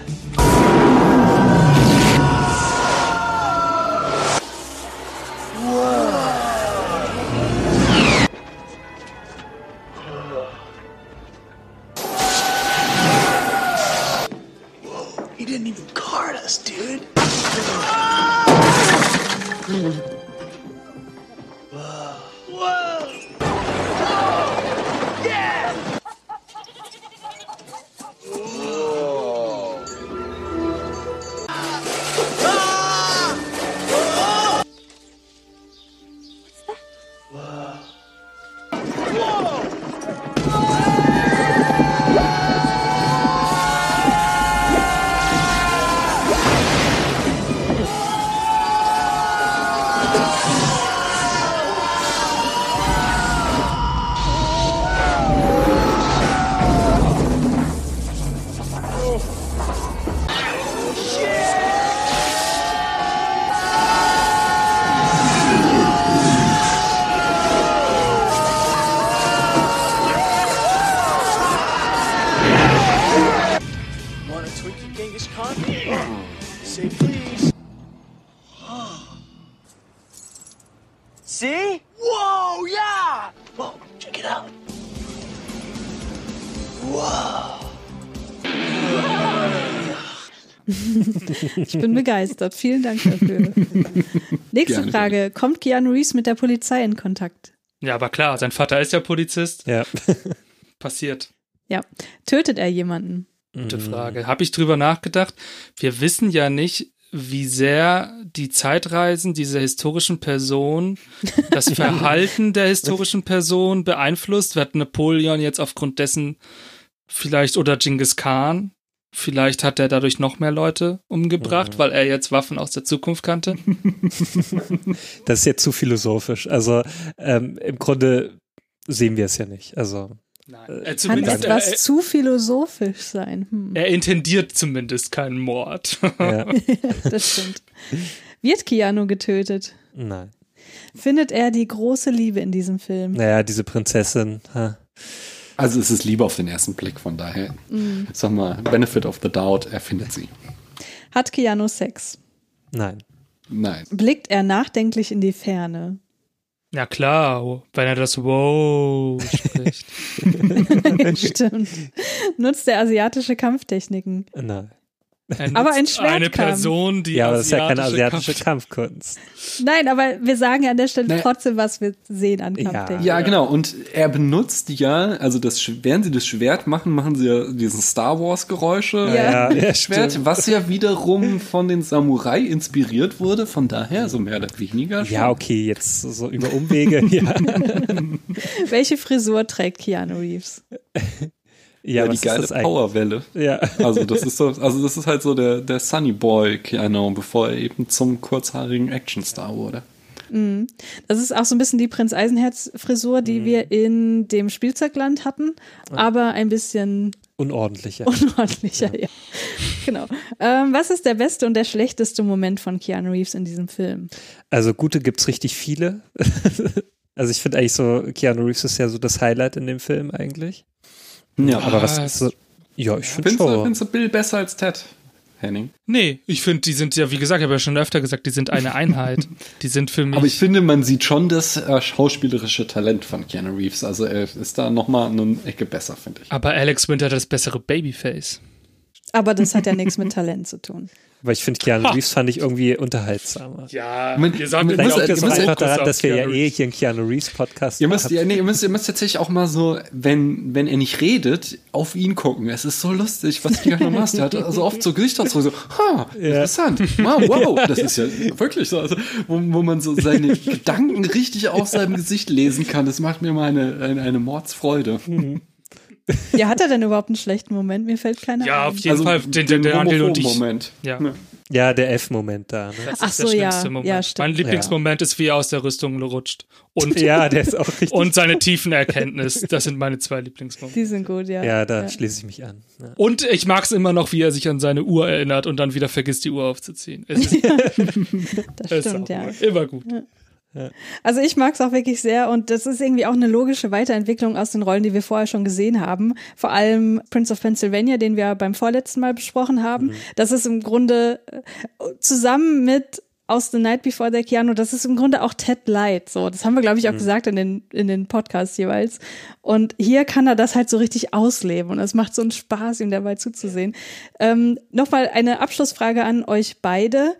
F: Ich bin begeistert. Vielen Dank dafür. <laughs> Nächste
G: Gerne.
F: Frage. Kommt Keanu Reeves mit der Polizei in Kontakt?
G: Ja, aber klar, sein Vater ist ja Polizist.
I: Ja. <laughs>
G: Passiert.
F: Ja. Tötet er jemanden?
G: Gute Frage. Habe ich drüber nachgedacht? Wir wissen ja nicht, wie sehr die Zeitreisen dieser historischen Person <laughs> das Verhalten der historischen Person beeinflusst. Wird Napoleon jetzt aufgrund dessen vielleicht oder Genghis Khan? Vielleicht hat er dadurch noch mehr Leute umgebracht, weil er jetzt Waffen aus der Zukunft kannte. <laughs>
I: Das ist jetzt zu philosophisch. Also ähm, im Grunde sehen wir es ja nicht. Also
G: Äh,
F: Kann
G: zumindest,
F: etwas
G: er,
F: zu philosophisch sein. Hm.
G: er intendiert zumindest keinen Mord.
I: ja. <laughs> <laughs>
F: das stimmt. Wird Keanu getötet?
I: nein.
F: Findet er die große Liebe in diesem Film?
I: Naja, diese Prinzessin. Ha.
H: Also es ist Liebe auf den ersten Blick, von daher.
F: Mhm.
H: Sag mal, Benefit of the Doubt, er findet sie.
F: Hat Keanu Sex?
I: Nein.
H: Nein.
F: Blickt er nachdenklich in die Ferne?
G: Ja klar, wenn er das Wow spricht. <laughs>
F: Stimmt. Nutzt er asiatische Kampftechniken?
I: Nein.
G: Er
F: Aber ein Schwertkampf.
G: Eine Person, die
I: ja, aber das ist ja keine
G: asiatische
I: asiatische Kampfkunst.
F: Nein, aber wir sagen ja an der Stelle
H: Nee.
F: trotzdem, was wir sehen an
I: Ja.
F: Kampftechnik.
H: Ja, genau. Und er benutzt ja, also das, während sie das Schwert machen, machen sie ja diesen Star Wars Geräusche.
F: Ja.
I: Ja, ja,
H: Schwert,
I: stimmt.
H: was ja wiederum von den Samurai inspiriert wurde, von daher so mehr oder weniger. schon.
I: Ja, okay, jetzt so über Umwege. <laughs> ja,
F: Welche Frisur trägt Keanu Reeves? <laughs>
I: ja,
H: Ja, die geile? Powerwelle.
I: Ja.
H: Also das ist so, also das ist halt so der, der Sunny Boy Keanu, bevor er eben zum kurzhaarigen Actionstar wurde.
F: Das ist auch so ein bisschen die Prinz Eisenherz-Frisur,
I: Mhm.
F: die wir in dem Spielzeugland hatten, aber ein bisschen
I: Unordentlicher.
F: unordentlicher, ja. Genau. Ähm, was ist der beste und der schlechteste Moment von Keanu Reeves in diesem Film?
I: Also gute gibt's richtig viele. <laughs> also ich finde eigentlich so, Keanu Reeves ist ja so das Highlight in dem Film eigentlich.
H: Ja,
I: Aber was
G: Was?
I: ja, ich finde schon.
H: findest du Bill besser als Ted, Henning?
G: Nee, ich finde, die sind ja, wie gesagt, ich habe ja schon öfter gesagt, die sind eine Einheit. <laughs> Die sind für mich.
H: Aber ich finde, man sieht schon das äh, schauspielerische Talent von Keanu Reeves. Also er ist da nochmal eine Ecke besser, finde ich.
G: aber Alex Winter hat das bessere Babyface.
F: Aber das hat ja nichts mit Talent zu tun.
I: Weil ich finde, Keanu Reeves fand ich irgendwie unterhaltsamer.
G: Ja,
H: Man-
G: ihr sagt
H: man- muss- ihr
I: auch
H: müsst-
I: einfach daran, dass wir ja
G: Keanu
I: eh
G: Reeves.
I: hier einen Keanu Reeves Podcast
H: Ihr müsst, ja, nee, ihr, müsst, ihr müsst tatsächlich auch mal so, wenn, wenn er nicht redet, auf ihn gucken. Es ist so lustig, was Keanu machst. Der hat also oft so Gesichtsausdruck, so, ha, interessant, wow, wow, das ist ja wirklich so, also, wo, wo man so seine <laughs> Gedanken richtig auf seinem Gesicht lesen kann. Das macht mir mal eine, eine, eine Mordsfreude.
F: Ja, hat er denn überhaupt einen schlechten Moment? Mir fällt keiner
G: Ja,
F: ein.
G: auf jeden Fall. Den, den, den Daniel und ich.
H: Moment.
G: Ja.
I: Ja, der F-Moment da. Ne?
G: Das
F: Ach
G: ist der
F: so, ja.
G: schlimmste Moment.
F: Ja, stimmt.
G: mein Lieblingsmoment ist, wie er aus der Rüstung rutscht. Und, <laughs>
I: Ja, der ist auch richtig.
G: und seine Tiefenerkenntnis. Das sind meine zwei Lieblingsmomente.
F: Die sind gut, ja.
I: ja, da schließe ich mich an. Ja.
G: Und ich mag es immer noch, wie er sich an seine Uhr erinnert und dann wieder vergisst, die Uhr aufzuziehen. Es <laughs> ist,
F: Das <laughs> stimmt,
G: auch
F: ja.
G: immer gut.
F: Also ich mag es auch wirklich sehr und das ist irgendwie auch eine logische Weiterentwicklung aus den Rollen, die wir vorher schon gesehen haben. Vor allem Prince of Pennsylvania, den wir beim vorletzten Mal besprochen haben. Das ist im Grunde äh, zusammen mit aus The Night Before the Keanu, das ist im Grunde auch Ted Light. So, das haben wir, glaube ich, auch gesagt in den, in den Podcasts jeweils. Und hier kann er das halt so richtig ausleben und es macht so einen Spaß, ihm dabei zuzusehen. Ähm, Nochmal eine Abschlussfrage an euch beide.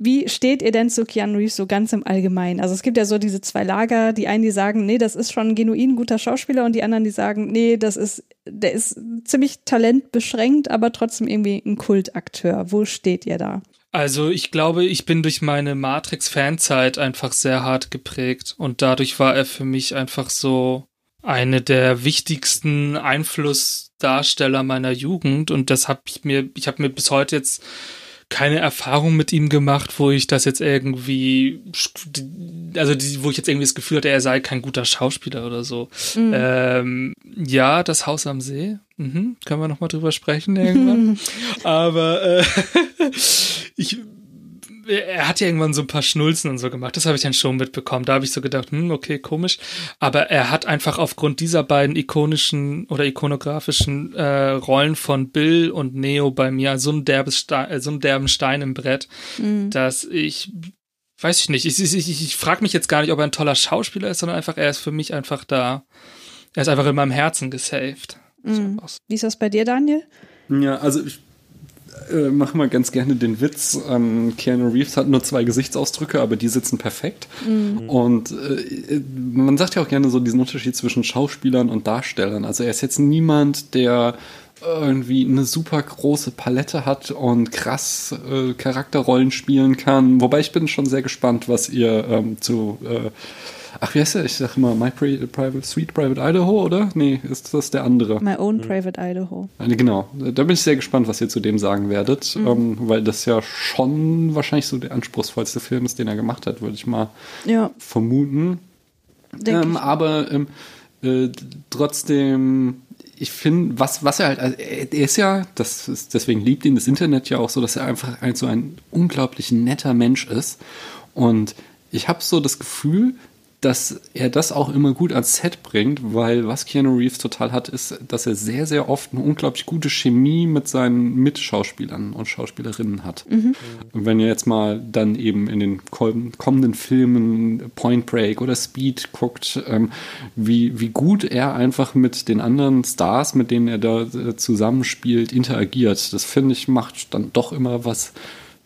F: Wie steht ihr denn zu Keanu Reeves so ganz im Allgemeinen? Also es gibt ja so diese zwei Lager, die einen, die sagen, nee, das ist schon ein genuin guter Schauspieler und die anderen, die sagen, nee, das ist, der ist ziemlich talentbeschränkt, aber trotzdem irgendwie ein Kultakteur. Wo steht ihr da?
G: Also ich glaube, ich bin durch meine Matrix-Fanzeit einfach sehr hart geprägt und dadurch war er für mich einfach so eine der wichtigsten Einflussdarsteller meiner Jugend und das habe ich mir, ich habe mir bis heute jetzt keine Erfahrung mit ihm gemacht, wo ich das jetzt irgendwie, also die, wo ich jetzt irgendwie das Gefühl hatte, er sei kein guter Schauspieler oder so. Ähm, ja, das Haus am See, mhm. können wir noch mal drüber sprechen irgendwann. <laughs> Aber äh, <laughs> ich er hat ja irgendwann so ein paar Schnulzen und so gemacht. Das habe ich dann schon mitbekommen. Da habe ich so gedacht, hm, okay, komisch. Aber er hat einfach aufgrund dieser beiden ikonischen oder ikonografischen äh, Rollen von Bill und Neo bei mir so ein derbes Stein, äh, so einen derben Stein im Brett, dass ich weiß ich nicht. Ich, ich, ich, ich frage mich jetzt gar nicht, ob er ein toller Schauspieler ist, sondern einfach, er ist für mich einfach da. Er ist einfach in meinem Herzen gesaved. So aus-
F: Wie ist das bei dir, Daniel?
H: Ja, also ich äh, mache mal ganz gerne den Witz. Ähm, Keanu Reeves hat nur zwei Gesichtsausdrücke, aber die sitzen perfekt. Und äh, man sagt ja auch gerne so diesen Unterschied zwischen Schauspielern und Darstellern. Also er ist jetzt niemand, der irgendwie eine super große Palette hat und krass äh, Charakterrollen spielen kann. Wobei ich bin schon sehr gespannt, was ihr ähm, zu äh, Ach, wie heißt der? Ich sag immer My Pri Private Sweet Private Idaho, oder? Nee, ist das der andere?
F: My Own Private Idaho.
H: Äh, Genau, da bin ich sehr gespannt, was ihr zu dem sagen werdet, ähm, weil das ja schon wahrscheinlich so der anspruchsvollste Film ist, den er gemacht hat, würde ich mal
F: Ja,
H: vermuten.
F: denke
H: Ähm,
F: ich.
H: aber ähm, äh, trotzdem, ich finde, was, was er halt, also er, er ist ja, das ist, deswegen liebt ihn das Internet ja auch so, dass er einfach ein, so ein unglaublich netter Mensch ist. Und ich habe so das Gefühl, dass er das auch immer gut ans Set bringt, weil was Keanu Reeves total hat, ist, dass er sehr, sehr oft eine unglaublich gute Chemie mit seinen Mitschauspielern und Schauspielerinnen hat. Und wenn ihr jetzt mal dann eben in den kommenden Filmen Point Break oder Speed guckt, ähm, wie, wie gut er einfach mit den anderen Stars, mit denen er da äh, zusammenspielt, interagiert. Das finde ich macht dann doch immer was,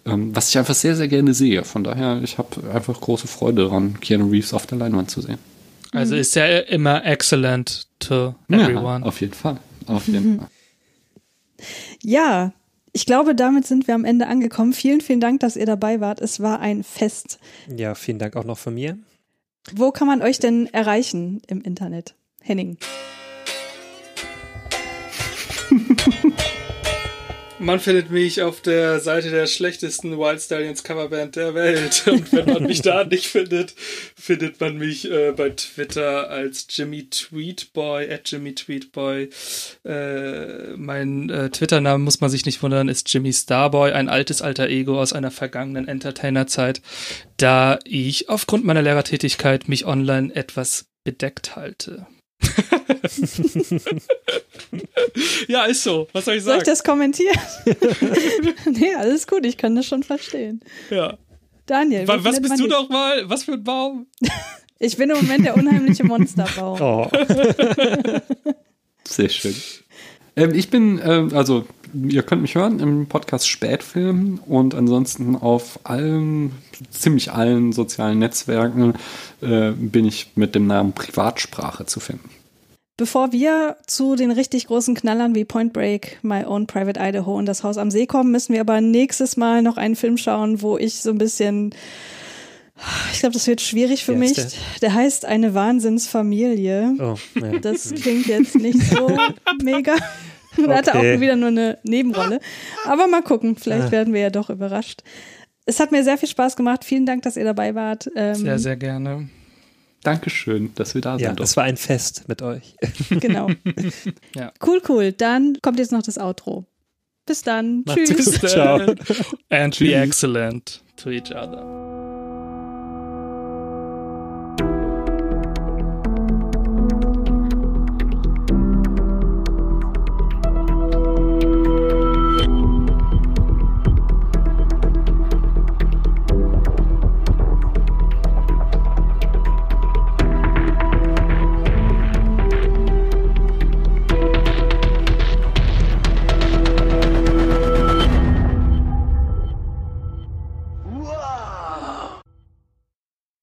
H: was ich einfach sehr, sehr gerne sehe. Von daher, ich habe einfach große Freude daran, Keanu Reeves auf der Leinwand zu sehen.
G: Also ist er immer excellent to everyone.
H: Ja, auf jeden Fall. Auf jeden Fall.
F: Ja, ich glaube, damit sind wir am Ende angekommen. Vielen, vielen Dank, dass ihr dabei wart. Es war ein Fest.
I: Ja, vielen Dank auch noch von mir.
F: Wo kann man euch denn erreichen im Internet? Henning. <laughs>
G: Man findet mich auf der Seite der schlechtesten Wild Stallions Coverband der Welt. Und wenn man mich da nicht findet, findet man mich äh, bei Twitter als Jimmy Tweetboy, at Jimmy Tweetboy. Äh, mein äh, Twitter-Name, muss man sich nicht wundern, ist Jimmy Starboy, ein altes alter Ego aus einer vergangenen Entertainer-Zeit, da ich aufgrund meiner Lehrertätigkeit mich online etwas bedeckt halte. <laughs> ja, ist so. Was soll ich
F: Soll
G: sagen?
F: ich das kommentieren? <laughs> nee, alles gut, ich kann das schon verstehen.
G: ja.
F: Daniel.
G: Wa- Was bist
F: man
G: du doch mal? Was für ein Baum? <laughs>
F: Ich bin im Moment der unheimliche Monsterbaum.
I: Oh. <laughs>
H: Sehr schön. Ähm, ich bin, ähm, also ihr könnt mich hören im Podcast Spätfilm und ansonsten auf allen, ziemlich allen sozialen Netzwerken äh, bin ich mit dem Namen Privatsprache zu finden.
F: Bevor wir zu den richtig großen Knallern wie Point Break, My Own Private Idaho und Das Haus am See kommen, müssen wir aber nächstes Mal noch einen Film schauen, wo ich so ein bisschen, ich glaube, das wird schwierig für mich.
I: ist
F: Der? heißt Eine Wahnsinnsfamilie.
I: Oh, ja.
F: Das klingt jetzt nicht so <laughs> mega. <laughs> Er hatte
I: Okay.
F: auch wieder nur eine Nebenrolle. Aber mal gucken, vielleicht
I: Ah.
F: werden wir ja doch überrascht. Es hat mir sehr viel Spaß gemacht. Vielen Dank, dass ihr dabei wart. Ähm,
G: Sehr, sehr gerne.
H: Dankeschön, dass wir da
I: ja,
H: sind.
I: das war ein Fest mit euch. <laughs>
F: Genau. <laughs>
G: Ja.
F: Cool, cool. Dann kommt jetzt noch das Outro. Bis dann.
I: Macht's
F: Tschüss.
I: gut. Ciao. <laughs>
G: And be excellent to each other.